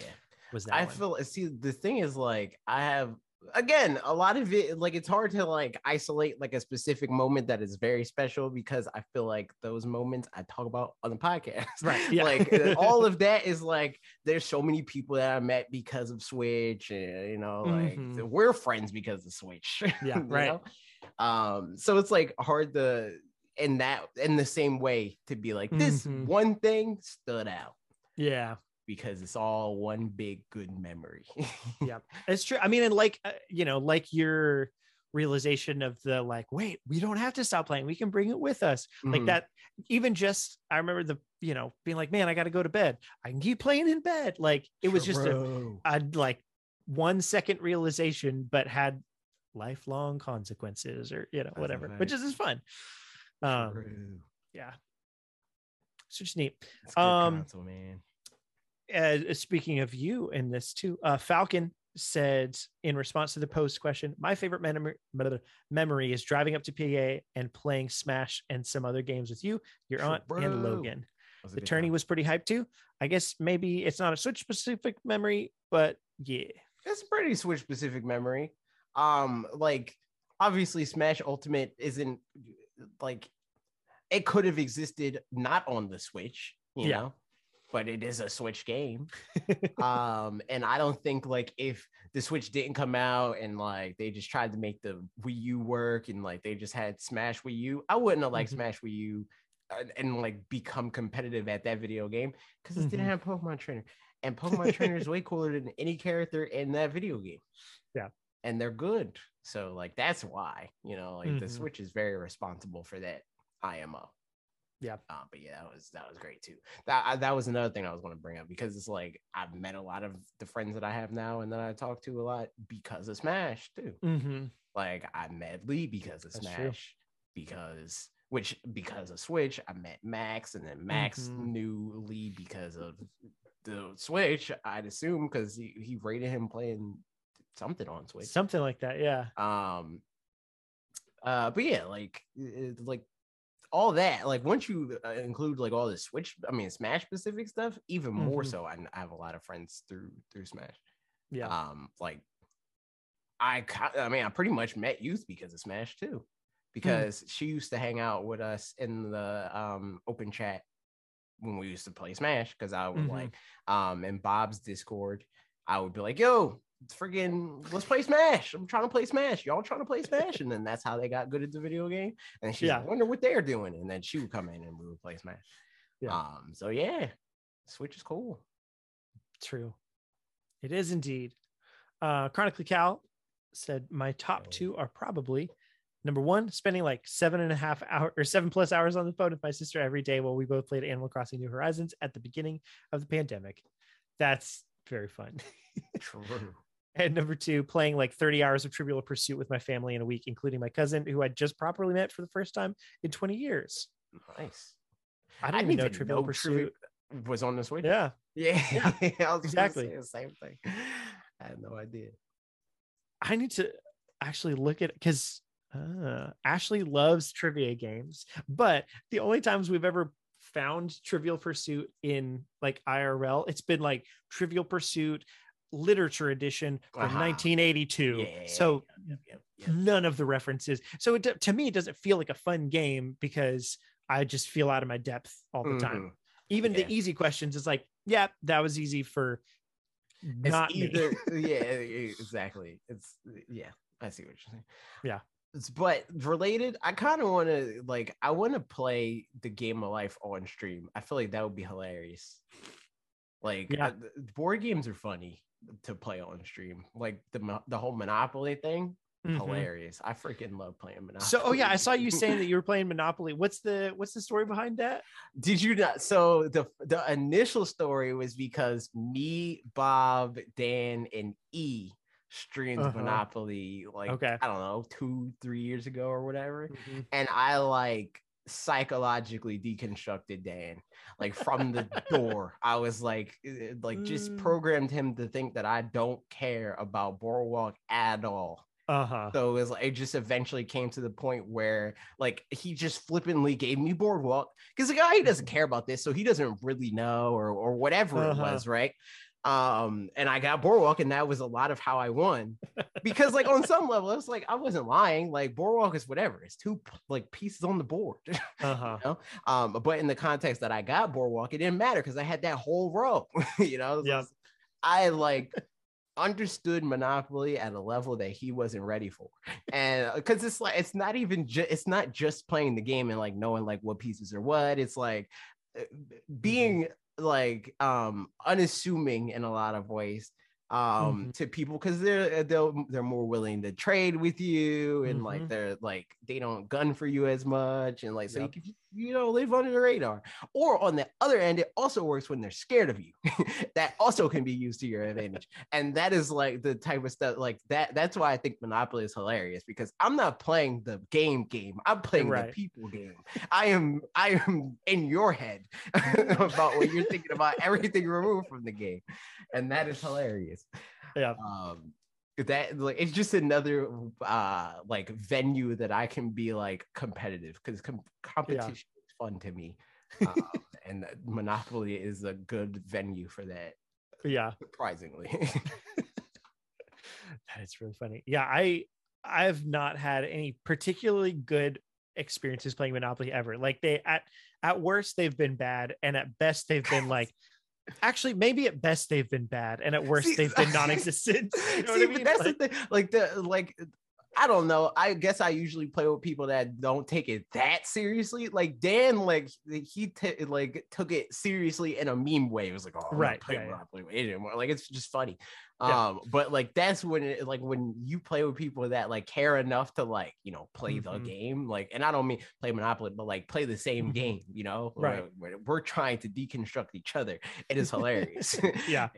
was that I one. feel see the thing is like I have again, a lot of it, like it's hard to like isolate like a specific moment that is very special because I feel like those moments I talk about on the podcast. Right. [LAUGHS] Yeah. like uh, [LAUGHS] all of that is like there's so many people that I met because of Switch, and you know, like Mhm. we're friends because of Switch. [LAUGHS] Yeah, right. know? Um, so it's like hard to in that in the same way to be like this Mhm. one thing stood out yeah. because it's all one big good memory. [LAUGHS] Yeah. It's true. I mean, and like uh, you know, like your realization of the like, wait, we don't have to stop playing. We can bring it with us. Like Mhm. that. Even just, I remember the you know being like, man, I got to go to bed. I can keep playing in bed. Like it was just a, a like one second realization, but had lifelong consequences or you know whatever, fact. which is just fun. Um, True. yeah. So just neat. It's um, console, man. uh, speaking of you in this too, uh, Falcon said in response to the post question, my favorite memory, memory is driving up to PA and playing Smash and some other games with you, your aunt, and Logan. The tourney time. was pretty hyped too. I guess maybe it's not a Switch specific memory, but yeah. it's a pretty Switch specific memory. Um, like obviously Smash Ultimate isn't like it could have existed not on the Switch, you Yeah. know, but it is a Switch game. [LAUGHS] um, and I don't think like if the Switch didn't come out and like they just tried to make the Wii U work and like they just had Smash Wii U, I wouldn't have liked Mhm. Smash Wii U and, and like become competitive at that video game because it didn't Mhm. have Pokemon Trainer. And Pokemon Trainer is way cooler than any character in that video game. Yeah. And they're good. So like that's why, you know, like the Mhm. Switch is very responsible for that IMO. Yeah. Uh, but yeah, that was that was great too. That I- that was another thing I was going to bring up because it's like I've met a lot of the friends that I have now and that I talk to a lot because of Smash too. hmm Like I met Lee because of That's true. Smash, because which because of Switch, I met Max, and then Max Mhm. knew Lee because of the Switch. I'd assume because he, he rated him playing something on Switch. Something like that. Yeah. Um, uh, but yeah, like like all that. Like once you uh, include like all the Switch, I mean Smash specific stuff, even more Mhm. so. I, I have a lot of friends through through Smash. Yeah. Um, like I, I mean, I pretty much met Youth because of Smash too, because she used to hang out with us in the um open chat when we used to play Smash. Because I would Mhm. like um in Bob's Discord, I would be like, "Yo, friggin', let's play Smash! I'm trying to play Smash. Y'all trying to play Smash?" And then that's how they got good at the video game. And she's Yeah. like, "Wonder what they're doing." And then she would come in and we would play Smash. Yeah. Um. So yeah, Switch is cool. True. It is indeed. Uh Chronically Cal said my top Oh. two are probably number one, spending like seven and a half hour or seven plus hours on the phone with my sister every day while we both played Animal Crossing New Horizons at the beginning of the pandemic. That's very fun. [LAUGHS] True. And number two, playing like 30 hours of Trivial Pursuit with my family in a week, including my cousin who I just properly met for the first time in 20 years. Nice. I didn't even know Trivial Pursuit. Trivia was on this week. Yeah. Yeah, [LAUGHS] I was exactly. exactly the same thing. I had no idea. I need to actually look at because uh, Ashley loves trivia games, but the only times we've ever found Trivial Pursuit in like IRL, it's been like Trivial Pursuit Literature Edition from Uh-huh. 1982. Yeah. So yep, yep. none of the references. So it, to me, it doesn't feel like a fun game because I just feel out of my depth all the time. Mhm. Even Yeah. the easy questions, it's like, yeah, that was easy for It's not me. either [LAUGHS] yeah, e- exactly. It's yeah, I see what you're saying. Yeah. It's, but related, I kind of want to like I want to play the game of life on stream. I feel like that would be hilarious. Like Yeah. uh, th- board games are funny to play on stream. Like the the whole Monopoly thing, Mhm. hilarious. I freaking love playing Monopoly. So, oh yeah, I saw you [LAUGHS] saying that you were playing Monopoly. What's the what's the story behind that? Did you not? So the the initial story was because me, Bob, Dan, and E streamed Uh-huh. Monopoly like Okay. I don't know two three years ago or whatever, Mhm. and I like psychologically deconstructed Dan like from the door. [LAUGHS] I was like eh, like just Mm. programmed him to think that I don't care about Boardwalk at all. Uh-huh. So it was like it just eventually came to the point where like he just flippantly gave me boardwalk because the guy he doesn't care about this, so he doesn't really know or or whatever Uh-huh. it was, right? Um, and I got Boardwalk, and that was a lot of how I won. Because like on some level, it's like I wasn't lying. Like Boardwalk is whatever. It's two like pieces on the board. [LAUGHS] Uh-huh. you know? Um, but in the context that I got Boardwalk, it didn't matter because I had that whole row. [LAUGHS] you know, Yep. I like understood Monopoly at a level that he wasn't ready for, and because it's like it's not even just it's not just playing the game and like knowing like what pieces are what. It's like uh, being like um unassuming in a lot of ways um to people because they're they're they're more willing to trade with you and like Mhm. they're like they don't gun for you as much and like so Yep. you can you know live under the radar. Or on the other end it also works when they're scared of you. [LAUGHS] That also can be used to your advantage. And that is like the type of stuff like that that's why i think monopoly is hilarious because i'm not playing the game game. I'm playing Right. the people game. I am i am in your head [LAUGHS] about what you're thinking about everything removed from the game. And that is hilarious. [LAUGHS] Yeah. um that like it's just another uh like venue that i can be like competitive because com- competition is fun to me um, [LAUGHS] and monopoly is a good venue for that Yeah. surprisingly [LAUGHS] That's really funny. Yeah, I I've not had any particularly good experiences playing Monopoly ever. Like they at at worst they've been bad, and at best they've been [LAUGHS] like actually maybe at best they've been bad, and at worst See, they've been non-existent. [LAUGHS] You know See, I but that's Like- the thing. Like the like, I don't know. I guess I usually play with people that don't take it that seriously. Like Dan, like he t- like took it seriously in a meme way. It was like, oh, Right, Right, play yeah, yeah. Monopoly with Adrian more. Like it's just funny. Yeah. Um, but like that's when it like when you play with people that like care enough to like you know play the Mhm. game. Like, and I don't mean play Monopoly, but like play the same Mhm. game. You know, Right. Where we're trying to deconstruct each other. It is hilarious. [LAUGHS] [LAUGHS] Yeah.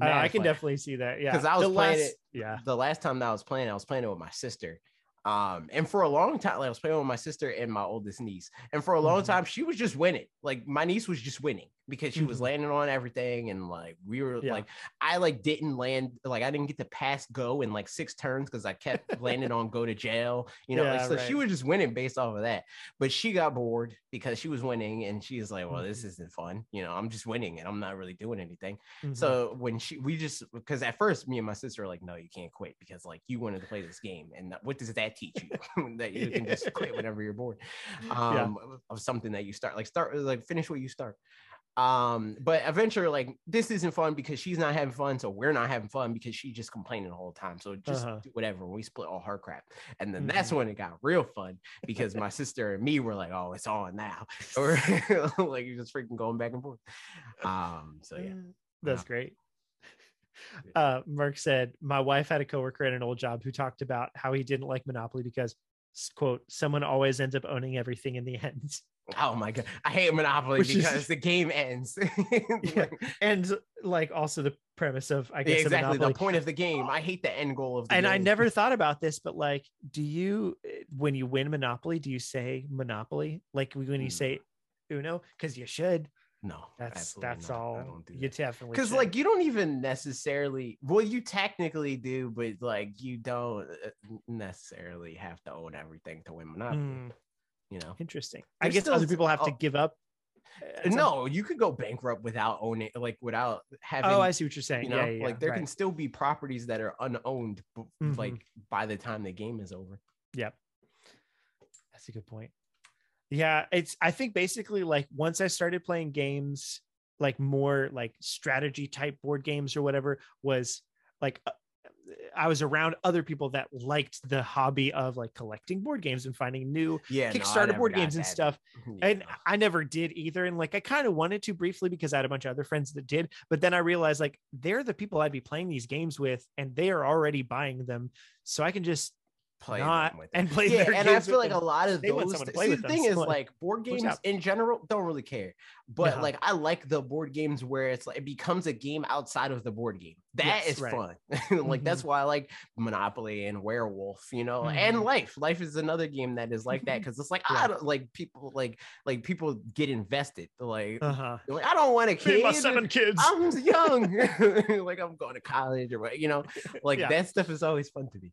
Uh, I can fun definitely see that. Yeah, because I was The playing last- it. Yeah, The last time that I was playing, I was playing it with my sister. Um, and for a long time, like, I was playing with my sister and my oldest niece. And for a long Mhm. time, she was just winning. Like my niece was just winning because she was Mhm. landing on everything. And like we were Yeah. like, I like didn't land, like I didn't get to pass go in like six turns because I kept landing on go to jail. You know, like, Yeah, so she was just winning based off of that. But she got bored because she was winning, and she was like, Well, this Mm-hmm. isn't fun. You know, I'm just winning and I'm not really doing anything. Mhm. So when she, we just because at first me and my sister were like, no, you can't quit because like you wanted to play this game, and what does that teach you [LAUGHS] that you can just quit whenever you're bored [LAUGHS] Yeah. um, of something that you start like start like finish what you start. Um, but eventually, like this isn't fun because she's not having fun, so we're not having fun because she's just complaining the whole time. So just Uh-huh. do whatever. We split all her crap, and then that's Mhm. when it got real fun because my [LAUGHS] sister and me were like, "Oh, it's on now," [LAUGHS] or [LAUGHS] like you're just freaking going back and forth. Um, so yeah. That's Yeah. great. Uh, Merck said, My wife had a coworker at an old job who talked about how he didn't like Monopoly because, quote, someone always ends up owning everything in the end. Oh my god, I hate Monopoly Which is- because the game ends. [LAUGHS] Yeah, And like also the premise of, I guess, of exactly the point of the game. I hate the end goal of the And I never [LAUGHS] thought about this, but like, do you, eh, when you win Monopoly, do you say Monopoly? Like when you Mm. say Uno? Because you should. no. That's that's not. I all. don't do You that. definitely because like you don't even necessarily well you technically do but like you don't uh, necessarily have to own everything to win monopoly Hmm, you know interesting. I guess still other people have to oh, give up. some- no you could go bankrupt without owning like without having Oh, I see what you're saying. you know yeah, yeah, like there right. can still be properties that are unowned Mhm. like by the time the game is over Yep. That's a good point. Yeah, it's I think basically like once I started playing games like more like strategy type board games or whatever was like uh, I was around other people that liked the hobby of like collecting board games and finding new yeah Kickstarter never board games and stuff. [LAUGHS] Yeah, And. I never did either. And like I kind of wanted to briefly because I had a bunch of other friends that did, but then I realized like they're the people I'd be playing these games with and they are already buying them. So I can just play not them with and play yeah, their and I feel with like a lot of They those. someone to th- play See, with the thing so, is, like, like board games in general don't really care, but Yeah. like I like the board games where it's like it becomes a game outside of the board game. That Yes, is right. fun. [LAUGHS] like that's why I like Monopoly and Werewolf, you know, and Mhm. Life. Life is another game that is like that [LAUGHS] because it's like Yeah. I don't like people like like people get invested. Like, uh-huh. like I don't want a Feed my kid. seven kids. I'm young, [LAUGHS] like I'm going to college or what, you know, like Yeah. that stuff is always fun to me.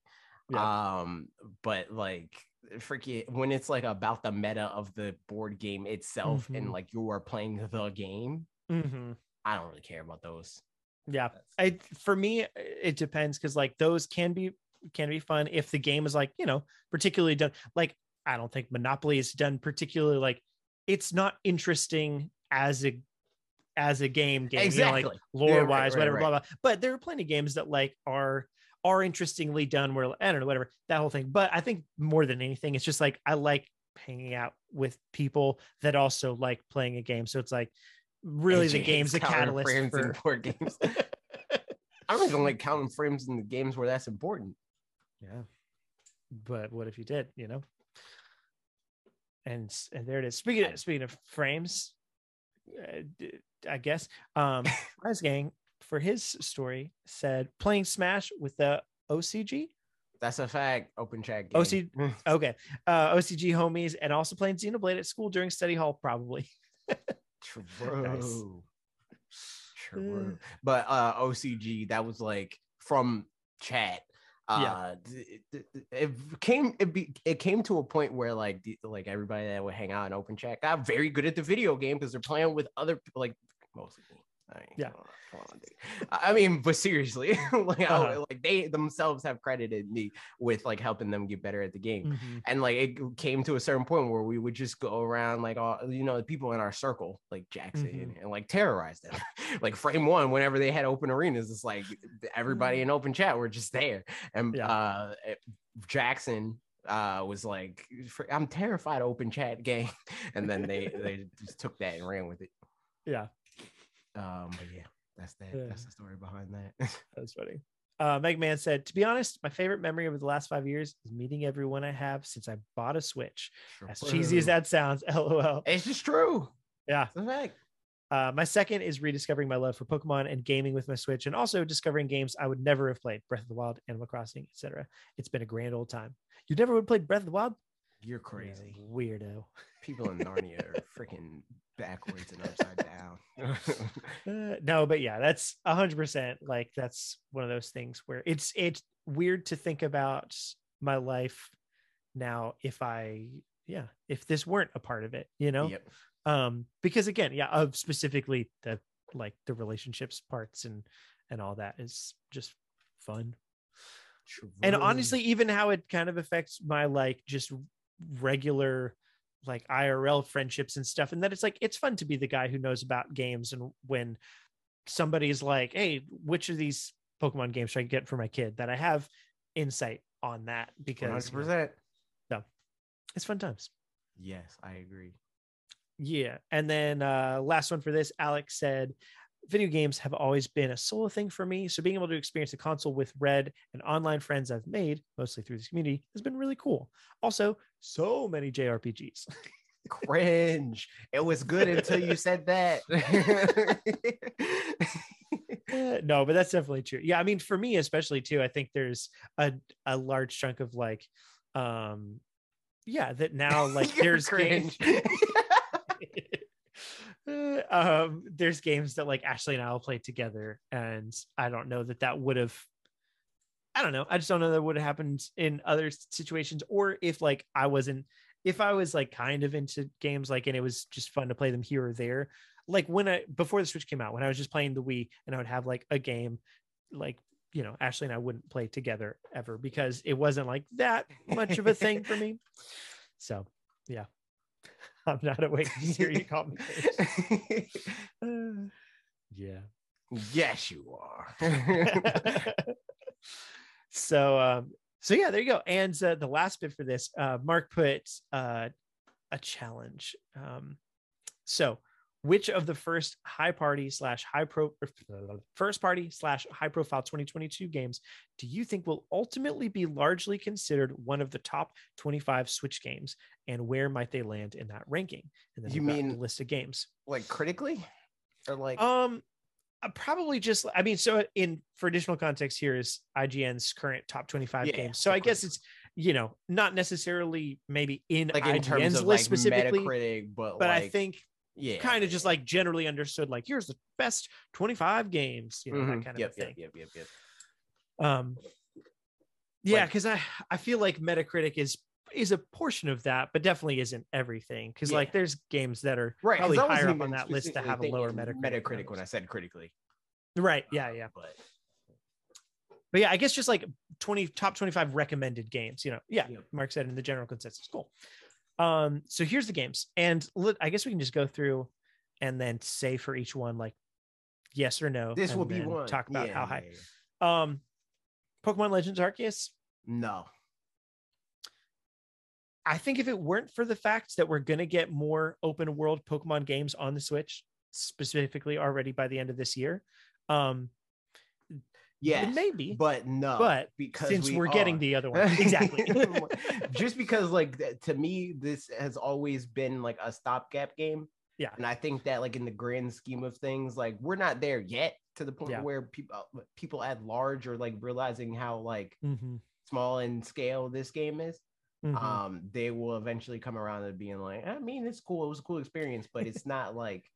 Yeah. Um, but like forget when it's like about the meta of the board game itself Mhm. and like you are playing the game, hmm I don't really care about those. Yeah. I for me it depends because like those can be can be fun if the game is like you know particularly done like I don't think Monopoly is done particularly like it's not interesting as a as a game game you know, like exactly. lore right, wise right, whatever right. blah blah but there are plenty of games that like are are interestingly done where I don't know whatever that whole thing but I think more than anything it's just like I like hanging out with people that also like playing a game so it's like really the game's counting catalyst frames for board games. [LAUGHS] I don't even like counting frames in the games where that's important. Yeah. But what if you did, you know? And and there it is. Speaking of, speaking of frames, uh, I guess um [LAUGHS] Rise Gang for his story said playing Smash with the OCG, That's a fact. Open chat game. OC [LAUGHS] okay, uh OCG homies, and also playing Xenoblade at school during study hall, probably. True. True. [LAUGHS] But uh OCG, that was like from chat. Yeah. Uh th- th- it came it be it came to a point where like the, like everybody that would hang out in open chat got very good at the video game because they're playing with other people like mostly. I mean, Yeah. come on, come on. I I mean, but seriously, [LAUGHS] like, Uh-huh. like they themselves have credited me with like helping them get better at the game Mhm. and like it came to a certain point where we would just go around like all you know the people in our circle like jackson Mhm. and like terrorize them [LAUGHS] like frame one whenever they had open arenas it's like everybody in open chat were just there and. Yeah. uh eh, jackson uh was like i'm terrified of open chat game [LAUGHS] and then they they just took that and ran with it Yeah, um but yeah that's that Yeah. that's the story behind that [LAUGHS] that's funny. Uh, Meg Man said, to be honest, my favorite memory over the last five years is meeting everyone I have since I bought a Switch. As cheesy as that sounds, [LAUGHS] lol. it's just true Yeah. Uh, my second is rediscovering my love for Pokemon and gaming with my Switch, and also discovering games I would never have played Breath of the Wild, Animal Crossing, etc. It's been a grand old time. You never would have played Breath of the Wild? you're crazy weirdo. people in Narnia are freaking backwards and upside down. [LAUGHS] Uh, no, but yeah, that's a hundred percent. Like that's one of those things where it's it's weird to think about my life now if I yeah if this weren't a part of it, you know. Yep. um because again yeah of specifically the like the relationships parts and and all that is just fun True. and honestly even how it kind of affects my like just regular like irl friendships and stuff and that it's like it's fun to be the guy who knows about games and when somebody's like hey which of these pokemon games should i get for my kid that i have insight on that because you know, 100%. it's fun times Yes, I agree. Yeah. And then uh last one for this, Alex said, video games have always been a solo thing for me. So being able to experience a console with Red and online friends I've made, mostly through this community, has been really cool. Also, so many JRPGs. Cringe. It was good until you said that. Eh, [LAUGHS] no, but that's definitely true. Yeah, I mean, for me especially too, I think there's a a large chunk of like um yeah, that now like [LAUGHS] there's cringe. Uh, [LAUGHS] [LAUGHS] um there's games that like ashley and i'll play together and i don't know that that would have i don't know i just don't know that would have happened in other situations or if like i wasn't if i was like kind of into games like and it was just fun to play them here or there like when i before the switch came out when i was just playing the wii and i would have like a game like you know ashley and i wouldn't play together ever because it wasn't like that much of a thing for me. [LAUGHS] So yeah [LAUGHS] i'm not awake to hear you call me. Uh, yeah. yes, you are. [LAUGHS] so um so yeah, there you go. And uh, the last bit for this, uh Mark put uh a challenge. Um so which of the first high party slash high pro first party slash high profile 2022 games do you think will ultimately be largely considered one of the top 25 switch games and where might they land in that ranking and then You mean- the list of games like critically? Or like um, uh, probably just. I mean, so in for additional context, here is IGN's current top twenty-five Yeah, games. So I guess it's you know not necessarily maybe in like in IGN's terms of list like specifically, Metacritic, but but like, I think yeah, kind of just like generally understood. Like here's the best twenty-five games, you know, Mhm. that kind of yep, thing. Yep, yep, yep, yep. Um, yeah, Like- because I I feel like Metacritic is is a portion of that, but definitely isn't everything. Because like there's games that are Right, probably higher up on that list to have a lower Metacritic. Metacritic when I said critically. Right. Yeah. Yeah. But But yeah, I guess just like 20 top 25 recommended games, you know. Yeah. Yeah. Mark said in the general consensus. Cool. Um, so here's the games. And let, I guess we can just go through and then say for each one, like yes or no. this will be one. Talk about Yeah, how yeah, high. yeah. Um Pokemon Legends Arceus. No. I think if it weren't for the fact that we're gonna get more open world Pokemon games on the Switch, specifically already by the end of this year. Um Yes. maybe, But no. but because since we we're getting the other [LAUGHS] one. Exactly. [LAUGHS] [LAUGHS] just because like to me this has always been like a stopgap game Yeah. and i think that like in the grand scheme of things like we're not there yet to the point Yeah. where people people at large are like realizing how like Mhm, small in scale this game is mhm. um they will eventually come around to being like i mean it's cool it was a cool experience but it's not like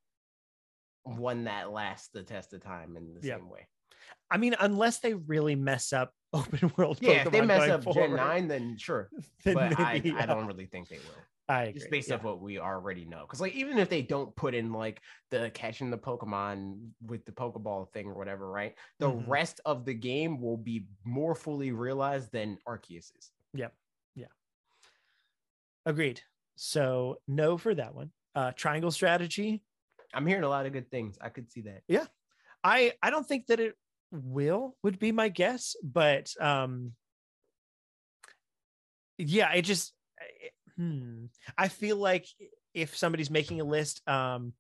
one that lasts the test of time in the Yeah. same way I mean, unless they really mess up [LAUGHS] open world yeah if they Pokemon mess up gen 9 then sure [LAUGHS] then but I, maybe, I yeah, don't really think they will [LAUGHS] I agree. just based yeah. off what we already know. Because like even if they don't put in like the catching the Pokemon with the Pokeball thing or whatever, right? The Mhm. rest of the game will be more fully realized than Arceus is. Yep. Yeah. Agreed. So no for that one. Uh, triangle strategy. I'm hearing a lot of good things. I could see that. Yeah. I I don't think that it will would be my guess, but um, yeah, it just it- hmm. I feel like if somebody's making a list, um,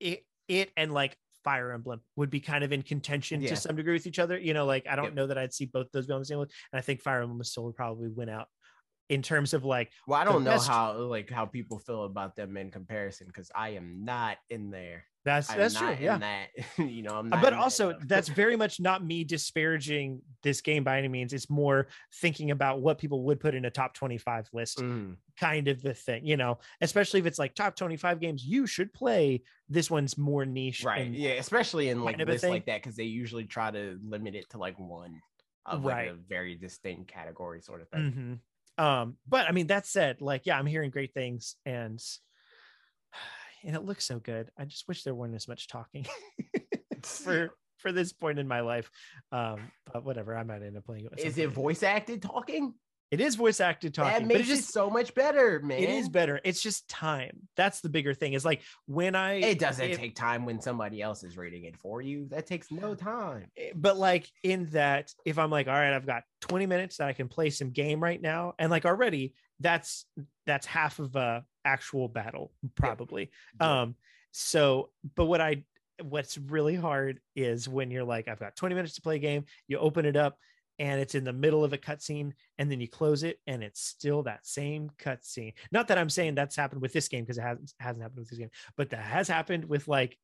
it it and like Fire Emblem would be kind of in contention Yeah. to some degree with each other. You know, like I don't Yep. know that I'd see both those be on the same list, and I think Fire Emblem still would probably win out in terms of like Well, I don't know best- how like how people feel about them in comparison because I am not in there. that's I'm that's not true. Yeah. in that. [LAUGHS] you know, I'm Uh, not. but that also that's very [LAUGHS] much not me disparaging this game by any means it's more thinking about what people would put in a top 25 list Mhm. kind of the thing you know especially if it's like top 25 games you should play this one's more niche right. and- Yeah, especially in like lists like that because they usually try to limit it to like one of like Right. a very distinct category sort of thing. Mhm. Um but i mean that said like yeah i'm hearing great things and [SIGHS] and it looks so good. I just wish there weren't as much talking [LAUGHS] for [LAUGHS] for this point in my life. Um but whatever i might end up playing it with Is it voice acted talking? It is voice acted talking that but makes it just it so much better, man. It is better. It's just time. That's the bigger thing. Is like when I It doesn't if- take time when somebody else is reading it for you. That takes no time. eh, but like in that if I'm like, all right, I've got 20 minutes that I can play some game right now, and like already that's that's half of a actual battle, probably. Yeah. Um, so but what I what's really hard is when you're like, I've got 20 minutes to play a game, you open it up and it's in the middle of a cutscene, and then you close it, and it's still that same cutscene. Not that I'm saying that's happened with this game because it hasn't hasn't happened with this game, but that has happened with like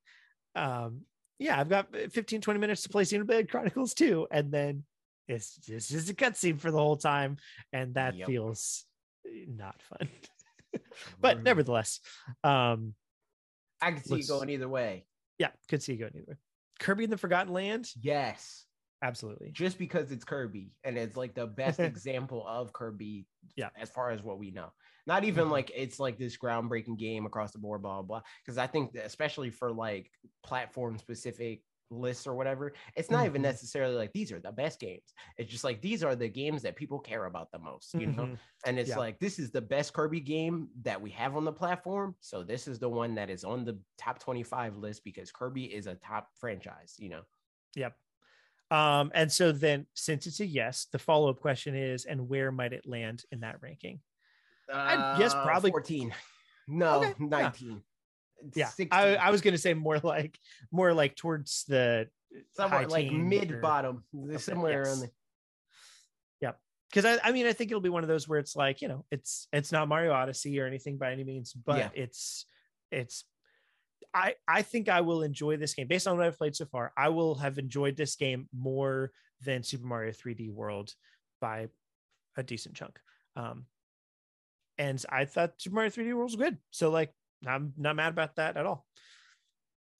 um yeah, I've got 15, 20 minutes to play Xenoblade Chronicles 2, and then it's just, just a cutscene for the whole time, and that Yep. feels not fun. [LAUGHS] but nevertheless, um, I can see it going either way. yeah, could see you going either way. Kirby in the Forgotten Land, Yes, absolutely. just because it's Kirby and it's like the best [LAUGHS] example of Kirby. Yeah. as far as what we know, not even Mhm. like it's like this groundbreaking game across the board, blah blah. Because I think especially for like platform specific lists or whatever, it's not even Mhm. necessarily like these are the best games. It's just like these are the games that people care about the most. You know. Mhm. And it's Yeah. like this is the best Kirby game that we have on the platform. So this is the one that is on the top 25 list because Kirby is a top franchise, you know. Yep. Um, and so then, since it's a yes, the follow up question is, and where might it land in that ranking? I'd guess Uh, probably- 14. No, Okay, 19. Yeah, 16. I, I was going to say more like more like towards the somewhere high like mid bottom, Okay, somewhere yes. around there. because I, I mean I think it'll be one of those where it's like you know it's it's not Mario Odyssey or anything by any means, but Yeah. it's it's I I think I will enjoy this game based on what I've played so far. I will have enjoyed this game more than Super Mario 3D World by a decent chunk. Um, and I thought Super Mario 3D World was good, so like I'm not mad about that at all.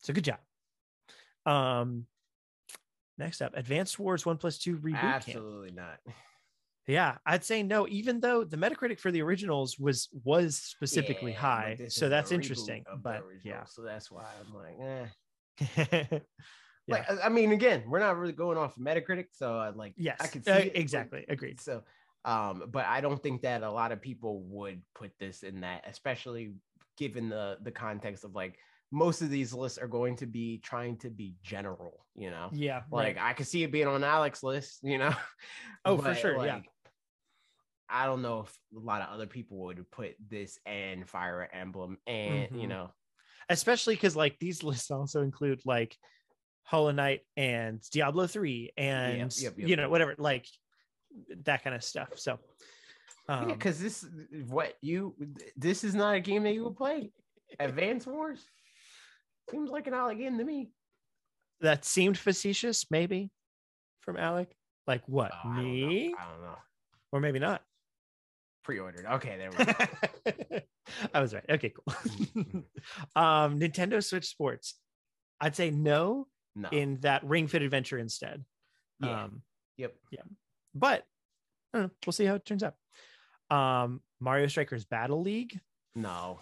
So good job. Um, next up, Advanced Wars One Plus Two reboot camp. Absolutely not. [LAUGHS] Yeah, I'd say no, even though the Metacritic for the originals was was specifically Yeah, high. So that's interesting. But yeah. So that's why I'm like, eh. [LAUGHS] Like, I- I mean, again, we're not really going off of Metacritic, so uh, like, Yes, I can see uh, it, but- exactly. Agreed. So, um, but I don't think that a lot of people would put this in that, especially given the the context of like most of these lists are going to be trying to be general, you know. Yeah. Like right. I could see it being on Alex list, you know. [LAUGHS] Oh, for But, sure, yeah. I don't know if a lot of other people would put this and Fire Emblem and you Mhm. know, especially because like these [LAUGHS] lists also include like Hollow Knight and Diablo 3 and yep, yep, you know yep. whatever like that kind of stuff. So yeah, um, because this what you this is not a game that you would play. Advance Wars seems like an out game to me. that seemed facetious, maybe from Alec. Like what? Oh, I don't me? I don't know. Or maybe not. Pre-ordered. Okay, there we go. [LAUGHS] I was right. Okay, cool. [LAUGHS] Um, Nintendo Switch Sports. I'd say no No. in that Ring Fit Adventure instead. Yeah. Um, yep. but I don't know. We'll see how it turns out. Um, Mario Strikers Battle League. No.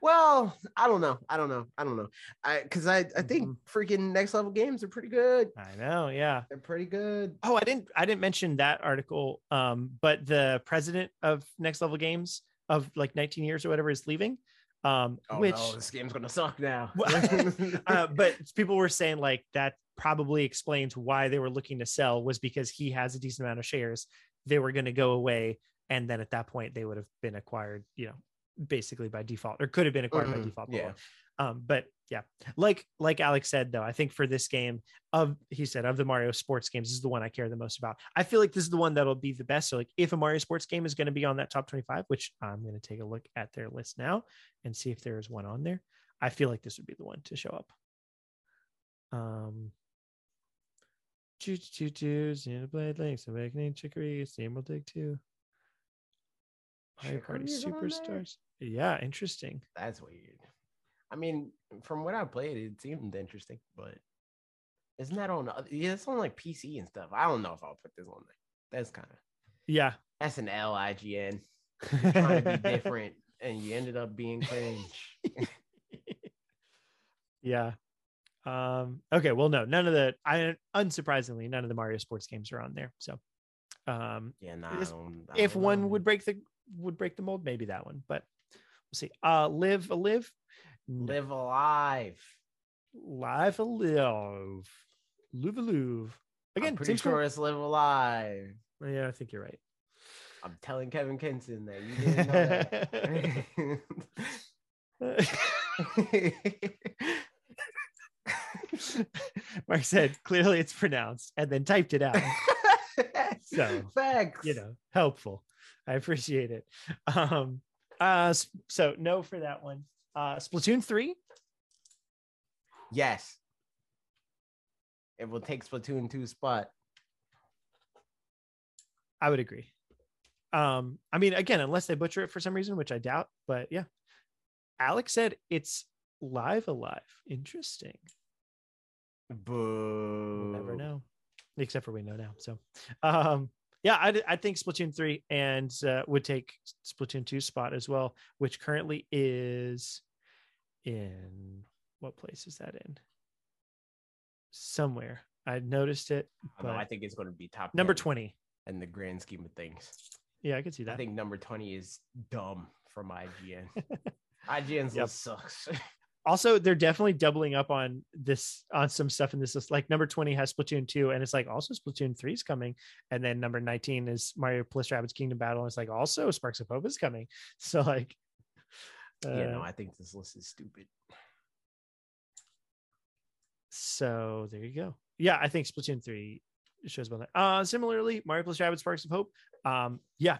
Well, I don't know. I don't know. I don't know. I because I I think Mhm. freaking next level games are pretty good. I know, yeah. They're pretty good. Oh, I didn't I didn't mention that article. Um, but the president of Next Level Games of like 19 years or whatever is leaving. Um, Oh which no, this game's gonna suck now. [LAUGHS] uh, but people were saying like that probably explains why they were looking to sell was because he has a decent amount of shares. They were going to go away, and then at that point they would have been acquired, you know, basically by default, or could have been acquired by Mhm, default. yeah. Um, but yeah, like like Alex said though, I think for this game of he said of the Mario sports games, this is the one I care the most about. I feel like this is the one that'll be the best. So like if a Mario sports game is going to be on that top 25, which I'm going to take a look at their list now and see if there is one on there. I feel like this would be the one to show up. Um Choo choo choo, Xenoblade Links, Awakening, Chicory, Steam dig two. Mario Party? Superstars. Yeah, interesting. That's weird. I mean, from what I played, it seemed interesting, but isn't that on? Yeah, it's on like PC and stuff. I don't know if I'll put this on there. That's kind of Yeah. that's an L I G N. Trying to be [LAUGHS] different, and you ended up being cringe. [LAUGHS] yeah. Um, okay, well, no, none of the I unsurprisingly, none of the Mario sports games are on there. So um Yeah, nah. I don't, I if one would break the would break the mold, maybe that one, but see. Uh live a live live alive. live a live live a live again I'm pretty seems cool. it's live alive. yeah i think you're right I'm telling Kevin Kenson that you didn't know that. [LAUGHS] mark said clearly it's pronounced and then typed it out [LAUGHS] So, thanks. you know helpful i appreciate it um uh so no for that one. Uh splatoon 3 Yes. It will take Splatoon 2 spot. i would agree. Um i mean again unless they butcher it for some reason which i doubt but yeah. Alex said it's live alive. Interesting. Boo. we'll never know. Except for we know now so um yeah i, I think splatoon 3 and uh, would take splatoon 2 spot as well which currently is in what place is that in somewhere i noticed it I, know, I think it's going to be top number 10 20 in the grand scheme of things. yeah i could see that I think number 20 is dumb from IGN. IGN's [LAUGHS] Yep. list sucks. [LAUGHS] also they're definitely doubling up on this on some stuff in this list. Like number 20 has splatoon 2 and it's like also splatoon 3 is coming. And then number 19 is mario plus rabbids kingdom battle and it's like also sparks of hope is coming. [LAUGHS] So like uh, yeah, no, I think this list is stupid. so there you go. Yeah i think splatoon 3 shows about that uh similarly mario plus rabbids sparks of hope. Um yeah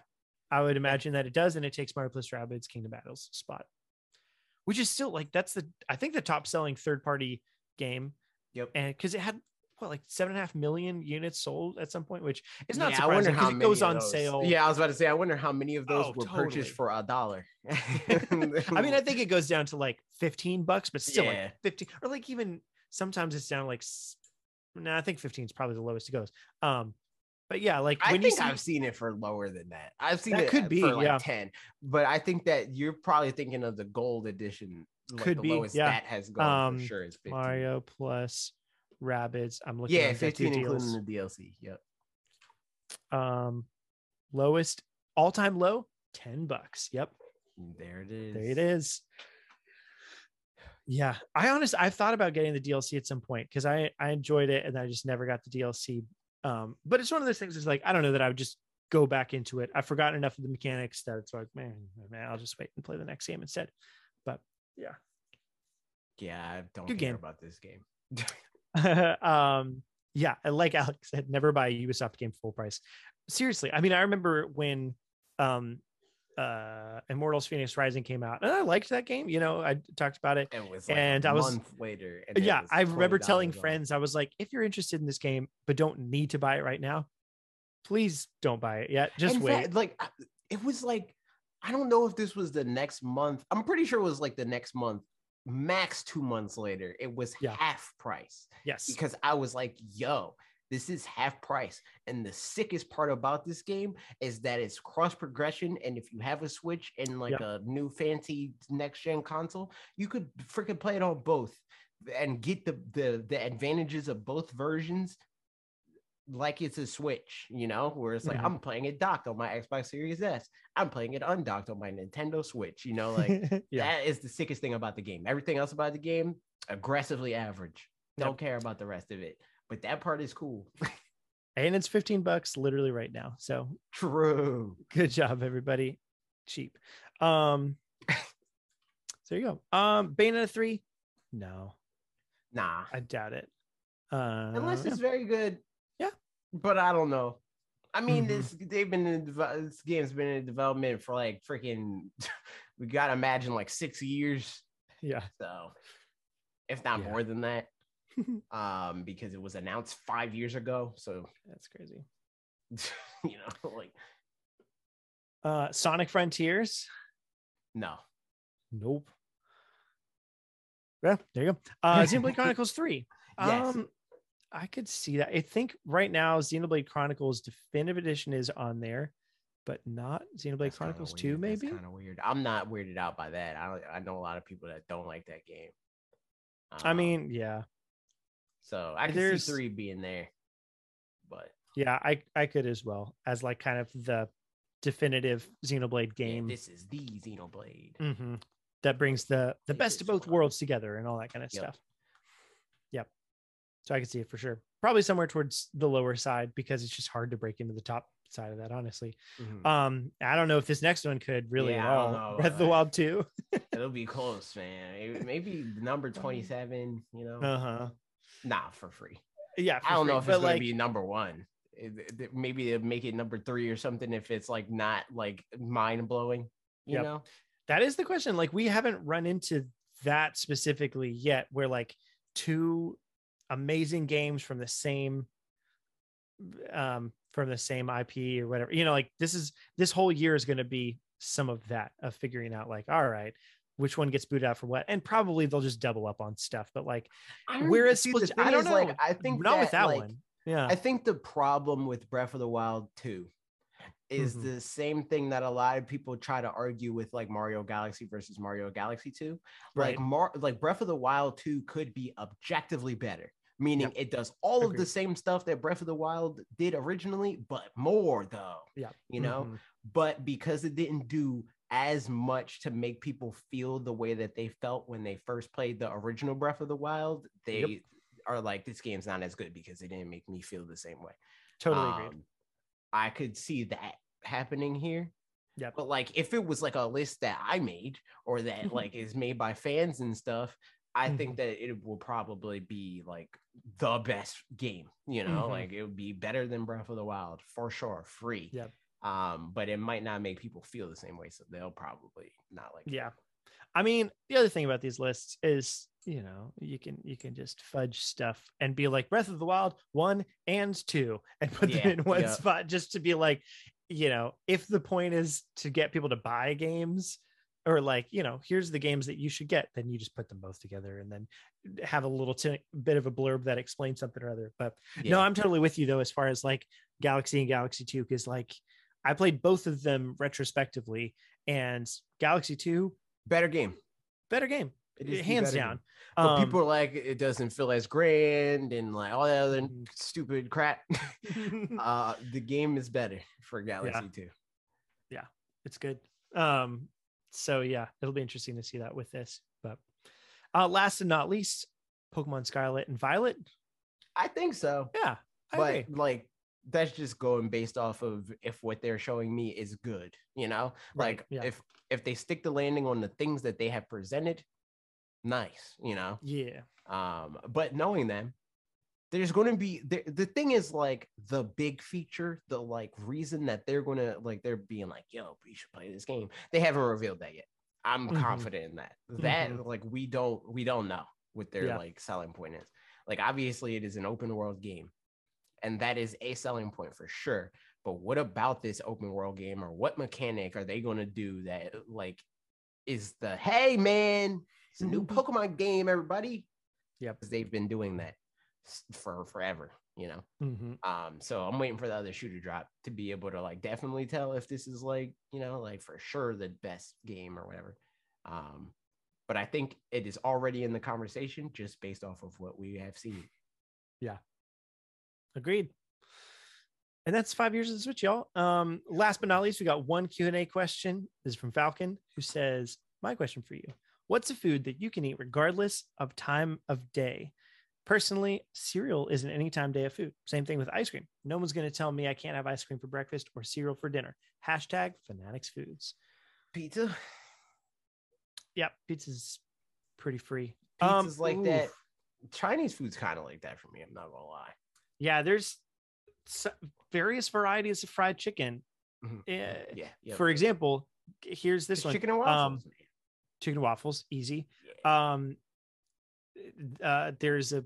i would imagine that it does and it takes mario plus rabbids kingdom battles spot which is still like that's the i think the top selling third party game Yep. and because it had what like seven and a half million units sold at some point which is not Yeah, I wonder surprising how because it goes many on sale Yeah, I was about to say, I wonder how many of those Oh, were totally. purchased for a dollar. [LAUGHS] i mean i think it goes down to like 15 bucks but still Yeah. like 15 or like even sometimes it's down like no i think 15 is probably the lowest it goes um but yeah like I think see I've seen it for lower than that. I've seen That it could be, for like yeah. 10, but I think that you're probably thinking of the gold edition like, Could the be, lowest yeah. that has gone Um, for sure is 15. Mario plus Rabbids. I'm looking. Yeah, at 15 including the DLC. Yep. Um, lowest all time low, ten bucks. Yep, There it is. there it is. Yeah, I honestly I've thought about getting the DLC at some point because I I enjoyed it and I just never got the DLC. Um, but it's one of those things. It's like I don't know that I would just go back into it. I've forgotten enough of the mechanics that it's like, man, man, I'll just wait and play the next game instead. But yeah, Yeah, I don't Good care game. about this game. [LAUGHS] um yeah like alex said never buy a ubisoft game full price seriously i mean i remember when um uh immortals phoenix rising came out and i liked that game you know i talked about it It was like And a I was- month later. and yeah was i remember telling $20 off. friends i was like if you're interested in this game but don't need to buy it right now please don't buy it yet just In wait fact, like it was like I don't know if this was the next month. I'm pretty sure it was like the next month, max two months later. It was Yeah. half price yes because I was like, "Yo, this is half price." And the sickest part about this game is that it's cross progression, and if you have a Switch and like a new fancy next gen console, you could freaking play it on both and get the the the advantages of both versions like it's a switch you know where it's like Mhm. i'm playing it docked on my xbox series s. I'm playing it undocked on my nintendo switch you know like [LAUGHS] yeah. that is the sickest thing about the game. Everything else about the game aggressively average. Don't care about the rest of it but that part is cool. And it's 15 bucks literally right now. So true. good job everybody. Cheap. Um so there you go. Um bayonetta 3 no. Nah. I doubt it. Uh unless yeah. it's very good. Yeah. but i don't know. I mean Mhm. this they've been in this game's been in development for like freaking [LAUGHS] we gotta imagine like six years. Yeah. So, if not Yeah. more than that, [LAUGHS] um, because it was announced five years ago. So, [LAUGHS] that's crazy [LAUGHS] you know, like uh sonic frontiers no, nope yeah there you go uh xenoblade chronicles 3 Yes. um i could see that i think right now xenoblade chronicles definitive edition is on there but not xenoblade chronicles 2 maybe kind of weird. I'm not weirded out by that. I I know a lot of people that don't like that game. i Um, mean yeah so I can there's- see three being there, but yeah i i could as well as like kind of the definitive xenoblade yeah, game this is the Xenoblade. Mhm. that brings the the It best of both worlds together and all that kind of Yep. stuff yep so i can see it for sure probably somewhere towards the lower side because it's just hard to break into the top side of that honestly Mhm. um i don't know if this next one could really Yeah, at I don't all know, breath of the wild 2 It'll be close, man. Maybe number [LAUGHS] twenty-seven. You know, uh-huh nah, for free. yeah I don't for know if it's but gonna be number one. It- it- maybe they'll make it number three or something if it's like not like mind blowing. You Yep. know, that is the question like we haven't run into that specifically yet where like two amazing games from the same um from the same ip or whatever you know like this is this whole year is going to be some of that of figuring out like all right which one gets booted out for what and probably they'll just double up on stuff but like where is don't- where it's see, the supposed i don't know Like, I think not with that like, one yeah I think the problem with Breath of the Wild 2 is Mhm. the same thing that a lot of people try to argue with like Mario Galaxy versus Mario Galaxy 2. Like Mar- like Breath of the Wild 2 could be objectively better. Meaning it does all of the same stuff that Breath of the Wild did originally, but more though. yeah You know, Mhm. but because it didn't do as much to make people feel the way that they felt when they first played the original Breath of the Wild, they Yep. are like, this game's not as good because it didn't make me feel the same way. totally agreed Um, I could see that happening here. Yeah. But like if it was like a list that I made or that Mhm. like is made by fans and stuff, I Mm-hmm. think that it will probably be like the best game, you know, Mhm. like it would be better than Breath of the Wild for sure, free. Yep. Um, but it might not make people feel the same way, so they'll probably not like it. yeah i mean the other thing about these lists is you know you can you can just fudge stuff and be like breath of the wild one and two [LAUGHS] and put them in one yeah. spot just to be like you know if the point is to get people to buy games or like you know here's the games that you should get then you just put them both together and then have a little t- bit of a blurb that explains something or other but no i'm totally with you though as far as like galaxy and galaxy 2 because like i played both of them retrospectively and galaxy 2 better game. better game It is hands down. But Um, people are like, it doesn't feel as grand and like all that other Mhm. stupid crap. [LAUGHS] [LAUGHS] uh, the game is better for Galaxy 2. Yeah, it's good. Um, so yeah, it'll be interesting to see that with this. But uh, last and not least, Pokemon Scarlet and Violet. I think so. Yeah, I but agree. like that's just going based off of if what they're showing me is good, you know? Right, Like yeah. if if they stick the landing on the things that they have presented, nice, you know. Yeah, Um, but knowing them, there's going to be the, the thing is like the big feature, the like reason that they're going to like they're being like, yo, we should play this game. They haven't revealed that yet. I'm Mhm. confident in that. That Mhm. like we don't we don't know what their Yeah. like selling point is. Like obviously it is an open world game, and that is a selling point for sure. But what about this open world game, or what mechanic are they going to do that like is the hey man, it's a new Mhm. Pokemon game, everybody Yep. because they've been doing that for forever, you know. hmm Um, so I'm waiting for the other shoe to drop to be able to like definitely tell if this is like, you know, like for sure the best game or whatever. Um, but I think it is already in the conversation just based off of what we have seen. Agreed. And that's five years of the Switch, y'all. Um, last but not least, we got one Q and A question. This is from Falcon, who says, "My question for you: What's a food that you can eat regardless of time of day?" Personally, cereal is an anytime day of food. Same thing with ice cream. No one's going to tell me I can't have ice cream for breakfast or cereal for dinner. Hashtag Fanatics Foods. Pizza, Yep, pizza's pretty free. pizza's Um, like that. Chinese food's kind of like that for me. I'm not gonna lie. Yeah, there's various varieties of fried chicken. Mhm. Eh, Yeah, yeah. For example, here's this Just one: chicken and Um, waffles. chicken and waffles, easy. Yeah. Um, uh, there's a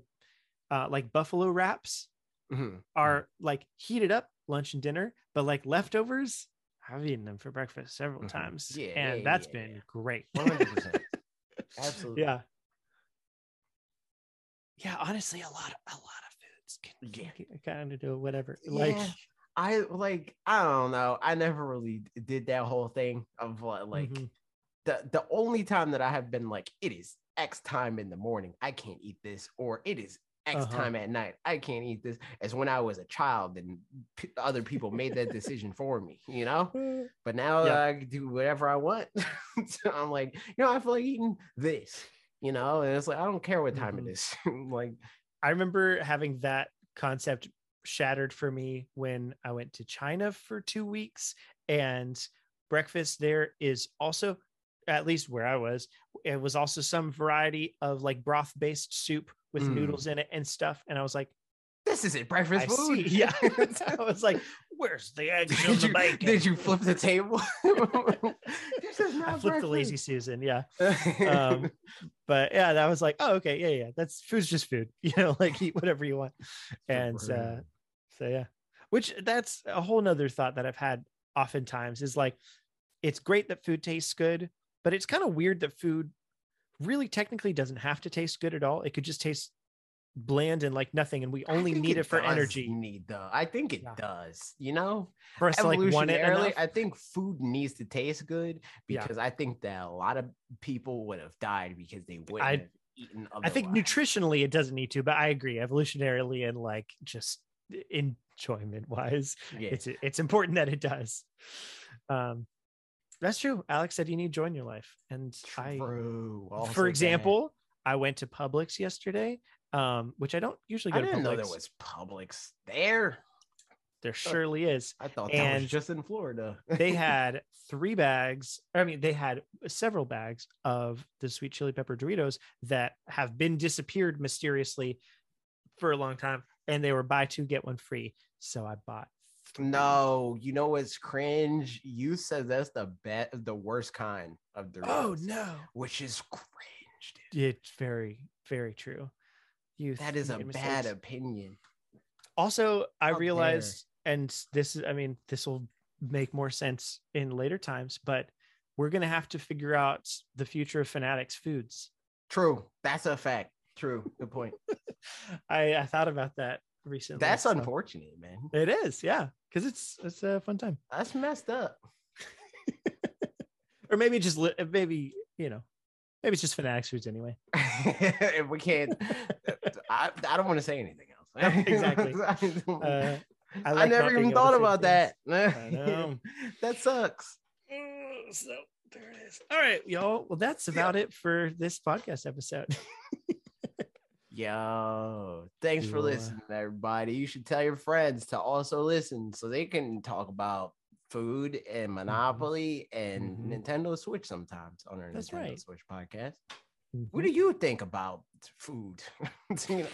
uh, like buffalo wraps Mhm. are like heated up lunch and dinner, but like leftovers, I've eaten them for breakfast several Mhm. times, Yeah, and yeah, that's been great. 100%. [LAUGHS] Absolutely. yeah, yeah. Honestly, a lot, of, a lot of Yeah. kind of do whatever. Yeah, Like, I like I don't know. I never really did that whole thing of uh, like Mhm. the the only time that I have been like it is X time in the morning. I can't eat this, or it is X Uh-huh. time at night. I can't eat this. As when I was a child and p- other people made that decision for me. You know. [LAUGHS] But now Yeah. I can do whatever I want. [LAUGHS] so I'm like, you know, I feel like eating this. You know, and it's like I don't care what time Mhm. it is. [LAUGHS] like, I remember having that concept shattered for me when I went to China for two weeks, and breakfast there is also, at least where I was, it was also some variety of like broth based soup with Mm. noodles in it and stuff. And I was like, this isn't breakfast I food. see. [LAUGHS] Yeah. [LAUGHS] I was like, where's the [LAUGHS] eggs and did the you, bacon? did you flip the table? [LAUGHS] [LAUGHS] this is not I flipped the lazy. Susan. Yeah. Um, but yeah, that was like, oh, okay. Yeah. Yeah. That's food's just food, you know, like eat whatever you want. And uh, so yeah, which that's a whole nother thought that I've had oftentimes is like, it's great that food tastes good, but it's kind of weird that food really technically doesn't have to taste good at all. It could just taste bland and like nothing, and we only need it, for does energy Need though, I think it Yeah. does. You know, for us like it evolutionarily. I think food needs to taste good Yeah. because I think that a lot of people would have died because they wouldn't I- have eaten. I think nutritionally it doesn't need to, but I agree evolutionarily and like just enjoyment wise, Yeah. it's it's important that it does. Um, that's true. Alex said you need joy in your life, and I, Also for that. example, I went to Publix yesterday, um, which I don't usually go I to didn't Publix. know there was Publix there. There surely is. I thought that And was just in Florida. [LAUGHS] They had three bags. I mean, they had several bags of the sweet chili pepper Doritos that have been disappeared mysteriously for a long time, and they were buy two get one free. So I bought. three. no, you know what's cringe? You said that's the bet, the worst kind of Doritos. Oh no! which is cringe, dude. It's very, very true. You. That is a made bad opinion. Also, I How dare. realized, and this is, I mean, this will make more sense in later times, but we're gonna have to figure out the future of Fanatics foods. True. That's a fact. True. Good point. [LAUGHS] I, I thought about that recently. That's so- unfortunate, man. It is, yeah, because it's it's a fun time, That's messed up. [LAUGHS] or maybe just li- maybe you know Maybe it's just Fanatics Foods anyway. [LAUGHS] if we can't, I, I don't want to say anything else. [LAUGHS] exactly. [LAUGHS] Uh, I, I like not never even thought about things. that. I [LAUGHS] know. that sucks. Uh, So there it is. All right, y'all. Well, that's about it for this podcast episode. Yo, thanks for listening, everybody. You should tell your friends to also listen so they can talk about food and Monopoly and Mhm. Nintendo Switch sometimes on our That's Nintendo right. Switch podcast. Mhm. What do you think about food? [LAUGHS] You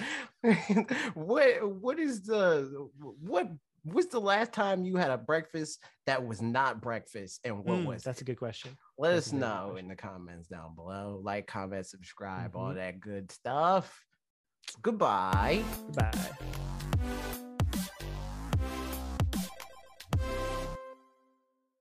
know, [LAUGHS] what what is the what what's the last time you had a breakfast that was not breakfast and what Mm, was that's it? a good question. Let that's us know in the comments down below. Like, comment, subscribe, all Mhm. that good stuff. Goodbye. Goodbye.